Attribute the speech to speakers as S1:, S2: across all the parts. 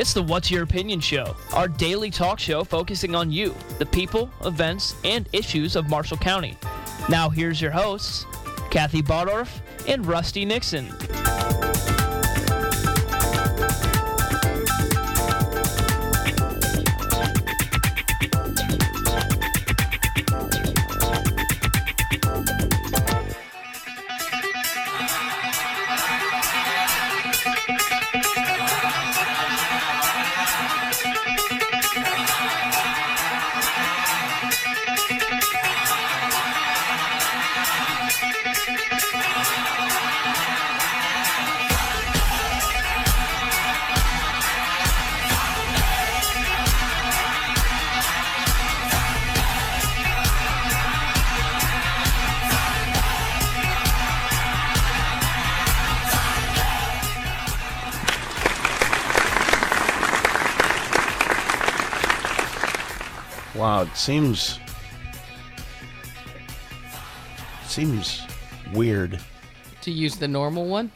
S1: It's the What's Your Opinion Show, our daily talk show focusing on you, the people, events, and issues of Marshall County. Now, here's your hosts, Kathy Bardorf and Rusty Nixon.
S2: Seems seems weird.
S3: To use the normal one?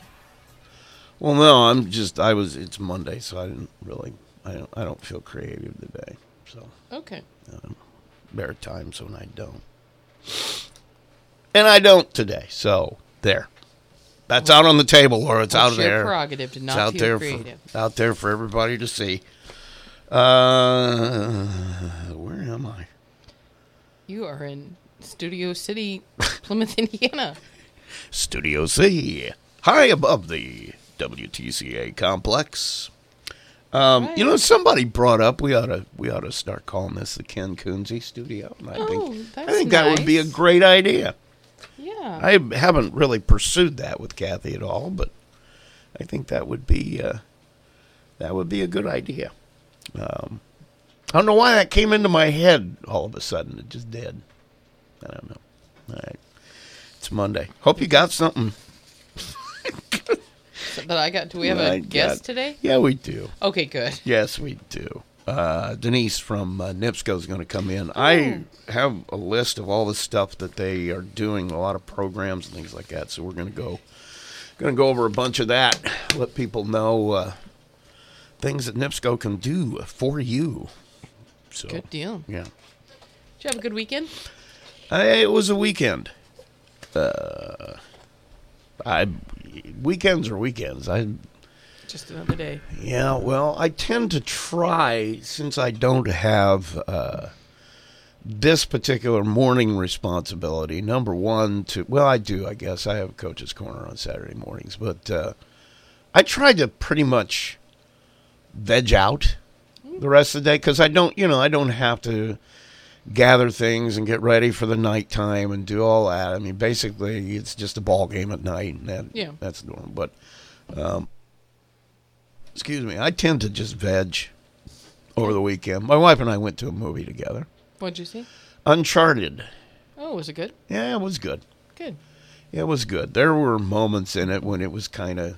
S2: Well, no, I'm just I was it's Monday, so I didn't really I don't I don't feel creative today. So
S3: Okay.
S2: there are times when I don't, and I don't today. So there, that's out on the table, or it's out there.
S3: prerogative to
S2: It's out there
S3: creative.
S2: for out there for everybody to see. Uh, where am I?
S3: You are in Studio City, Plymouth, Indiana.
S2: Studio C, high above the WTCA complex. Um, You know, somebody brought up we ought to we ought to start calling this the Ken Coonsey Studio. And I
S3: Oh,
S2: think I think that would be a great idea.
S3: Yeah.
S2: I haven't really pursued that with Kathy at all, but I think that would be uh, that would be a good idea. Um, I don't know why that came into my head all of a sudden. It just did. I don't know. All right, it's Monday. Hope you got something.
S3: So that I got. Do we have
S2: I
S3: a guest
S2: got-
S3: today?
S2: Yeah, we do.
S3: Okay, good.
S2: Yes, we do. Uh, Denise from uh, NIPSCO is going to come in. I have a list of all the stuff that they are doing, a lot of programs and things like that. So we're going to go, going to go over a bunch of that. Let people know uh, things that NIPSCO can do for you. So
S3: Good deal.
S2: yeah,
S3: Did you have a good weekend?
S2: I, it was a weekend. Uh, I weekends are weekends. I
S3: Just another day.
S2: Yeah, well, I tend to try since I don't have uh, this particular morning responsibility. Number one, to well, I do, I guess. I have a coach's corner on Saturday mornings, but uh, I try to pretty much veg out the rest of the day because I don't, you know, I don't have to gather things and get ready for the nighttime and do all that. I mean, basically, it's just a ball game at night, and that,
S3: Yeah.
S2: that's normal. But um, excuse me, I tend to just veg over the weekend. My wife and I went to a movie together.
S3: What'd you see?
S2: Uncharted.
S3: Oh, was it good?
S2: Yeah, it was good.
S3: Good.
S2: Yeah, It was good. There were moments in it when it was kind of.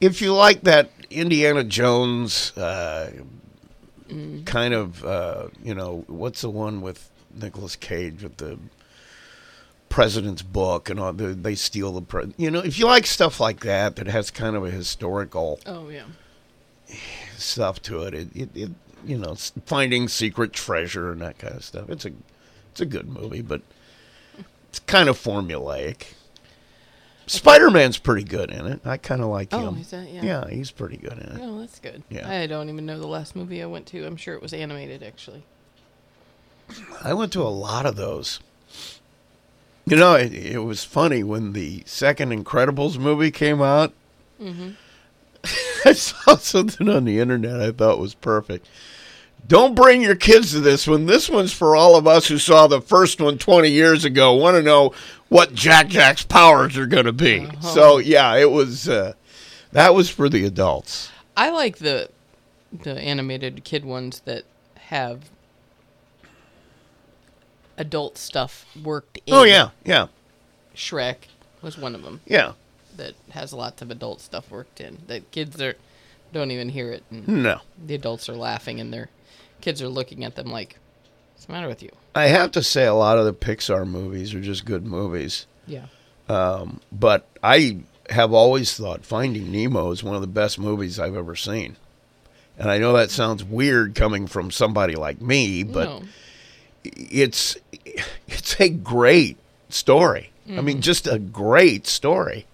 S2: If you like that Indiana Jones uh, kind of, uh, you know, what's the one with Nicolas Cage with the president's book and all the, they steal the pre- you know if you like stuff like that that has kind of a historical
S3: Oh yeah.
S2: stuff to it. It, it, it you know, finding secret treasure and that kind of stuff. It's a, it's a good movie, but it's kind of formulaic. Spider Man's pretty good in it. I kind of like
S3: Oh,
S2: him.
S3: is that- yeah.
S2: Yeah, he's pretty good in it.
S3: Oh, that's good.
S2: Yeah.
S3: I don't even know the last movie I went to. I'm sure it was animated actually.
S2: I went to a lot of those. You know, it, it was funny when the second Incredibles movie came out. Mm-hmm. I saw something on the internet I thought was perfect. Don't bring your kids to this one. This one's for all of us who saw the first one 20 years ago. Want to know what Jack Jack's powers are going to be. So, yeah, it was uh, that was for the adults.
S3: I like the the animated kid ones that have adult stuff worked in.
S2: Oh yeah, yeah.
S3: Shrek was one of them
S2: Yeah.
S3: that has lots of adult stuff worked in. The kids are don't even hear it, and
S2: No.
S3: the adults are laughing, and their kids are looking at them like, "What's the matter with you?"
S2: I have to say a lot of the Pixar movies are just good movies.
S3: Yeah.
S2: Um, but I have always thought Finding Nemo is one of the best movies I've ever seen. And I know that sounds weird coming from somebody like me, but
S3: No.
S2: it's it's a great story. I mean, just a great story.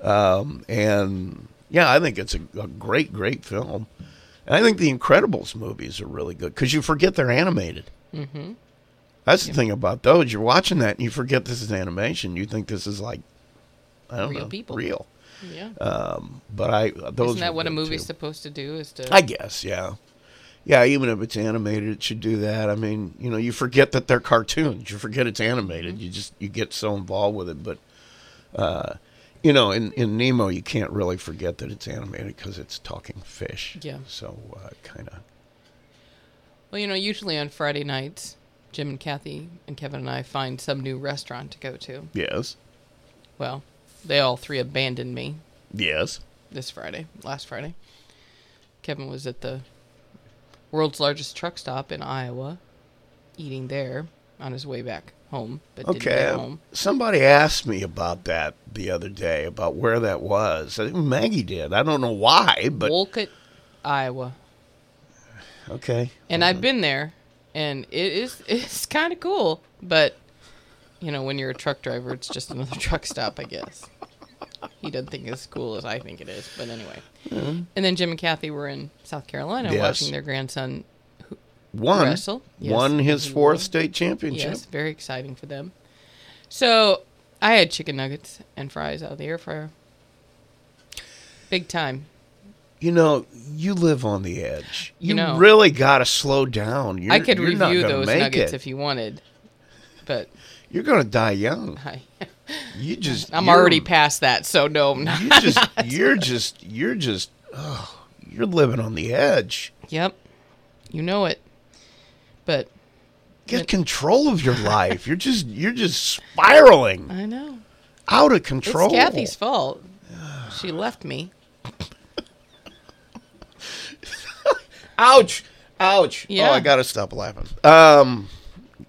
S2: Um, and yeah, I think it's a, a great, great film. And I think the Incredibles movies are really good because you forget they're animated.
S3: Mm-hmm.
S2: That's the thing about those. You're watching that and you forget this is animation. You think this is like, I don't
S3: Real
S2: know,
S3: people.
S2: real.
S3: Yeah.
S2: Um, but I those
S3: Isn't that what a movie's
S2: too.
S3: supposed to do? Is to
S2: I guess, yeah. Yeah, even if it's animated, it should do that. I mean, you know, you forget that they're cartoons. You forget it's animated. You just you get so involved with it. But, uh, you know, in, in Nemo, you can't really forget that it's animated because it's talking fish.
S3: Yeah.
S2: So, uh, kind of.
S3: Well, you know, usually on Friday nights, Jim and Kathy and Kevin and I find some new restaurant to go to.
S2: Yes.
S3: Well, they all three abandoned me
S2: Yes.
S3: this Friday, last Friday. Kevin was at the world's largest truck stop in Iowa, eating there on his way back home, but didn't
S2: Okay.
S3: get home.
S2: Somebody asked me about that the other day, about where that was. I think Maggie did. I don't know why, but
S3: Walcott, Iowa.
S2: okay.
S3: And I've mm-hmm. been there, and it is it's kind of cool. But you know, when you're a truck driver, it's just another truck stop, I guess. He doesn't think it's as cool as I think it is, but anyway. And then Jim and Kathy were in South Carolina
S2: Yes.
S3: watching their grandson
S2: Won.
S3: wrestle. Yes,
S2: Won his fourth
S3: won.
S2: state championship.
S3: Yes, very exciting for them. So I had chicken nuggets and fries out of the air fryer. Big time.
S2: You know, you live on the edge. You,
S3: You know.
S2: really got to slow down. You're,
S3: I could review those nuggets
S2: it.
S3: if you wanted, but
S2: You're going to die young.
S3: I,
S2: You just.
S3: I'm already past that. So no, I'm not.
S2: You just. You're just. You're just. Oh, you're living on the edge.
S3: Yep. You know it. But
S2: Get
S3: But-
S2: control of your life. You're just. You're just spiraling
S3: I know.
S2: out of control.
S3: It's Kathy's fault. She left me.
S2: Ouch! Ouch!
S3: Yeah.
S2: Oh, I gotta stop laughing. Um,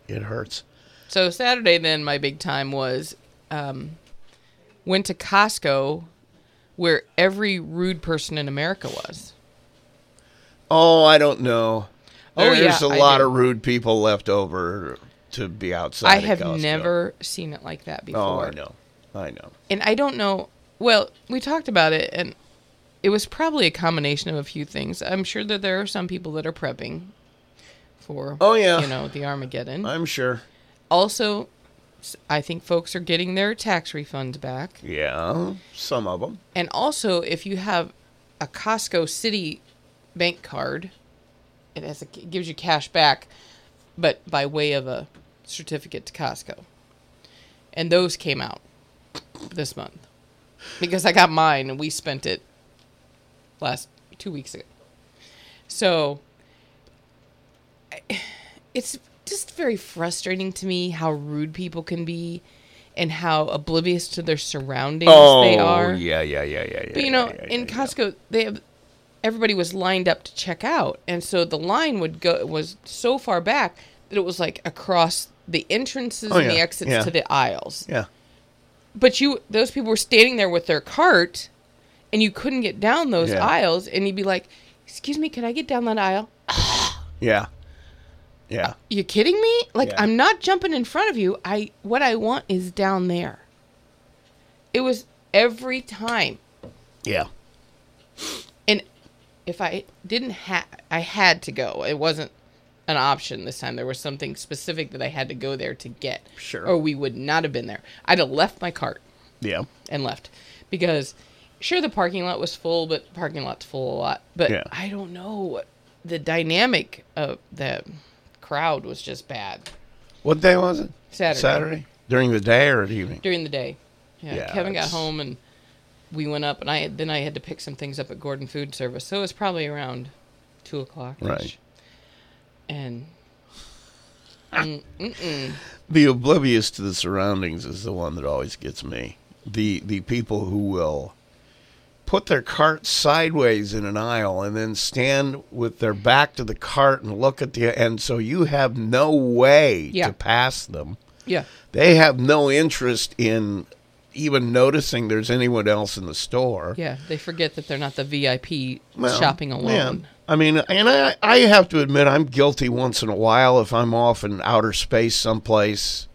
S2: it hurts.
S3: So Saturday then my big time was um, went to Costco where every rude person in America was.
S2: Oh, I don't know.
S3: Oh,
S2: There's
S3: yeah,
S2: a lot of rude people left over to be outside.
S3: I have
S2: Costco.
S3: never seen it like that before.
S2: Oh, I know. I know.
S3: And I don't know. Well, we talked about it, and it was probably a combination of a few things. I'm sure that there are some people that are prepping for,
S2: Oh, yeah.
S3: you know, the Armageddon.
S2: I'm sure.
S3: also, I think folks are getting their tax refunds back.
S2: Yeah, some of them.
S3: And also, if you have a Costco City bank card, it has a, it gives you cash back, but by way of a certificate to Costco. And those came out this month because I got mine and we spent it last two weeks ago. So it's just very frustrating to me how rude people can be and how oblivious to their surroundings they oh, are.
S2: Oh, yeah, yeah, yeah, yeah, yeah.
S3: But you know,
S2: yeah, yeah,
S3: in. Costco, they have everybody was lined up to check out, and so the line would go was so far back that it was like across the entrances
S2: Oh,
S3: and the exits to the aisles.
S2: Yeah.
S3: But you, those people were standing there with their cart, and you couldn't get down those
S2: Yeah.
S3: aisles, and you'd be like, "Excuse me, can I get down that aisle?"
S2: Yeah. Yeah.
S3: You're kidding me? Like
S2: Yeah.
S3: I'm not jumping in front of you. I what I want is down there. It was every time.
S2: Yeah.
S3: and if I didn't have, I had to go. It wasn't an option this time. There was something specific that I had to go there to get.
S2: Sure.
S3: Or we would not have been there. I'd have left my cart
S2: Yeah.
S3: and left because, sure, the parking lot was full, but parking lot's full a lot. But
S2: Yeah.
S3: I don't know. The dynamic of the crowd was just bad
S2: What day was it?
S3: Saturday.
S2: Saturday? During the day or at evening?
S3: during the day. Yeah,
S2: Yeah,
S3: Kevin got home and we went up, and I then I had to pick some things up at Gordon Food Service, so it was probably around two o'clock.
S2: Right.
S3: And mm, mm-mm.
S2: The oblivious to the surroundings is the one that always gets me. The the people who will put their cart sideways in an aisle and then stand with their back to the cart and look at the and so you have no way
S3: Yeah.
S2: to pass them.
S3: yeah,
S2: They have no interest in even noticing there's anyone else in the store.
S3: Yeah, they forget that they're not the VIP
S2: Well,
S3: shopping
S2: yeah.
S3: alone.
S2: I mean, and I, I have to admit, I'm guilty once in a while if I'm off in outer space someplace,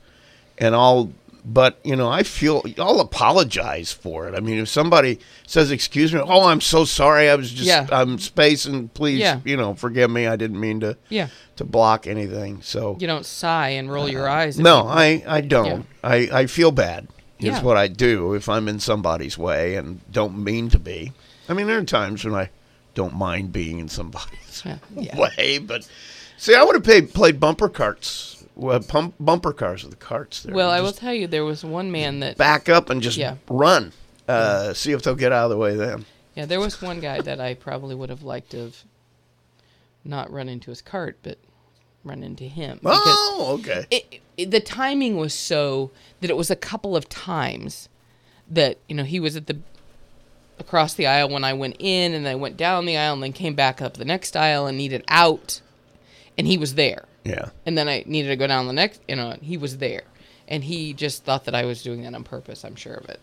S2: and I'll. But you know, I feel I'll apologize for it. I mean, if somebody says, "Excuse me," oh, I'm so sorry. I was just
S3: Yeah.
S2: I'm spacing. Please,
S3: Yeah.
S2: you know, forgive me. I didn't mean to
S3: Yeah,
S2: to block anything. So
S3: you don't sigh and roll your uh, eyes.
S2: no,
S3: people.
S2: I I don't. I I feel bad. Is
S3: Yeah.
S2: what I do if I'm in somebody's way and don't mean to be. I mean, there are times when I don't mind being in somebody's
S3: Yeah, yeah.
S2: way, but see, I would have played bumper carts, well, pump, bumper cars with the carts there.
S3: Well, I will tell you, there was one man that
S2: back up and just
S3: Yeah.
S2: run. Uh, see if they'll get out of the way then.
S3: Yeah, there was one guy that I probably would have liked to have not run into his cart, but run into him.
S2: Oh, okay.
S3: it, it, the timing was so that it was a couple of times that you know he was at the across the aisle when I went in, and then I went down the aisle, and then came back up the next aisle and needed out, and he was there.
S2: Yeah.
S3: And then I needed to go down the next, you know, he was there. And he just thought that I was doing that on purpose, I'm sure of it.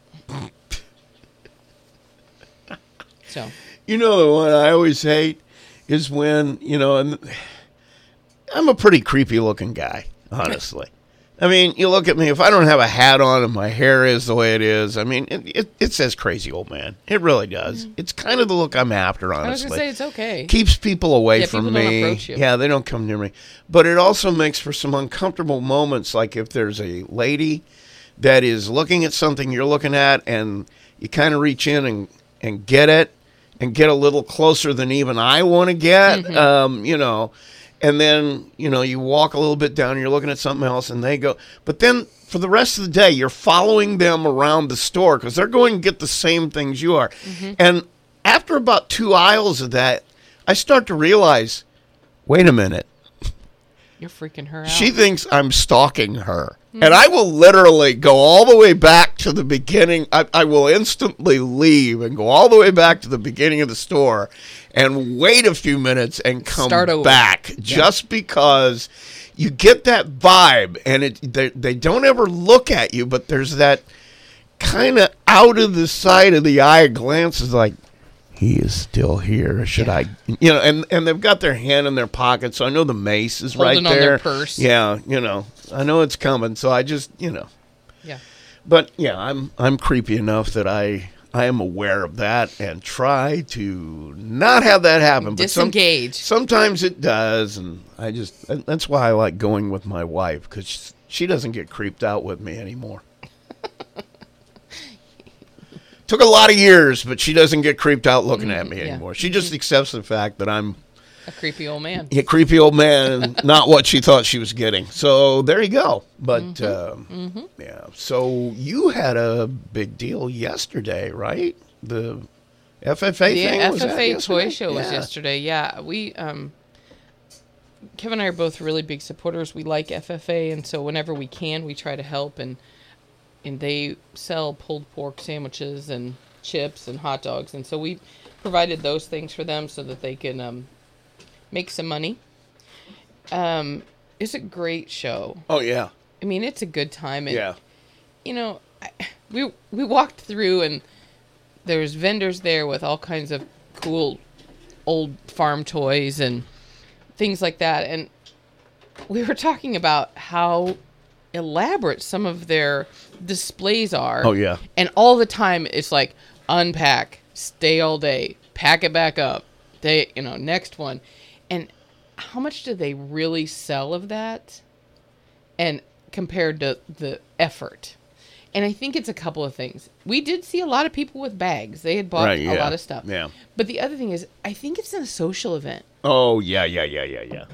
S3: so,
S2: You know the one I always hate is when you know, and I'm a pretty creepy looking guy, honestly. I mean, you look at me. If I don't have a hat on and my hair is the way it is, I mean, it, it, it says crazy old man. It really does. It's kind of the look I'm after, honestly.
S3: I was going to say it's okay.
S2: Keeps people away
S3: Yeah,
S2: from
S3: people
S2: me.
S3: approach you.
S2: Yeah, they don't come near me. But it also makes for some uncomfortable moments, like if there's a lady that is looking at something you're looking at, and you kind of reach in and and get it, and get a little closer than even I want to get.
S3: Mm-hmm.
S2: Um, you know, and then you know you walk a little bit down, you're looking at something else, and they go. But then for the rest of the day, you're following them around the store because they're going to get the same things you are.
S3: Mm-hmm.
S2: And after about two aisles of that, I start to realize, wait a minute.
S3: You're freaking her out.
S2: She thinks I'm stalking her. And I will literally go all the way back to the beginning. I, I will instantly leave and go all the way back to the beginning of the store and wait a few minutes and come back just because you get that vibe and it they, they don't ever look at you, but there's that kind of out of the side of the eye glance is like, he is still here. Should I, you know, and and they've got their hand in their pocket, so I know the mace is
S3: Holding
S2: right
S3: on
S2: there.
S3: their purse.
S2: Yeah, you know, I know it's coming, so I just, you know,
S3: yeah.
S2: but yeah, I'm I'm creepy enough that I I am aware of that and try to not have that happen. But some,
S3: Disengage.
S2: sometimes it does, and I just that's why I like going with my wife because she doesn't get creeped out with me anymore. Took a lot of years, but she doesn't get creeped out looking at me
S3: yeah.
S2: anymore. She just accepts the fact that I'm
S3: A creepy old man.
S2: a creepy old man not what she thought she was getting. So there you go. But um, yeah, so you had a big deal yesterday, right? The FFA
S3: The
S2: thing.
S3: FFA toy show was yesterday. Yeah, we um, Kevin and I are both really big supporters. We like FFA, and so whenever we can, we try to help. and And they sell pulled pork sandwiches and chips and hot dogs, and so we provided those things for them so that they can um, make some money. Um, it's a great show.
S2: Oh yeah,
S3: I mean, it's a good time. And,
S2: yeah.
S3: you know, I, we we walked through and there was vendors there with all kinds of cool old farm toys and things like that. And we were talking about how elaborate some of their displays are.
S2: Oh, yeah.
S3: And all the time it's like unpack, stay all day, pack it back up, they you know, next one. And how much do they really sell of that? and compared to the effort. And I think it's a couple of things. We did see a lot of people with bags. They had bought
S2: Right,
S3: a lot of stuff.
S2: yeah.
S3: But the other thing is, I think it's a social event.
S2: Oh yeah, yeah, yeah, yeah, yeah.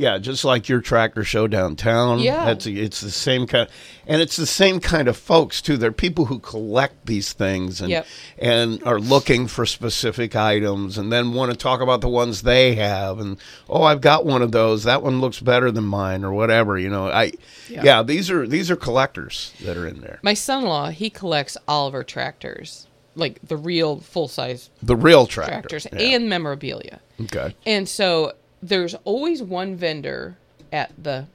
S2: Yeah, just like your tractor show downtown.
S3: Yeah.
S2: that's it's the same kind, and it's the same kind of folks too. They're people who collect these things and
S3: Yep.
S2: and are looking for specific items, and then want to talk about the ones they have. And oh, I've got one of those. That one looks better than mine, or whatever. You know, I
S3: Yeah.
S2: yeah, these are these are collectors that are in there.
S3: My son-in-law, he collects Oliver tractors, like the real full-size
S2: The real tractor
S3: tractors
S2: Yeah.
S3: and memorabilia.
S2: okay.
S3: And so there's always one vendor at the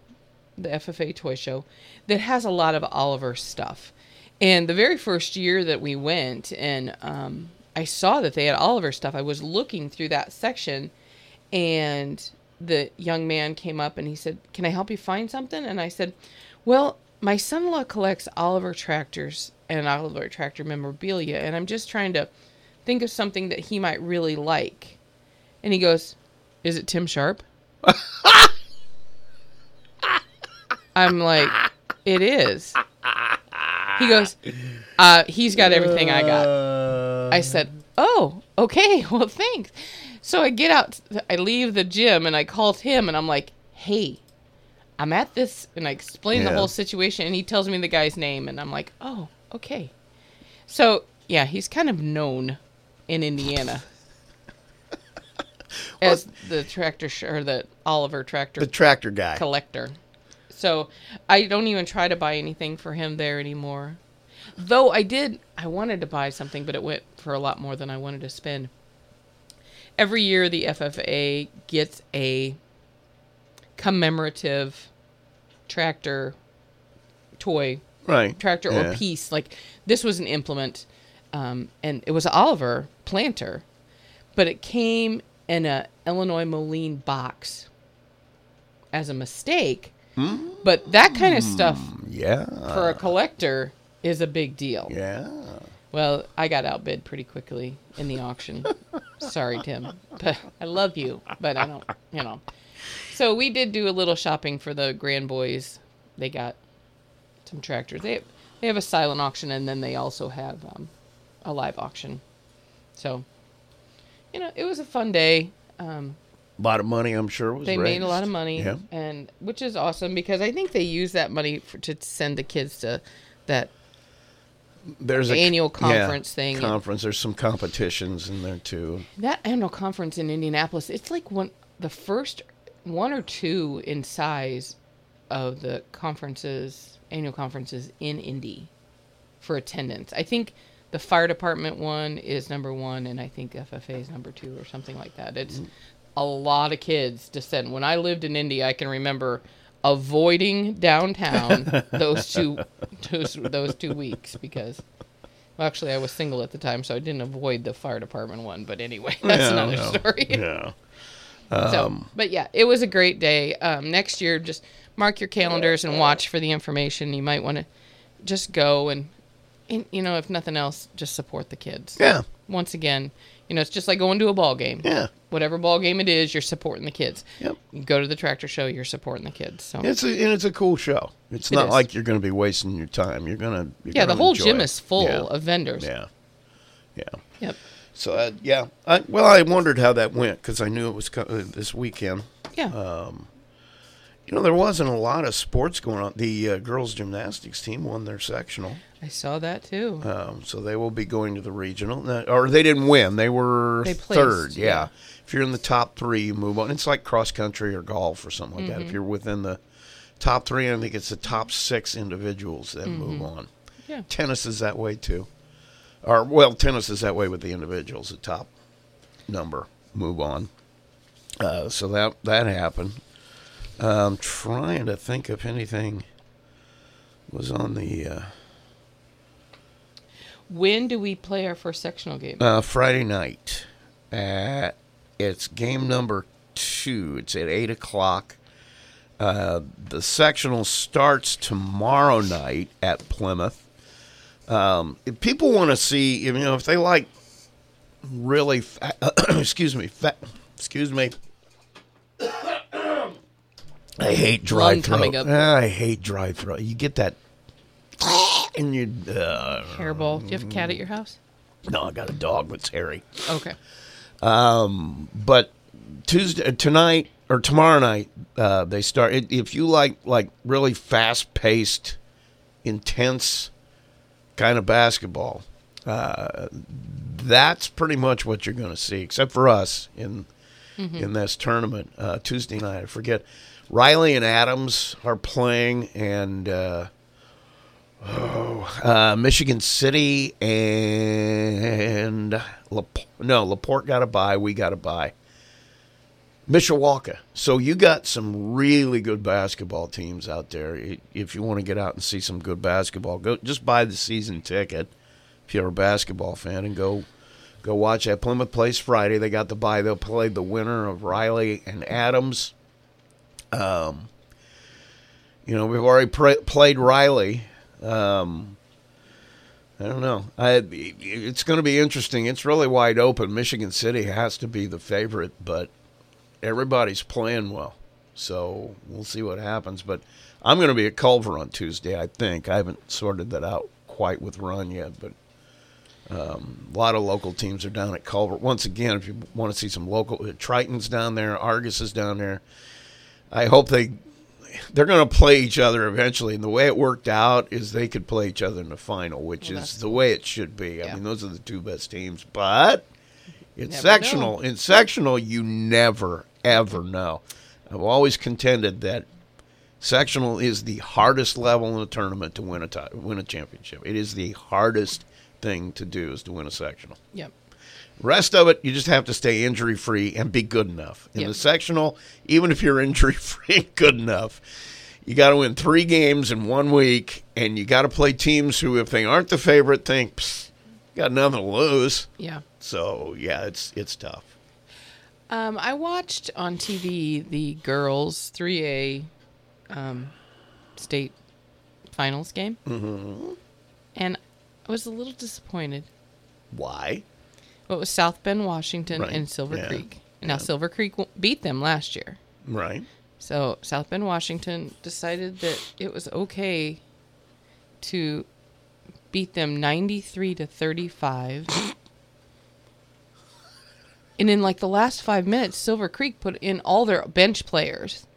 S3: the FFA toy show that has a lot of Oliver stuff. And the very first year that we went, and um, I saw that they had Oliver stuff, I was looking through that section, and the young man came up and he said, Can I help you find something? And I said, Well, my son in law collects Oliver tractors and Oliver tractor memorabilia, and I'm just trying to think of something that he might really like. And he goes, Is it Tim Sharp? I'm like, It is. He goes, uh, He's got everything I got. I said, Oh, okay. Well, thanks. So I get out, I leave the gym and I called him and I'm like, Hey, I'm at this. And I explain the whole situation and he tells me the guy's name and I'm like, Oh, okay. So, yeah, he's kind of known in Indiana as the tractor sh- or the Oliver tractor
S2: The tractor guy.
S3: collector. So I don't even try to buy anything for him there anymore. Though I did, I wanted to buy something, but it went for a lot more than I wanted to spend. Every year, the FFA gets a commemorative tractor toy
S2: Right.
S3: tractor
S2: Yeah.
S3: or piece. Like this was an implement, um, and it was Oliver planter, but it came in a Illinois Moline box as a mistake. But that kind of stuff
S2: Yeah.
S3: for a collector is a big deal.
S2: Yeah.
S3: Well, I got outbid pretty quickly in the auction. Sorry, Tim, but I love you, but I don't, you know. So we did do a little shopping for the grand boys. They got some tractors. They they have a silent auction, and then they also have um, a live auction. So, you know, it was a fun day. Um,
S2: A lot of money, I'm sure, was
S3: they made a lot of money,
S2: Yeah.
S3: and which is awesome because I think they use that money for, to send the kids to that
S2: There's a
S3: annual
S2: yeah,
S3: conference thing.
S2: Conference. There's some competitions in there too.
S3: That annual conference in Indianapolis, it's like one the first one or two in size of the conferences, annual conferences in Indy for attendance. I think the fire department one is number one, and I think FFA is number two or something like that. It's a lot of kids to send. When I lived in Indy, I can remember avoiding downtown those two those, those two weeks because well, actually I was single at the time, so I didn't avoid the fire department one. But anyway, that's
S2: Yeah,
S3: another
S2: no.
S3: story.
S2: Yeah.
S3: So, but yeah, it was a great day. Um, next year, just mark your calendars and watch for the information. You might want to just go and, and, you know, if nothing else, just support the kids.
S2: Yeah.
S3: Once again, you know, it's just like going to a ball game.
S2: Yeah.
S3: Whatever ball game it is, you're supporting the kids.
S2: Yep.
S3: You go to the tractor show, you're supporting the kids. So
S2: It's a, and it's a cool show. It's
S3: It
S2: not
S3: is.
S2: like you're going to be wasting your time. You're gonna.
S3: Yeah, the whole gym is full of vendors.
S2: Yeah. Yeah.
S3: Yep.
S2: So uh, yeah, I, well, I wondered how that went because I knew it was co- uh, this weekend.
S3: Yeah.
S2: Uh, You know, there wasn't a lot of sports going on. The uh, girls gymnastics team won their sectional,
S3: I saw that too.
S2: um, so they will be going to the regional. Now- Or they didn't win; they were
S3: They placed,
S2: third. Yeah.
S3: yeah.
S2: if you're in the top three, you move on. It's like cross country or golf or something like that.
S3: Mm-hmm.
S2: If you're within the top three, I think it's the top six individuals that move on.
S3: Mm-hmm. Yeah.
S2: Tennis is that way too. Or well, tennis is that way with the individuals. The top number move on. Uh, so that that happened. I'm trying to think if anything was on the uh,
S3: when do we play our first sectional game?
S2: uh, Friday night. At, it's game number two. It's at eight o'clock. Uh, the sectional starts tomorrow night at Plymouth. Um, if people want to see, you know, if they like really, fa- excuse me, fa- excuse me. I hate dry throat.
S3: coming up.
S2: I hate dry throat. You get that, and you. Uh,
S3: Hairball. Do you have a cat at your house?
S2: no, I got a dog that's hairy.
S3: Okay.
S2: Um, But Tuesday tonight or tomorrow night uh, they start. If you like like really fast paced, intense kind of basketball, uh, that's pretty much what you're going to see. Except for us in in this tournament uh, Tuesday night. I forget. Riley and Adams are playing, and uh, oh, uh, Michigan City and no Laporte got a buy. We got a buy. Mishawaka. So you got some really good basketball teams out there. If you want to get out and see some good basketball, go just buy the season ticket if you're a basketball fan and go go watch at Plymouth Place Friday. They got the buy. They'll play the winner of Riley and Adams. Um, you know, we've already pra- played Riley. Um, I don't know. I, it's going to be interesting. It's really wide open. Michigan City has to be the favorite, but everybody's playing well. So we'll see what happens. But I'm going to be at Culver on Tuesday, I think. I haven't sorted that out quite with Ron yet, but um, a lot of local teams are down at Culver. Once again, if you want to see some local, Triton's down there, Argos is down there. I hope they they're going to play each other eventually. And the way it worked out is they could play each other in the final, which
S3: Well,
S2: is the way it should be. I mean, those are the two best teams. But in
S3: Never
S2: sectional,
S3: know.
S2: in sectional, you never ever know. I've always contended that sectional is the hardest level in a tournament to win a win a championship. It is the hardest thing to do is to win a sectional.
S3: Yep.
S2: Rest of it, you just have to stay injury free and be good enough. In
S3: Yep.
S2: the sectional, even if you're injury free and good enough, you got to win three games in one week, and you got to play teams who, if they aren't the favorite, think got nothing to lose.
S3: Yeah.
S2: So yeah, it's it's tough.
S3: Um, I watched on TV the girls 3A um, state finals game, mm-hmm. and I was a little disappointed.
S2: Why?
S3: Well, it was South Bend, Washington,
S2: Right.
S3: and Silver
S2: Yeah.
S3: Creek. Now Silver Creek beat them last year,
S2: Right.
S3: so South Bend, Washington decided that it was okay to beat them 93 to 35. And in like the last five minutes, Silver Creek put in all their bench players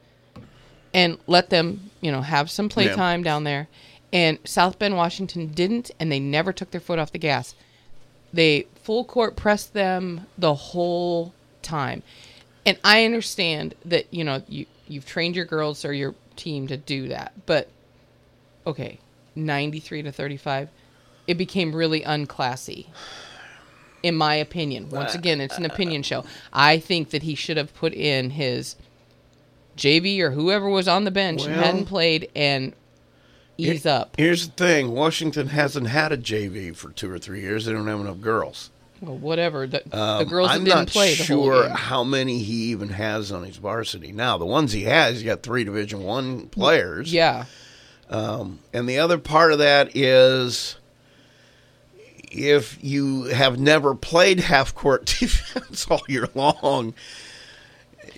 S3: and let them, you know, have some play
S2: Yeah.
S3: time down there. And South Bend, Washington didn't, and they never took their foot off the gas. They full court press them the whole time. And I understand that, you know, you, you've trained your girls or your team to do that. But, okay, 93 to 35, it became really unclassy in my opinion. Once again, it's an uh, uh, opinion uh, show. I think that he should have put in his JV or whoever was on the bench and
S2: Well-
S3: hadn't played and ease up.
S2: Here's the thing: Washington hasn't had a JV for two or three years. They don't have enough girls.
S3: Well, whatever. The, the
S2: Um,
S3: girls
S2: I'm
S3: didn't
S2: not
S3: play the
S2: sure how many he even has on his varsity now. The ones he has, he's got three Division One players.
S3: Yeah.
S2: Um, and the other part of that is if you have never played half court defense all year long,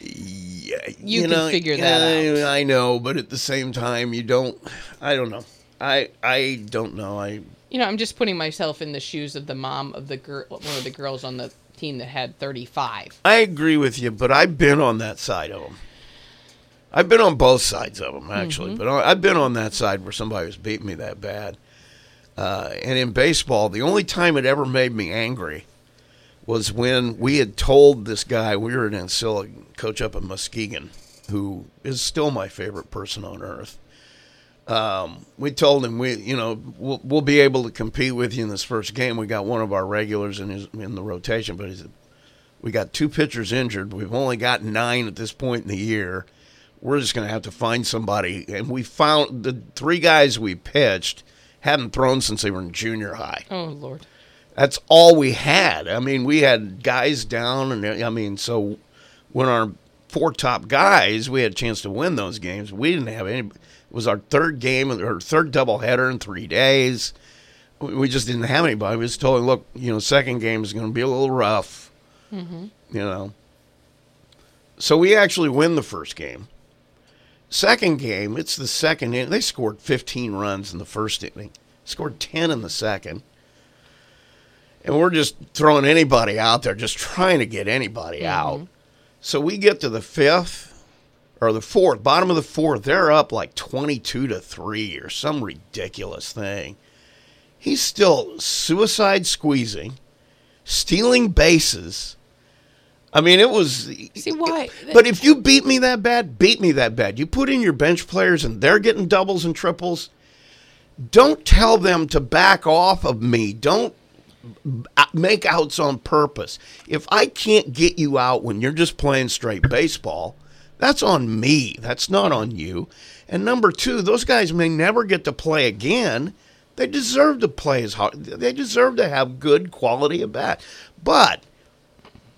S2: yeah,
S3: You can figure that
S2: I,
S3: out.
S2: I know, but at the same time, you don't. I don't know. I I don't know. I
S3: You know, I'm just putting myself in the shoes of the mom of the girl, one of the girls on the team that had 35.
S2: I agree with you, but I've been on that side of them. I've been on both sides of them actually, but I- I've been on that side where somebody was beating me that bad. Uh, and in baseball, the only time it ever made me angry was when we had told this guy we were at Ancilla, coach up in Muskegon, who is still my favorite person on earth. Um, we told him we, you know, we'll, we'll be able to compete with you in this first game. We got one of our regulars in his in the rotation, but he said, we got two pitchers injured. We've only got nine at this point in the year. We're just going to have to find somebody. And we found the three guys we pitched hadn't thrown since they were in junior high.
S3: Oh, Lord.
S2: That's all we had. I mean, we had guys down, and I mean, so when our four top guys, we had a chance to win those games. We didn't have any. It was our third game or third doubleheader in three days. We just didn't have anybody. We just told them, look, you know, second game is going to be a little rough. Mm-hmm. You know. So we actually win the first game. Second game, it's the second inning. They scored 15 runs in the first inning, scored 10 in the second. And we're just throwing anybody out there, just trying to get anybody mm-hmm. out. So we get to the fifth or the fourth, bottom of the fourth. They're up like 22 to 3 or some ridiculous thing. He's still suicide squeezing, stealing bases. I mean, it was.
S3: See, why?
S2: But if you beat me that bad, beat me that bad. You put in your bench players and they're getting doubles and triples. Don't tell them to back off of me. Don't make outs on purpose. If I can't get you out when you're just playing straight baseball, that's on me. That's not on you. And number two, those guys may never get to play again. They deserve to play as hard. They deserve to have good quality of bat. But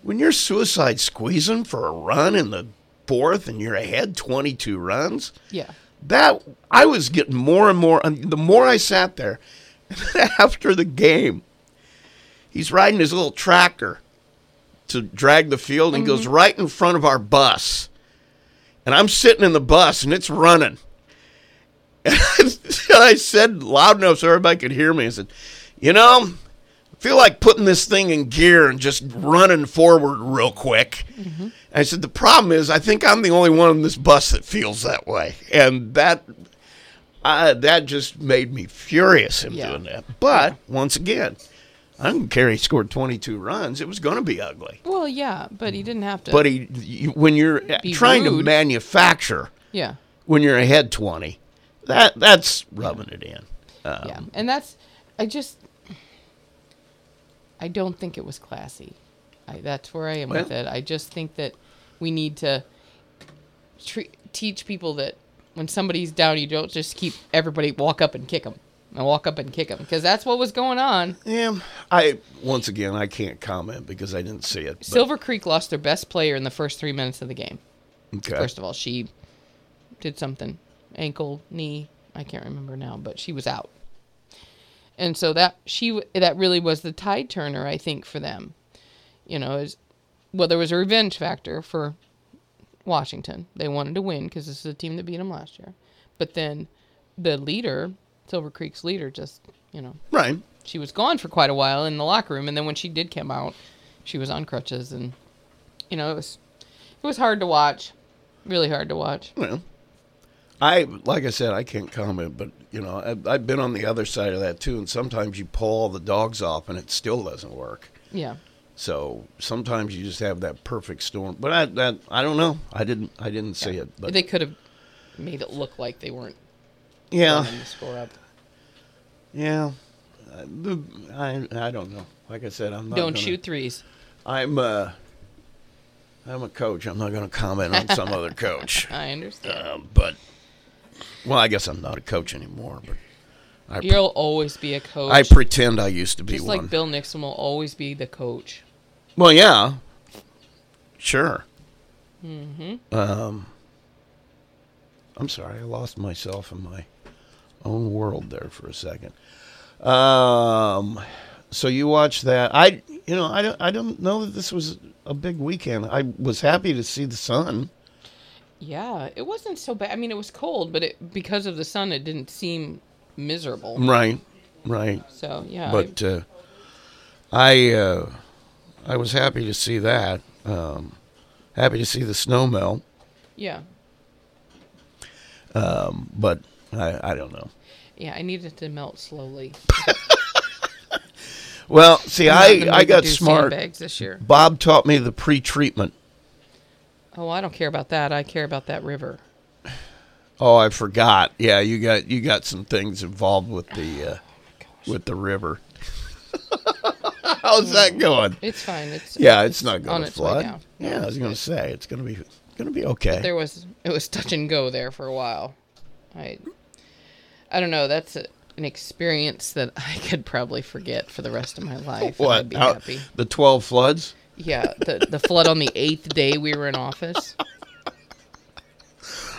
S2: when you're suicide squeezing for a run in the fourth and you're ahead 22 runs,
S3: Yeah.
S2: that I was getting more and more. And the more I sat there, after the game, he's riding his little tractor to drag the field and goes mm-hmm. right in front of our bus. And I'm sitting in the bus and it's running. And I said loud enough so everybody could hear me. I said, You know, I feel like putting this thing in gear and just running forward real quick. Mm-hmm. I said, The problem is, I think I'm the only one on this bus that feels that way. And that. I, that just made me furious him
S3: Yeah.
S2: doing that. But once again, I don't care. He scored 22 runs. It was going to be ugly.
S3: Well, yeah, but he didn't have to.
S2: But he, you, when you're
S3: Be
S2: trying to manufacture,
S3: yeah.
S2: when you're ahead 20, that that's rubbing it in. Um,
S3: yeah. And that's, I just, I don't think it was classy. I, that's where I am with it. I just think that we need to tre- teach people that when somebody's down, you don't just keep everybody walk up and kick them and walk up and kick them because that's what was going on.
S2: Yeah, I once again I can't comment because I didn't see it. but-
S3: Silver Creek lost their best player in the first three minutes of the game.
S2: okay.
S3: First of all, she did something ankle, knee, I can't remember now, but she was out. And so that she that really was the tide turner, I think, for them. You know, is well, there was a revenge factor for Washington. They wanted to win because this is a team that beat them last year. But then the leader, Silver Creek's leader, just you know,
S2: right.
S3: she was gone for quite a while in the locker room, and then when she did come out, she was on crutches, and you know, it was it was hard to watch, really hard to watch.
S2: Well, I like I said I can't comment, but you know I've, I've been on the other side of that too, and sometimes you pull all the dogs off and it still doesn't work.
S3: Yeah,
S2: So sometimes you just have that perfect storm. But I that I don't know. I didn't I didn't see it. But
S3: they could have made it look like they weren't
S2: yeah,
S3: running score up.
S2: yeah. Uh, the- I I don't know. Like I said, I'm not.
S3: Don't
S2: gonna-
S3: shoot threes.
S2: I'm uh, I'm a coach. I'm not going to comment on some other coach.
S3: I understand.
S2: Um, but well, I guess I'm not a coach anymore. But I
S3: You'll always be a coach.
S2: I pretend I used to be
S3: just
S2: one.
S3: like Bill Nixon will always be the coach.
S2: Well, yeah, sure. Mm-hmm. Um, I'm sorry, I lost myself in my own world there for a second. Um, so you watch that? I, you know, I don't, I don't know that this was a big weekend. I was happy to see the sun.
S3: Yeah, it wasn't so bad. I mean, it was cold, but it because of the sun, it didn't seem miserable.
S2: Right, right.
S3: So yeah, I-
S2: But uh, I, uh, I was happy to see that. Um, happy to see the snow melt.
S3: yeah, Um,
S2: But I, I don't know.
S3: yeah. I needed to melt slowly.
S2: Well, see, I, I
S3: it
S2: got smart.
S3: this year.
S2: Bob taught me the pre-treatment.
S3: Oh, I don't care about that. I care about that river.
S2: Oh, I forgot. Yeah, you got you got some things involved with the uh,
S3: Gosh,
S2: with the river. How's that going?
S3: it's fine. It's
S2: Yeah, it's not going to
S3: its
S2: flood.
S3: No,
S2: Yeah, I was going to say it's going to be going to be okay.
S3: There was it was touch and go there for a while. I I don't know. That's a, an experience that I could probably forget for the rest of my life. I'd
S2: what?
S3: be happy.
S2: the twelve floods?
S3: Yeah, the the flood on the eighth day we were in office.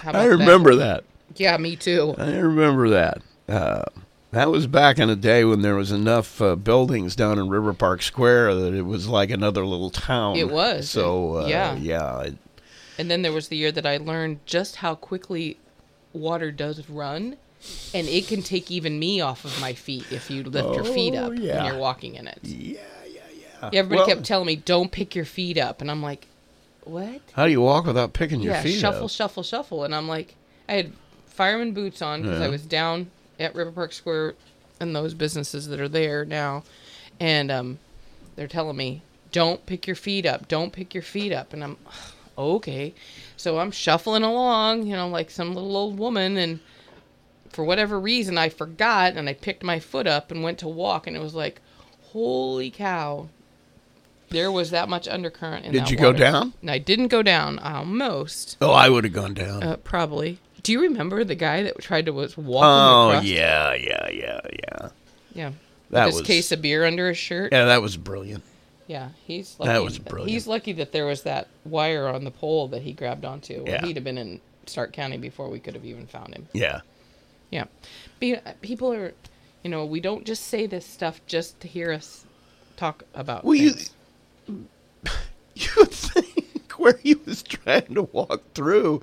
S2: I remember that.
S3: Yeah, me too.
S2: I remember that. Uh, that was back in a day when there was enough uh, buildings down in River Park Square that it was like another little town.
S3: It was.
S2: So uh,
S3: Yeah.
S2: yeah,
S3: And then there was the year that I learned just how quickly water does run, and it can take even me off of my feet if you lift your feet
S2: Oh,
S3: up
S2: yeah.
S3: when you're walking in it.
S2: yeah, yeah, yeah.
S3: Everybody
S2: Well,
S3: kept telling me, "Don't pick your feet up," and I'm like, "What?"
S2: How do you walk without picking your
S3: yeah,
S2: feet
S3: shuffle,
S2: up?
S3: shuffle, shuffle, shuffle, and I'm like, I had fireman boots on because I was down at River Park Square and those businesses that are there now, and um, they're telling me, "Don't pick your feet up, don't pick your feet up," and I'm, okay, so I'm shuffling along, you know, like some little old woman, and for whatever reason I forgot and I picked my foot up and went to walk, and it was like, holy cow. There was that much undercurrent in
S2: Did you go down?
S3: And I didn't go down. Almost.
S2: Oh, I would have gone down.
S3: Uh, probably. Do you remember the guy that tried to was walking
S2: oh
S3: across?
S2: yeah, yeah, yeah, yeah.
S3: Yeah.
S2: That
S3: With
S2: was
S3: case of beer under his shirt.
S2: yeah, that was brilliant.
S3: Yeah, he's lucky.
S2: That was brilliant.
S3: He's lucky that there was that wire on the pole that he grabbed onto.
S2: Yeah.
S3: he'd have been in Stark County before we could have even found him.
S2: Yeah.
S3: Yeah. Be, people are, you know, we don't just say this stuff just to hear us talk about
S2: Well, you
S3: things.
S2: you would think where he was trying to walk through.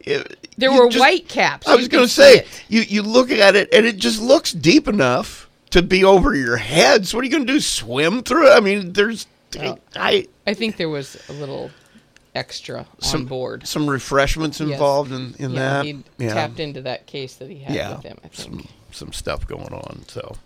S2: It,
S3: There were
S2: just-
S3: white caps.
S2: I was going to say you you look at it and it just looks deep enough to be over your head. So what are you going to do? Swim through it? I mean, there's
S3: Well,
S2: I
S3: I think there was a little extra
S2: some
S3: on board.
S2: some refreshments
S3: Yes.
S2: involved in in
S3: yeah,
S2: that.
S3: he
S2: yeah,
S3: tapped into that case that he had
S2: yeah,
S3: with him, I think.
S2: some some stuff going on. So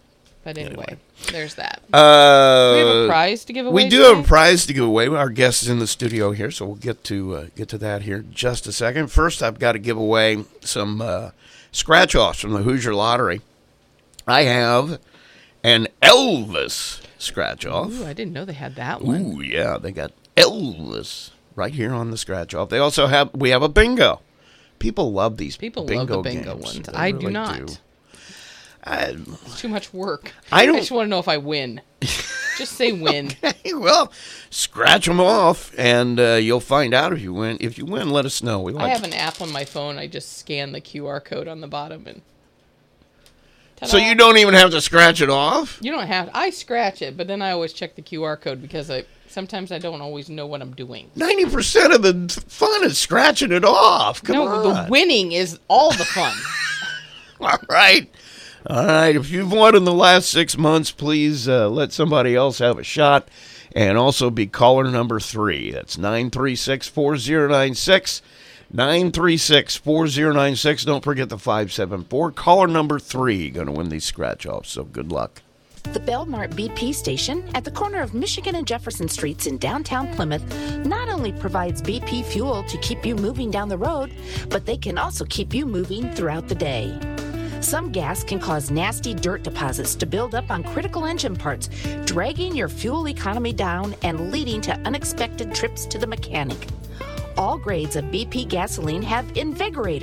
S3: but anyway,
S2: anyway.
S3: there's that.
S2: uh,
S3: we have a prize to give away.
S2: We do have a prize to give away. Our guest is in the studio here, so we'll get to uh, get to that here in just a second. First, I've got to give away some uh, scratch offs from the Hoosier Lottery. I have an Elvis scratch off.
S3: Ooh, I didn't know they had that one.
S2: Ooh, yeah, they got Elvis right here on the scratch off. They also have we have a bingo. People love these
S3: People
S2: bingo
S3: love the bingo
S2: games.
S3: ones.
S2: They
S3: I do
S2: really
S3: not.
S2: I,
S3: It's too much work.
S2: I don't-
S3: just want to know if I win. just say win.
S2: Hey, well, scratch them off, and uh, you'll find out if you win. If you win, let us know. We like I
S3: have an app on my phone. I just scan the QR code on the bottom and.
S2: so
S3: Ta-da.
S2: you don't even have to scratch it off.
S3: You don't have. I scratch it, but then I always check the QR code because I sometimes I don't always know what I'm doing.
S2: Ninety percent of the fun is scratching it off. Come
S3: no,
S2: on.
S3: the winning is all the fun.
S2: All right. All right. If you've won in the last six months, please uh, let somebody else have a shot. And also be caller number three. That's 936 4096. 936 4096. Don't forget the 574. Caller number three going to win these scratch offs. So good luck.
S4: The Belmart BP station at the corner of Michigan and Jefferson Streets in downtown Plymouth not only provides BP fuel to keep you moving down the road, but they can also keep you moving throughout the day. Some gas can cause nasty dirt deposits to build up on critical engine parts, dragging your fuel economy down and leading to unexpected trips to the mechanic. All grades of BP gasoline have Invigorate,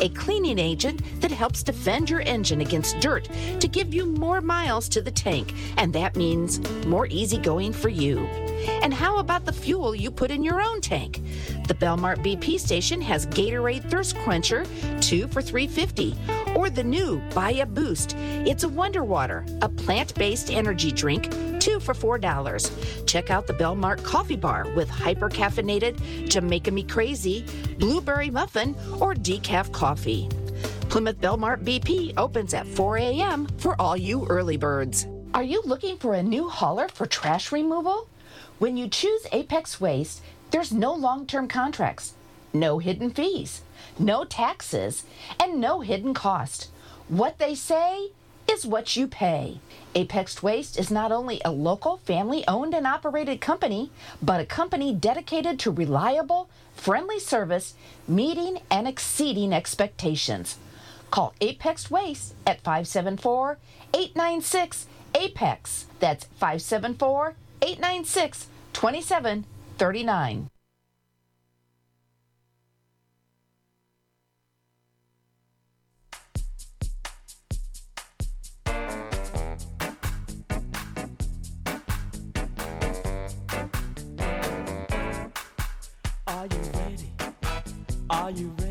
S4: a cleaning agent that helps defend your engine against dirt to give you more miles to the tank, and that means more easygoing for you. And how about the fuel you put in your own tank? The Belmart BP station has Gatorade Thirst Quencher, 2 for 350, or the new Buy a Boost. It's a Wonder Water, a plant-based energy drink, 2 for $4. Check out the Belmart Coffee Bar with hyper caffeinated Jamaica Me Crazy, blueberry muffin, or decaf coffee. Plymouth Belmart BP opens at 4 a.m. for all you early birds. Are you looking for a new hauler for trash removal? When you choose Apex Waste, there's no long term contracts, no hidden fees, no taxes, and no hidden cost. What they say is what you pay. Apex Waste is not only a local, family owned and operated company, but a company dedicated to reliable, friendly service, meeting and exceeding expectations. Call Apex Waste at 574 896 APEX. That's 574 896 2739.
S5: Are you ready? Are you ready?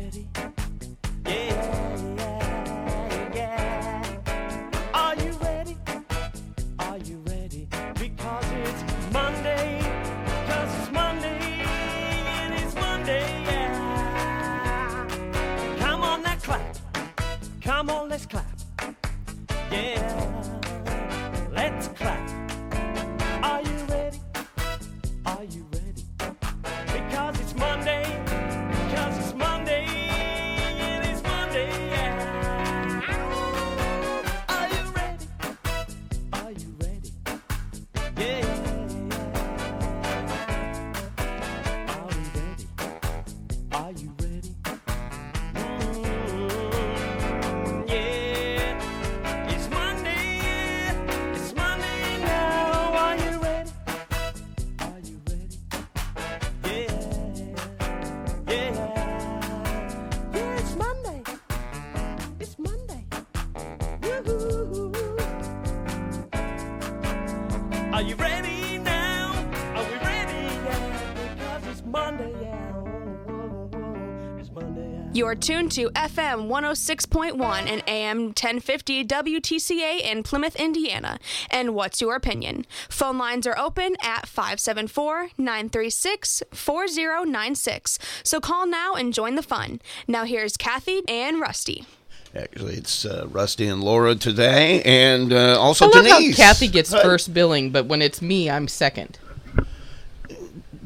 S6: Tuned to FM 106.1 and AM 1050 WTCA in Plymouth, Indiana. And what's your opinion? Phone lines are open at 574 936 4096. So call now and join the fun. Now here's Kathy and Rusty.
S2: Actually, it's uh, Rusty and Laura today, and uh, also
S3: I love
S2: Denise.
S3: how Kathy gets first billing, but when it's me, I'm second.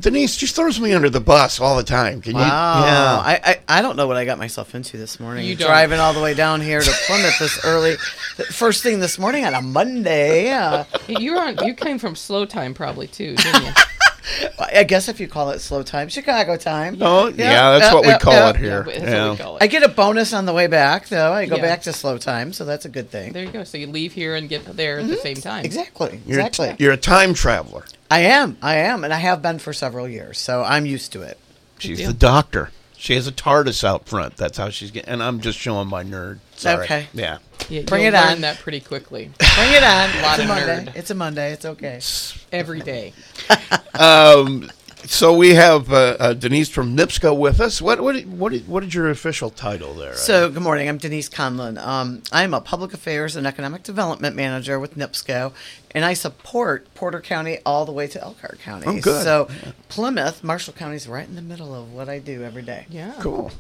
S2: Denise just throws me under the bus all the time. Can you?
S7: Wow.
S2: Yeah.
S7: I, I, I don't know what I got myself into this morning.
S3: You don't.
S7: Driving all the way down here to Plymouth this early. th- First thing this morning on a Monday. Uh, yeah.
S3: You were on. You came from slow time probably too, didn't you?
S7: I guess if you call it slow time, Chicago time.
S2: Oh, yeah,
S7: Yeah,
S2: that's
S7: yeah,
S2: what we
S7: yeah,
S2: call
S7: yeah.
S2: it here.
S3: That's what we call it.
S7: I get a bonus on the way back, though. I go
S3: Yeah.
S7: back to slow time, so that's a good thing.
S3: There you go. So you leave here and get there at the mm-hmm. same time.
S7: Exactly.
S2: You're,
S7: Exactly.
S2: you're a time traveler.
S7: I am. I am. And I have been for several years, so I'm used to it.
S2: She's the doctor. She has a TARDIS out front. That's how she's getting. And I'm just showing my nerd. Sorry.
S7: Okay.
S2: Yeah.
S3: Yeah,
S7: Bring
S3: you'll
S7: it
S3: learn
S7: on.
S3: that pretty quickly.
S7: Bring it on.
S3: a Lot
S7: it's a
S3: of
S7: Monday.
S3: nerd.
S7: It's a Monday. It's okay.
S3: Every day.
S2: Um, so we have uh, uh, Denise from NIPSCO with us. What what what what is your official title there?
S7: So, good morning. I'm Denise Conlon. Um, I'm a public affairs and economic development manager with NIPSCO, and I support Porter County all the way to Elkhart County.
S2: Oh, good.
S7: So, Plymouth, Marshall County is right in the middle of what I do every day.
S3: Yeah.
S2: cool.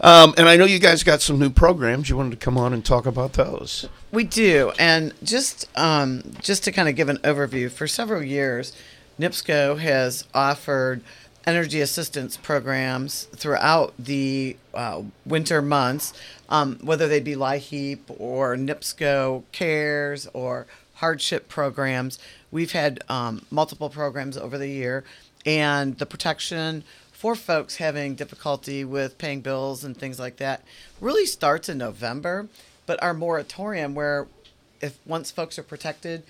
S2: Um, and I know you guys got some new programs. You wanted to come on and talk about those.
S7: We do, and just um, just to kind of give an overview, for several years, NIPSCO has offered energy assistance programs throughout the uh, winter months, um, whether they be LIHEAP or NIPSCO Cares or hardship programs. We've had um, multiple programs over the year, and the protection for folks having difficulty with paying bills and things like that really starts in November. But our moratorium, where if once folks are protected,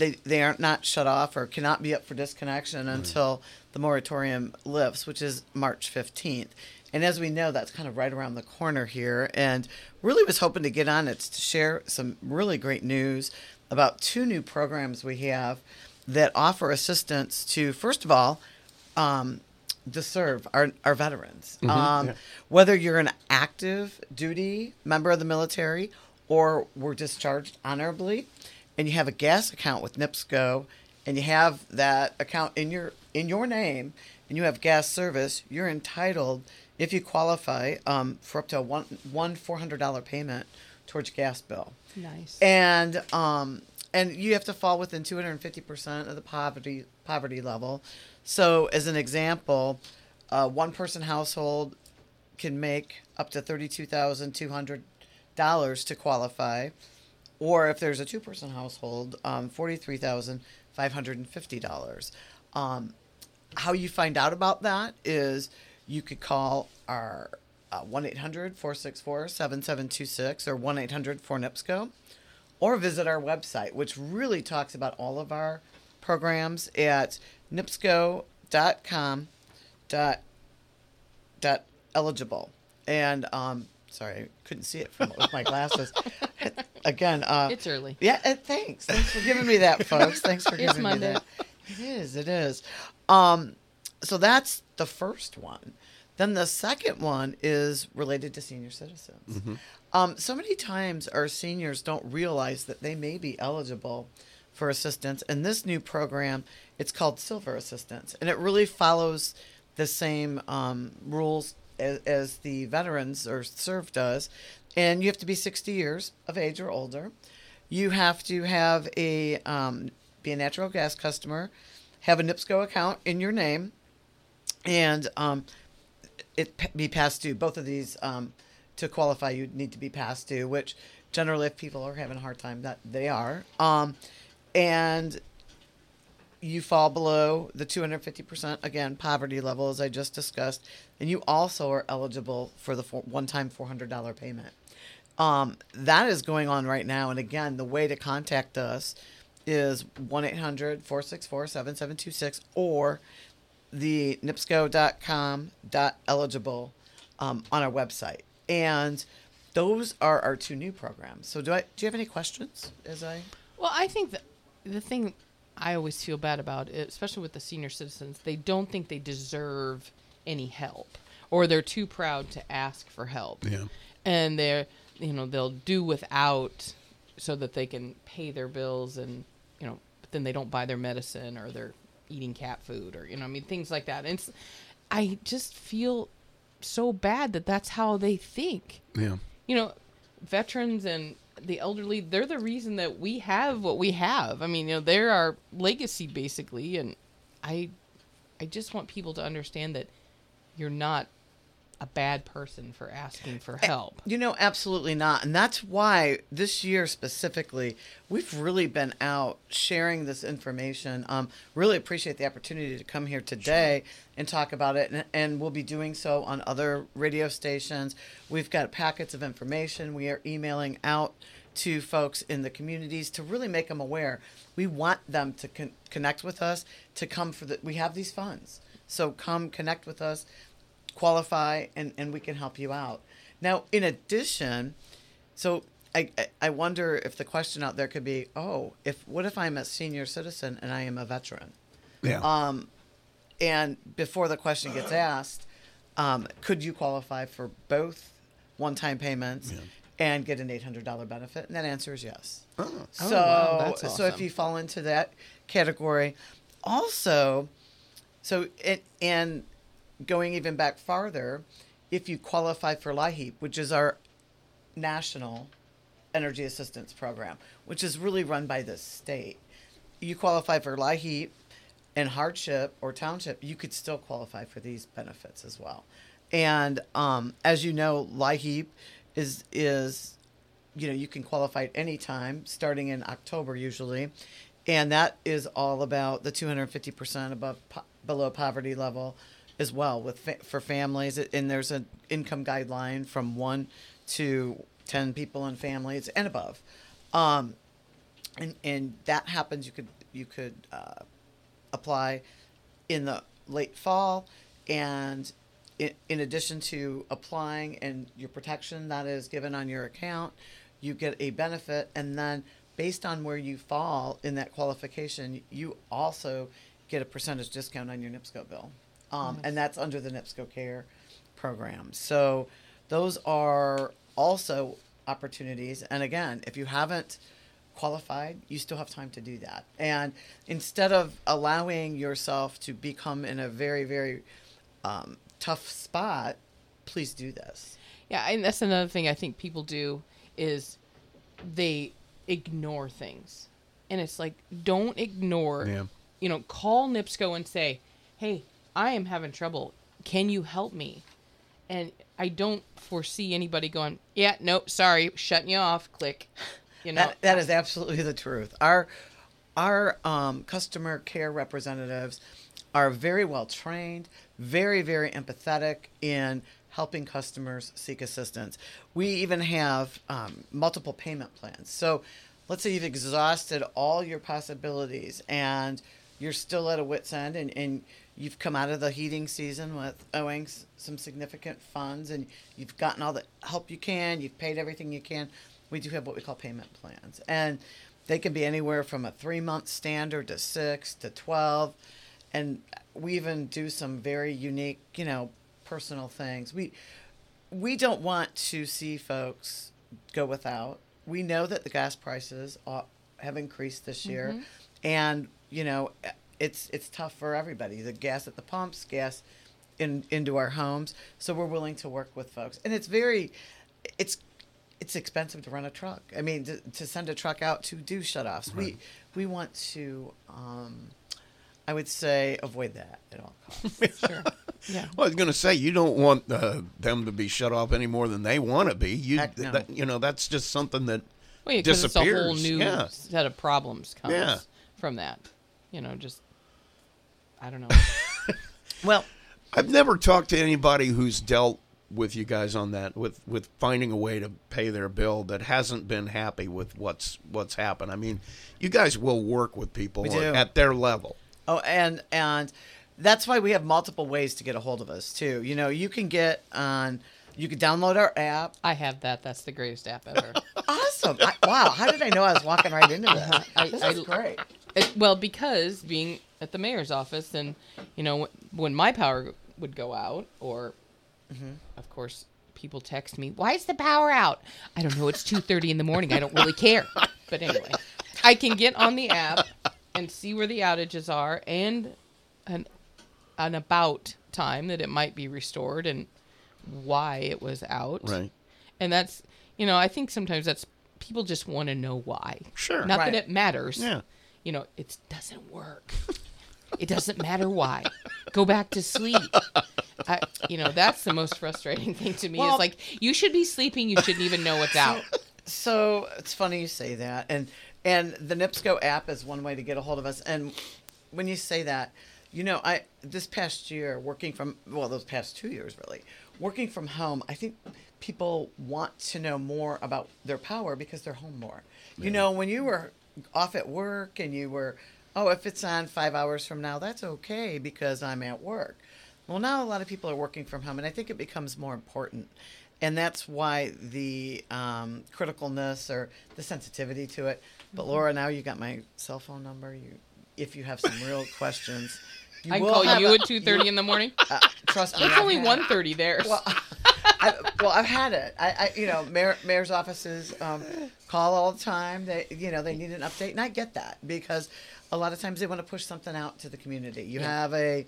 S7: they they are not shut off or cannot be up for disconnection until the moratorium lifts, which is March 15th. And as we know, that's kind of right around the corner here. And really was hoping to get on it to share some really great news about two new programs we have that offer assistance to, first of all, um, to serve our, our veterans. um, Whether you're an active duty member of the military or were discharged honorably, and you have a gas account with NIPSCO, and you have that account in your in your name, and you have gas service, you're entitled, if you qualify, um, for up to a one one four hundred dollar payment towards gas bill.
S3: Nice.
S7: and um and you have to fall within 250% of the poverty poverty level. So as an example a one person household can make up to $32200 to qualify or if there's a two person household um, $43550 um, how you find out about that is you could call our uh, 1-800-464-7726 or 1-800-4NIPSCO or visit our website which really talks about all of our programs at nipsco.com dot, dot eligible. And um sorry i couldn't see it from with my glasses. Again uh
S3: It's early.
S7: yeah uh, thanks. Thanks for giving me that folks. Thanks for giving
S3: Monday.
S7: me that. It is it is. Um so that's the first one. Then the second one is related to senior citizens. Um, so many times our seniors don't realize that they may be eligible for assistance and this new program it's called silver assistance and it really follows the same um, rules as, as the veterans or serve does and you have to be 60 years of age or older you have to have a um, be a natural gas customer have a nipsco account in your name and um, it be past due. Both of these, um, to qualify, you need to be past due, which generally, if people are having a hard time, that they are. Um, and you fall below the 250% again poverty level as i just discussed and you also are eligible for the one-time $400 payment. Um, that is going on right now and again the way to contact us is 1-800-464-7726 or the nipsco.com dot eligible um, on our website. And those are our two new programs. So do i do you have any questions as i?
S3: Well, I think that the thing I always feel bad about it, especially with the senior citizens. They don't think they deserve any help, or they're too proud to ask for help.
S2: Yeah.
S3: and they're you know they'll do without so that they can pay their bills and you know but then they don't buy their medicine or they're eating cat food or you know I mean things like that. And it's, I just feel so bad that that's how they think
S2: Yeah.
S3: you know, veterans and the elderly, they're the reason that we have what we have. I mean, you know, they're our legacy basically and I I just want people to understand that you're not a bad person for asking for help.
S7: You know, absolutely not. And that's why this year specifically, we've really been out sharing this information. Um, really appreciate the opportunity to come here today and talk about it. And, and we'll be doing so on other radio stations. We've got packets of information we are emailing out to folks in the communities to really make them aware. We want them to con- connect with us, to come for the, we have these funds. So come connect with us qualify and, and we can help you out. Now, in addition, so I, I- I wonder if the question out there could be, oh, if what if I'm a senior citizen and I am a veteran?
S2: Yeah.
S7: Um, and before the question gets asked, um, could you qualify for both one-time payments and get an eight hundred dollar benefit? And that answer is yes.
S2: Oh.
S7: So,
S3: Oh, wow, that's
S7: so if you fall into that category, also, so it and going even back farther, if you qualify for LIHEAP, which is our national energy assistance program, which is really run by the state, you qualify for LIHEAP and hardship or township, you could still qualify for these benefits as well. And um, as you know, LIHEAP is is you know you can qualify at any time, starting in October usually, and that is all about the 250 percent above po- below poverty level as well with fa- for families. And there's an income guideline from one to ten people in families and above. Um, and and that happens. You could you could uh, apply in the late fall, and in, in addition to applying and your protection that is given on your account, you get a benefit, and then based on where you fall in that qualification, you also get a percentage discount on your NIPSCO bill, um, and that's under the NIPSCO Care program. So those are also opportunities. And again, if you haven't qualified, you still have time to do that. And instead of allowing yourself to become in a very, very um, tough spot, please do this.
S3: Yeah, and that's another thing I think people do is they ignore things. And it's like don't ignore
S2: Yeah.
S3: you know, call NIPSCO and say, "Hey, I am having trouble. Can you help me?" And I don't foresee anybody going, "Yeah, nope, sorry, shutting you off." Click. You know.
S7: That, that is absolutely the truth. Our our um, customer care representatives are very well trained, very very empathetic in helping customers seek assistance. We even have um, multiple payment plans. So let's say you've exhausted all your possibilities and you're still at a wit's end and, and you've come out of the heating season with owing some significant funds and you've gotten all the help you can, you've paid everything you can. We do have what we call payment plans. And they can be anywhere from a three month standard to six to 12. And we even do some very unique, you know, personal things. We, we don't want to see folks go without. We know that the gas prices have increased this year, mm-hmm. and you know it's it's tough for everybody. The gas at the pumps, gas in into our homes. So we're willing to work with folks, and it's very, it's it's expensive to run a truck. I mean, to, to send a truck out to do shutoffs. We we want to, um, I would say, avoid that at all costs.
S3: sure. Yeah.
S2: Well, I was going to say you don't want uh, them to be shut off any more than they want to be. You,
S7: Heck no.
S2: that, you know, that's just something that
S3: Well, yeah, 'cause it's a whole new
S2: Yeah.
S3: set of problems comes
S2: Yeah.
S3: from that. You know, just I don't know.
S7: well,
S2: I've never talked to anybody who's dealt with you guys on that with with finding a way to pay their bill that hasn't been happy with what's what's happened. I mean, you guys will work with people
S7: We
S2: at their level.
S7: Oh, and and that's why we have multiple ways to get a hold of us too. You know, you can get on, you can download our app.
S3: I have that. That's the greatest app ever.
S7: Awesome! I, wow, how did I know I was walking right into uh-huh. that?
S3: I-
S7: this
S3: I-
S7: is great.
S3: It, well, because being at the mayor's office, and you know, when my power would go out, or mm-hmm. of course, people text me, "Why is the power out?" I don't know. It's two thirty in the morning. I don't really care. But anyway, I can get on the app and see where the outages are and an an about time that it might be restored and why it was out.
S2: Right.
S3: And that's you know, I think sometimes that's people just want to know why.
S2: Sure.
S3: Not
S7: Right.
S3: that it matters.
S2: Yeah.
S3: You know, it doesn't work. it doesn't matter why. Go back to sleep. I, you know, that's the most frustrating thing to me.
S7: Well-
S3: is like you should be sleeping. You shouldn't even know what's out.
S7: So it's funny you say that, and and the NIPSCO app is one way to get a hold of us. And when you say that, you know, I this past year working from well, those past two years really working from home, I think people want to know more about their power because they're home more. You know, when you were off at work and you were, oh, if it's on five hours from now, that's okay because I'm at work. Well, now a lot of people are working from home, and I think it becomes more important. And that's why the um, criticalness or the sensitivity to it. But
S3: Mm-hmm.
S7: Laura, now you got my cell phone number. You, if you have some real questions, you
S3: I can
S7: will
S3: call you
S7: a-
S3: at two thirty in the morning.
S7: uh, trust me,
S3: It's
S7: I've
S3: only one thirty there.
S7: Well, I, well, I've had it. I, I you know, mayor, mayor's offices um, call all the time. They, you know, they need an update, and I get that because a lot of times they want to push something out to the community. You have a,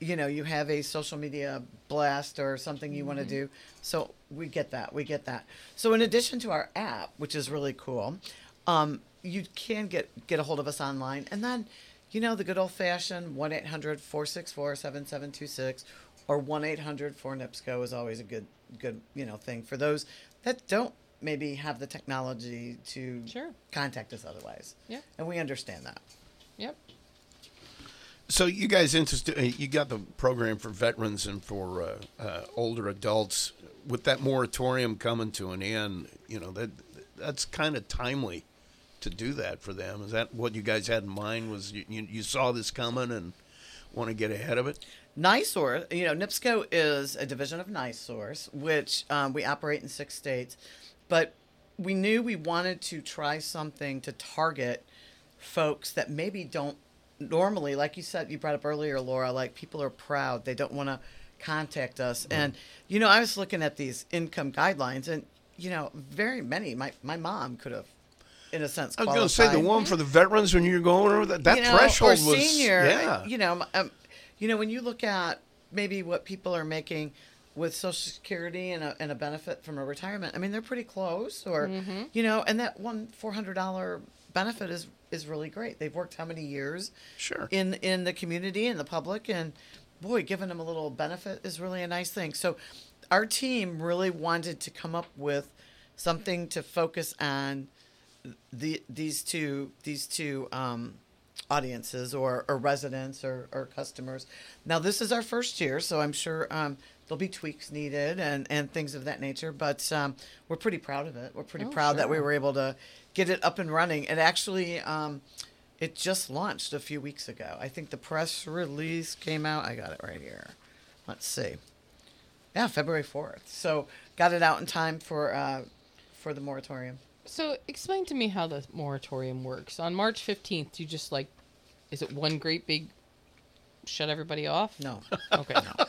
S7: you know, you have a social media blast or something you want to do. So we get that. We get that. So in addition to our app, which is really cool, um, you can get get a hold of us online, and then. You know, the good old fashioned 1 800 464 7726 or 1 800 4 NIPSCO is always a good, good, you know, thing for those that don't maybe have the technology to
S3: Sure.
S7: contact us otherwise.
S3: Yeah.
S7: And we understand that.
S3: Yep.
S2: So you guys interested? uh, You got the program for veterans and for uh, uh, older adults. With that moratorium coming to an end, you know that that's kind of timely to do that for them. Is that what you guys had in mind? Was you, you, you saw this coming and want to get ahead of it?
S7: NISOURCE, you know, NIPSCO is a division of NISOURCE, which um, we operate in six states. But we knew we wanted to try something to target folks that maybe don't normally, like you said, you brought up earlier, Laura, like people are proud. They don't want to contact us. And, you know, I was looking at these income guidelines and, you know, very many, my, my mom could have, in a sense,
S2: I was going to say the one for the veterans when you're going over that. That
S7: you know,
S2: threshold
S7: or
S2: was
S7: senior.
S2: yeah.
S7: You know, um, you know when you look at maybe what people are making with Social Security and a, and a benefit from a retirement. I mean, they're pretty close, or
S3: Mm-hmm.
S7: you know, and that one four hundred dollar benefit is is really great. They've worked how many years?
S2: Sure.
S7: In in the community and the public, and boy, giving them a little benefit is really a nice thing. So, our team really wanted to come up with something to focus on the these two these two um, audiences or, or residents or, or customers. Now this is our first year, so I'm sure um, there'll be tweaks needed and, and things of that nature. But um, we're pretty proud of it. We're pretty
S3: Oh,
S7: proud that we were able to get it up and running. And actually, um, it just launched a few weeks ago. I think the press release came out. I got it right here. Let's see. Yeah, February fourth. So got it out in time for uh, for the moratorium.
S3: So explain to me how the moratorium works. On March fifteenth, you just like, is it one great big, shut everybody off?
S7: No,
S3: Okay.
S7: no,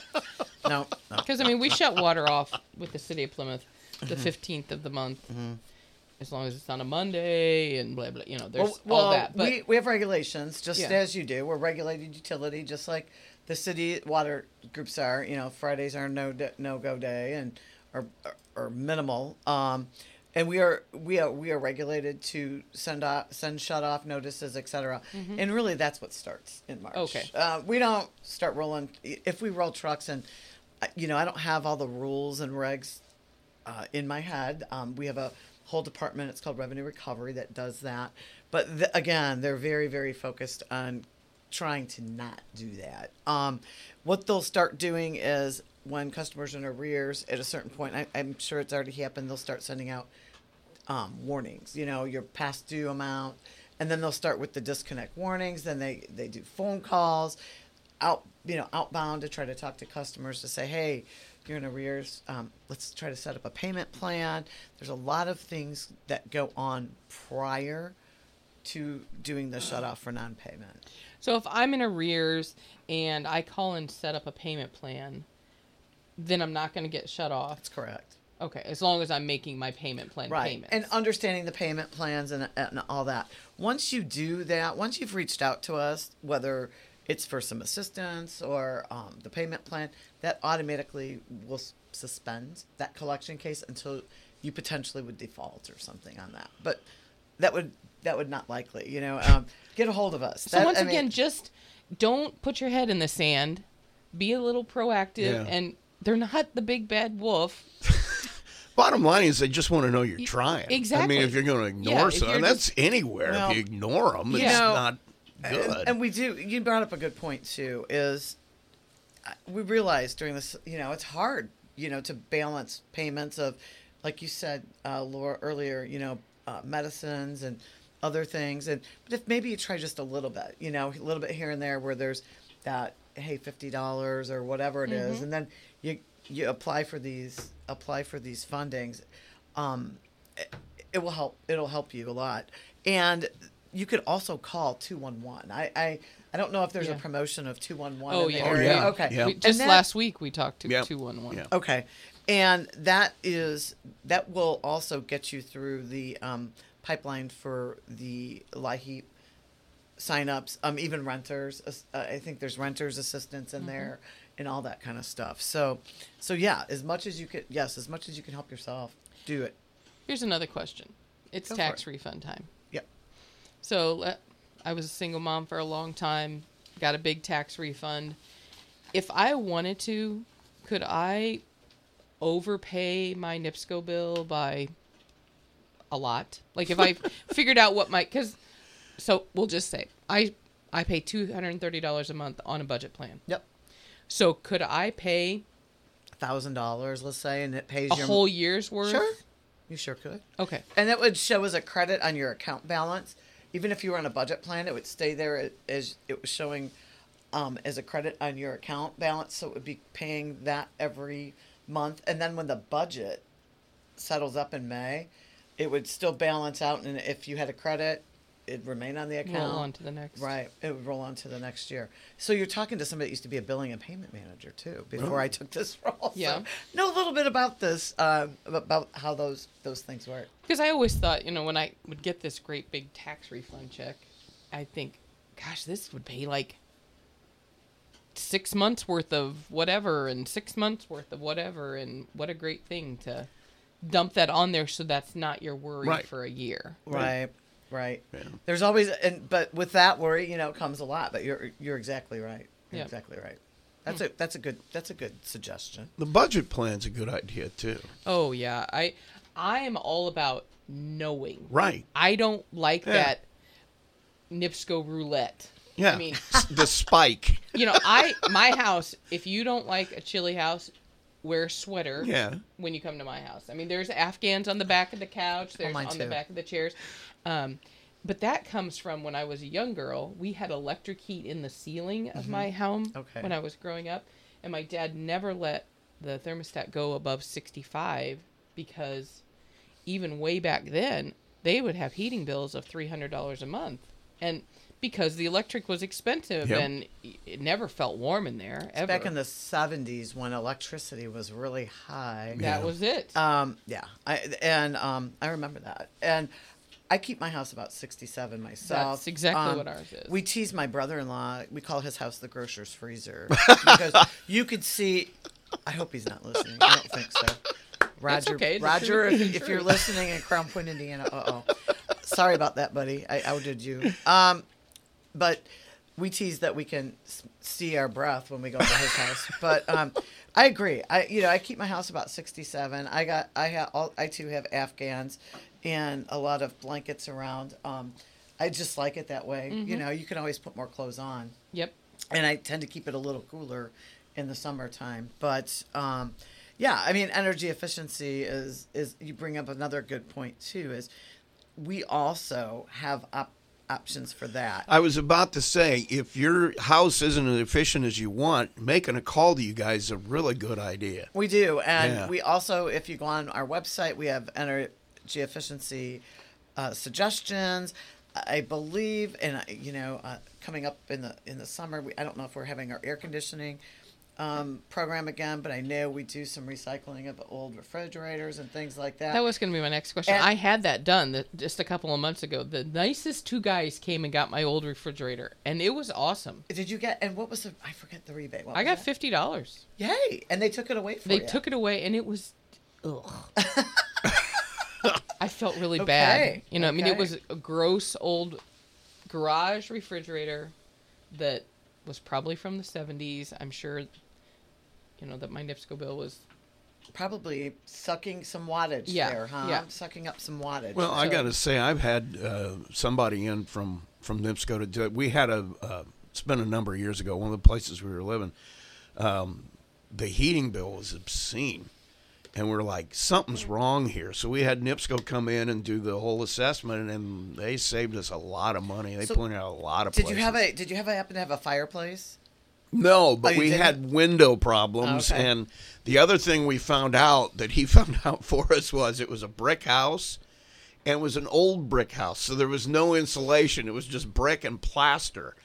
S7: no.
S3: Because I mean, we shut water off with the city of Plymouth
S7: Mm-hmm.
S3: the fifteenth of the month, as long as it's on a Monday and blah blah. You know, there's
S7: well,
S3: all that. But
S7: we, we have regulations, just
S3: Yeah.
S7: as you do. We're regulated utility, just like the city water groups are. You know, Fridays are no no go day and or, or minimal. Um, and we are we are we are regulated to send off send shut off notices, etc. And really, that's what starts in March.
S3: Mm-hmm. Okay.
S7: Uh, we don't start rolling if we roll trucks and. uh, You know, I don't have all the rules and regs uh, in my head. Um, we have a whole department. It's called Revenue Recovery that does that. But th- again, they're very, very focused on trying to not do that. Um, what they'll start doing is when customers are in arrears at a certain point, I, I'm sure it's already happened. They'll start sending out um, warnings. You know, your past due amount, and then they'll start with the disconnect warnings. Then they they do phone calls out you know outbound to try to talk to customers to say hey you're in arrears um, let's try to set up a payment plan there's a lot of things that go on prior to doing the shut off for non-payment.
S3: So if I'm in arrears and I call and set up a payment plan, then I'm not going to get shut off.
S7: That's correct.
S3: Okay, as long as I'm making my payment plan
S7: Right.
S3: payments.
S7: And understanding the payment plans and, and all that. Once you do that, once you've reached out to us, whether it's for some assistance or um, the payment plan, that automatically will s- suspend that collection case until you potentially would default or something on that. But that would that would not likely, you know. Um, get a hold of us.
S3: so
S7: That-
S3: once
S7: I mean,
S3: again, just don't put your head in the sand. Be a little proactive,
S2: Yeah.
S3: and they're not the big bad wolf.
S2: Bottom line is, they just want to know you're trying.
S3: Exactly.
S2: I mean, if you're going to ignore
S3: Yeah, if
S2: something,
S3: you're
S2: that's anywhere.
S7: Well,
S2: if you ignore them, it's
S3: Yeah.
S2: not
S7: And-
S2: good.
S7: And, we do. You brought up a good point too. Is uh, we realized during this, you know, it's hard, you know, to balance payments of, like you said, uh, Laura earlier, you know, uh, medicines and other things. And but if maybe you try just a little bit, you know, a little bit here and there, where there's that, hey, fifty dollars or whatever it is, and then you you apply for these apply for these fundings. Um, it, it will help. It'll help you a lot. And you could also call 211. I, I, I don't know if there's
S3: Yeah.
S7: a promotion of 211
S3: Oh,
S7: in the
S3: yeah. Oh,
S2: yeah.
S7: Okay.
S2: Yeah.
S3: We, just
S7: that-
S3: last week we talked to two one one.
S2: Yeah.
S7: Okay. And that is that will also get you through the um, pipeline for the LIHEAP signups, um, even renters. Uh, I think there's renters assistance
S3: Mm-hmm.
S7: in there and all that kind of stuff. So, so yeah, as much as you could, yes, as much as you can help yourself, do it.
S3: Here's another question. It's
S7: Go
S3: tax
S7: it.
S3: refund time. So let, I was a single mom for a long time, got a big tax refund. If I wanted to, could I overpay my NIPSCO bill by a lot? Like if I figured out what my because so we'll just say I I pay two hundred and thirty dollars a month on a budget plan.
S7: Yep.
S3: So could I pay
S7: Thousand dollars, let's say, and it pays
S3: a
S7: your
S3: whole year's worth?
S7: Sure. You sure could.
S3: Okay.
S7: And that would show as a credit on your account balance. Even if you were on a budget plan, it would stay there as it was showing um, as a credit on your account balance. So it would be paying that every month. And then when the budget settles up in May, it would still balance out. And if you had a credit, it'd remain on the account.
S3: Roll on to the next.
S7: Right. It would roll on to the next year. So you're talking to somebody that used to be a billing and payment manager too before I took this role.
S3: Yeah.
S7: So know a little bit about this, uh, about how those those things work.
S3: Because I always thought, you know, when I would get this great big tax refund check, I think, gosh, this would pay like six months worth of whatever and six months worth of whatever. And what a great thing to dump that on there so that's not your worry
S2: Right.
S3: for a year.
S7: Right. Right.
S2: Yeah.
S7: There's always and but with that worry, you know, comes a lot. But you're you're exactly right. You're
S3: Yeah.
S7: exactly right. That's a that's a good that's a good suggestion.
S2: the budget plan's a good idea too.
S3: Oh, yeah. I, I am all about knowing.
S2: Right.
S3: I don't like
S2: Yeah.
S3: that NIPSCO roulette.
S2: Yeah.
S3: I mean,
S2: the spike.
S3: you know, I my house. If you don't like a chilly house, wear a sweater.
S2: Yeah.
S3: When you come to my house, I mean, there's Afghans on the back of the couch. Oh, there's
S7: mine
S3: on the back of the chairs. Um, but that comes from when I was a young girl. We had electric heat in the ceiling of my home
S7: Mm-hmm. Okay.
S3: when I was growing up, and my dad never let the thermostat go above 65 because even way back then they would have heating bills of $300 a month and because the electric was expensive
S2: Yep.
S3: and it never felt warm in there ever.
S7: Back in the '70s when electricity was really high.
S3: that
S2: Yeah.
S3: was it.
S7: Um, yeah, I and um, I remember that. And I keep my house about sixty-seven myself.
S3: That's exactly
S7: Um,
S3: what ours is.
S7: We tease my brother-in-law. We call his house the grocer's freezer because you could see. I hope he's not listening. I don't think so. Roger,
S3: okay.
S7: Roger, if, if you're listening in Crown Point, Indiana, uh oh, sorry about that, buddy. I outed you. Um, but we tease that we can see our breath when we go to his house. But um, I agree. I you know I keep my house about sixty seven. I got I have all I too have Afghans and a lot of blankets around. Um, I just like it that way. You know, you can always put more clothes on
S3: yep.
S7: and I tend to keep it a little cooler in the summertime. But um, yeah, I mean, energy efficiency is is you bring up another good point too. Is we also have op- options for that.
S2: I was about to say, if your house isn't as efficient as you want, making a call to you guys is a really good idea.
S7: We do, and
S2: Yeah.
S7: we also, if you go on our website, we have energy efficiency uh, suggestions. I believe, and you know, uh, coming up in the in the summer, we, I don't know if we're having our air conditioning um, program again, but I know we do some recycling of old refrigerators and things like that.
S3: That was going to be my next question.
S7: And-
S3: I had that done the, just a couple of months ago. The nicest two guys came and got my old refrigerator, and it was awesome.
S7: Did you get? And what was the? I forget the rebate.
S3: I got
S7: that?
S3: fifty dollars.
S7: Yay! And they took it away from
S3: They
S7: you.
S3: took it away, and it was, ugh. I felt really
S7: Okay,
S3: bad. You know, I mean, it was a gross old garage refrigerator that was probably from the seventies. I'm sure. You know that my NIPSCO bill was
S7: probably sucking some wattage
S3: Yeah,
S7: there, huh?
S3: yeah.
S7: Sucking up some wattage.
S2: Well, I got to say, I've had uh, somebody in from from NIPSCO to do it. We had a uh, it's been a number of years ago. One of the places we were living, um, the heating bill was obscene, and we're like, something's wrong here. So we had NIPSCO come in and do the whole assessment, and they saved us a lot of money. They
S7: So,
S2: pointed out a lot of.
S7: did
S2: places.
S7: you have a? Did you have a happen to have a fireplace?
S2: No, but oh,
S7: you
S2: we
S7: didn't?
S2: had window problems,
S7: Okay.
S2: and the other thing we found out that he found out for us was it was a brick house, and it was an old brick house, so there was no insulation. It was just brick and plaster,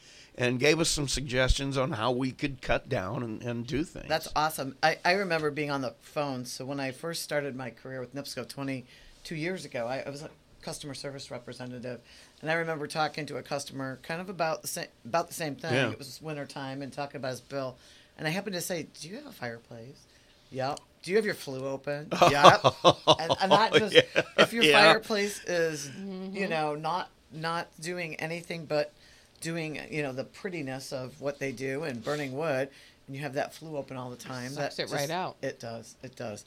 S2: and gave us some suggestions on how we could cut down and, and do things.
S7: That's awesome. I, I remember being on the phone. So when I first started my career with NIPSCO 22 years ago, I, I was a customer service representative, and I remember talking to a customer kind of about the same about the same thing.
S2: Yeah.
S7: It was winter time and talking about his bill, and I happened to say, "Do you have a fireplace?" Yep. Do you have your flue open? Yep. and, and not oh, just
S2: Yeah.
S7: if your
S2: Yeah.
S7: fireplace is, mm-hmm. you know, not not doing anything but doing, you know, the prettiness of what they do and burning wood, and you have that flue open all the time.
S3: Sucks
S7: that
S3: it right out.
S7: It does. It does.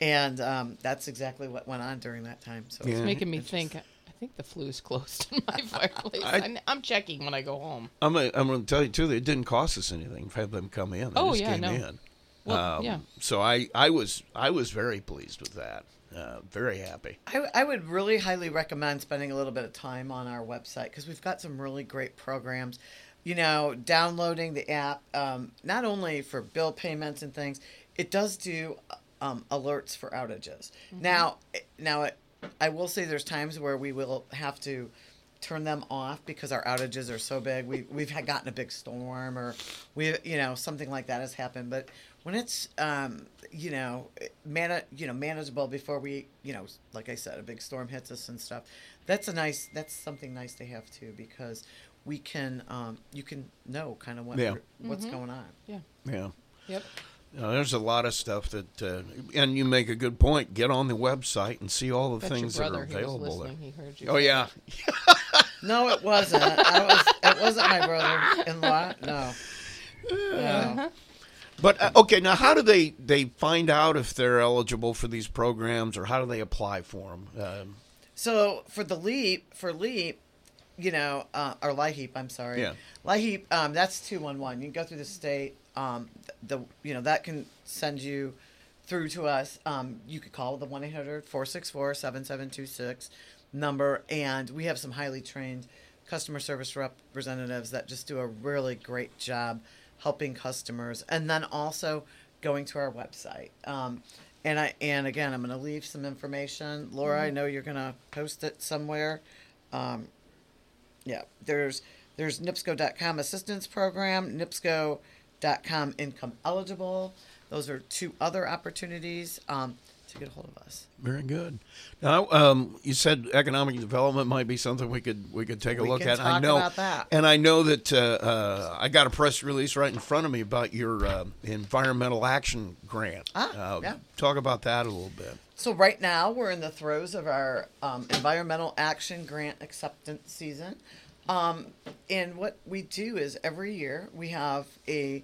S7: And um, that's exactly what went on during that time. So
S2: Yeah.
S3: it's making me think. I think the flue's closed in my fireplace.
S2: I-
S3: I, I'm checking when I go home.
S2: I'm gonna, I'm going to tell you too. that It didn't cost us anything to have them come in. They
S3: Oh,
S2: just
S3: yeah,
S2: came
S3: no.
S2: in.
S3: Well,
S2: Um,
S3: yeah.
S2: So I, I was I was very pleased with that. Uh, very happy.
S7: I, I would really highly recommend spending a little bit of time on our website because we've got some really great programs. You know, downloading the app, um, not only for bill payments and things, it does do um, alerts for outages. Now, now it, I will say there's times where we will have to turn them off because our outages are so big. We we've had gotten a big storm or we you know something like that has happened. But when it's um, you know man you know manageable before we you know like I said a big storm hits us and stuff. That's a nice that's something nice to have too because we can um, you can know kind of what
S2: Yeah.
S7: what's going on.
S3: Yeah.
S2: Yeah.
S3: Yep.
S2: You know, there's a lot of stuff that, uh, and you make a good point. Get on the website and see all the
S3: Bet your
S2: thing that are
S3: brother, he was
S2: available there.
S3: listening. He heard you.
S2: Oh yeah,
S7: No, it wasn't. I was it wasn't my brother-in-law. No. No.
S2: But uh, okay. Now, how do they they find out if they're eligible for these programs, or how do they apply for them? Um,
S7: So for the leap, for leap, you know, uh, or LIHEAP, I'm sorry.
S2: Yeah.
S7: LIHEAP, um, that's two one one. You can go through the state. Um, the you know that can send you through to us. Um, you could call the 1-800-464-7726 number, and we have some highly trained customer service representatives that just do a really great job helping customers, and then also going to our website. Um, and I and again, I'm going to leave some information. Laura, I know you're going to post it somewhere. Um, yeah, there's there's NIPSCO.com assistance program, NIPSCO.com income eligible. Those are two other opportunities um, to get a hold of us.
S2: very good. Now, um, you said economic development might be something we could we could take a
S7: We
S2: look at. I know, and I know that uh, uh, I got a press release right in front of me about your uh, environmental action grant.
S7: Ah,
S2: uh,
S7: yeah.
S2: Talk about that a little bit.
S7: So right now we're in the throes of our um, environmental action grant acceptance season, um, and what we do is every year we have a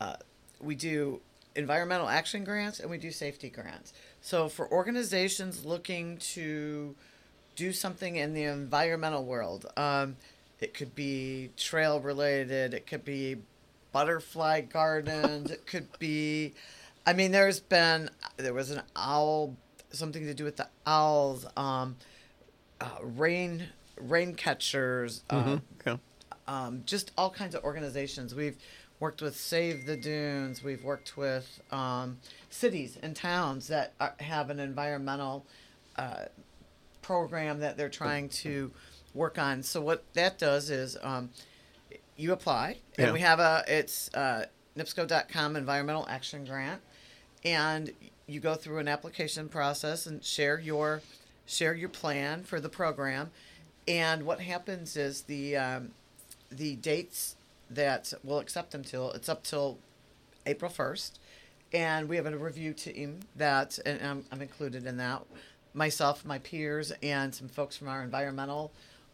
S7: uh, we do environmental action grants and we do safety grants. So for organizations looking to do something in the environmental world, um, it could be trail related, it could be butterfly gardens, it could be, I mean, there's been there was an owl, something to do with the owls, um, uh, rain rain catchers, uh,
S2: Yeah.
S7: um, just all kinds of organizations. We've worked with Save the Dunes. We've worked with um, cities and towns that are, have an environmental uh, program that they're trying to work on. So what that does is um, you apply, and
S2: Yeah.
S7: we have a it's uh, NIPSCO.com Environmental Action Grant, and you go through an application process and share your share your plan for the program. And what happens is the um, the dates that we'll accept them till it's up till April first, and we have a review team that and I'm, I'm included in that. Myself, my peers, and some folks from our environmental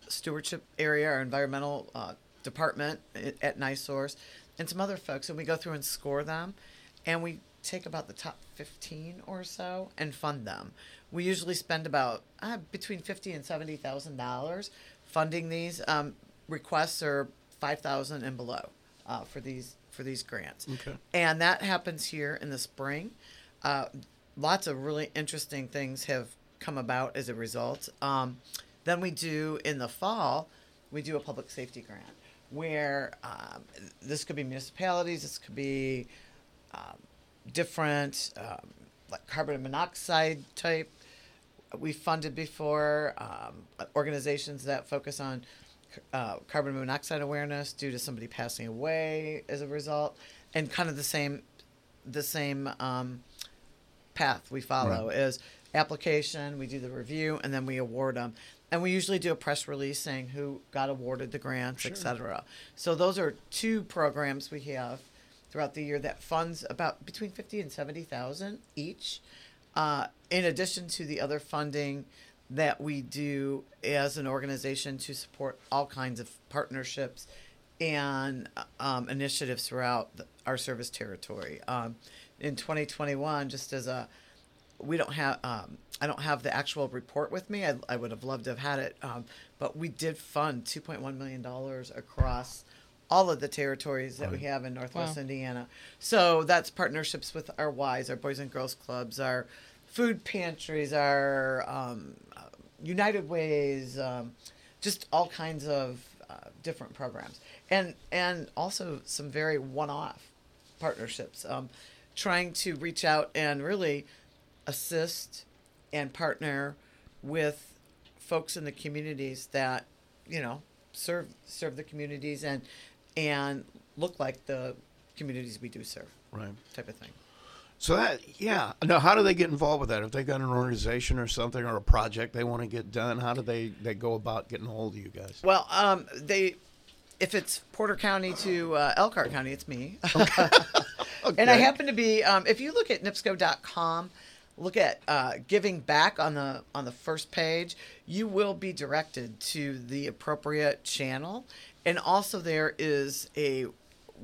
S7: stewardship area, our environmental uh, department at, NiSource, and some other folks, and we go through and score them, and we take about the top 15 or so and fund them. We usually spend about uh, between 50 and 70 thousand dollars funding these. Um, requests are 5,000 and below uh, for these for these grants,
S2: Okay.
S7: and that happens here in the spring. Uh, lots of really interesting things have come about as a result. Um, then we do in the fall, we do a public safety grant where um, this could be municipalities, this could be um, different um, like carbon monoxide type. We funded before um, organizations that focus on uh, carbon monoxide awareness due to somebody passing away as a result, and kind of the same, the same um, path we follow
S2: Right.
S7: is application. We do the review, and then we award them. And we usually do a press release saying who got awarded the grants, etc. So those are two programs we have throughout the year that funds about between fifty and seventy thousand each. Uh, in addition to the other funding that we do as an organization to support all kinds of partnerships and um, initiatives throughout the, our service territory. Um, in 2021, just as a we don't have um, I don't have the actual report with me. I, I would have loved to have had it, um, but we did fund 2.1 million dollars across all of the territories that we have in Northwest
S3: Wow.
S7: Indiana. So that's partnerships with our Ys, our Boys and Girls Clubs, our food pantries, our um, uh, United Ways, um, just all kinds of uh, different programs, and and also some very one-off partnerships, um, trying to reach out and really assist and partner with folks in the communities that you know serve serve the communities and and look like the communities we do serve
S2: Right.
S7: type of thing.
S2: So that, yeah. Now, how do they get involved with that? If they got an organization or something or a project they want to get done, how do they, they go about getting a hold of you guys?
S7: Well, um, they if it's Porter County to uh, Elkhart County, it's me. And I happen to be. Um, if you look at NIPSCO.com, look at uh, giving back on the on the first page, you will be directed to the appropriate channel, and also there is a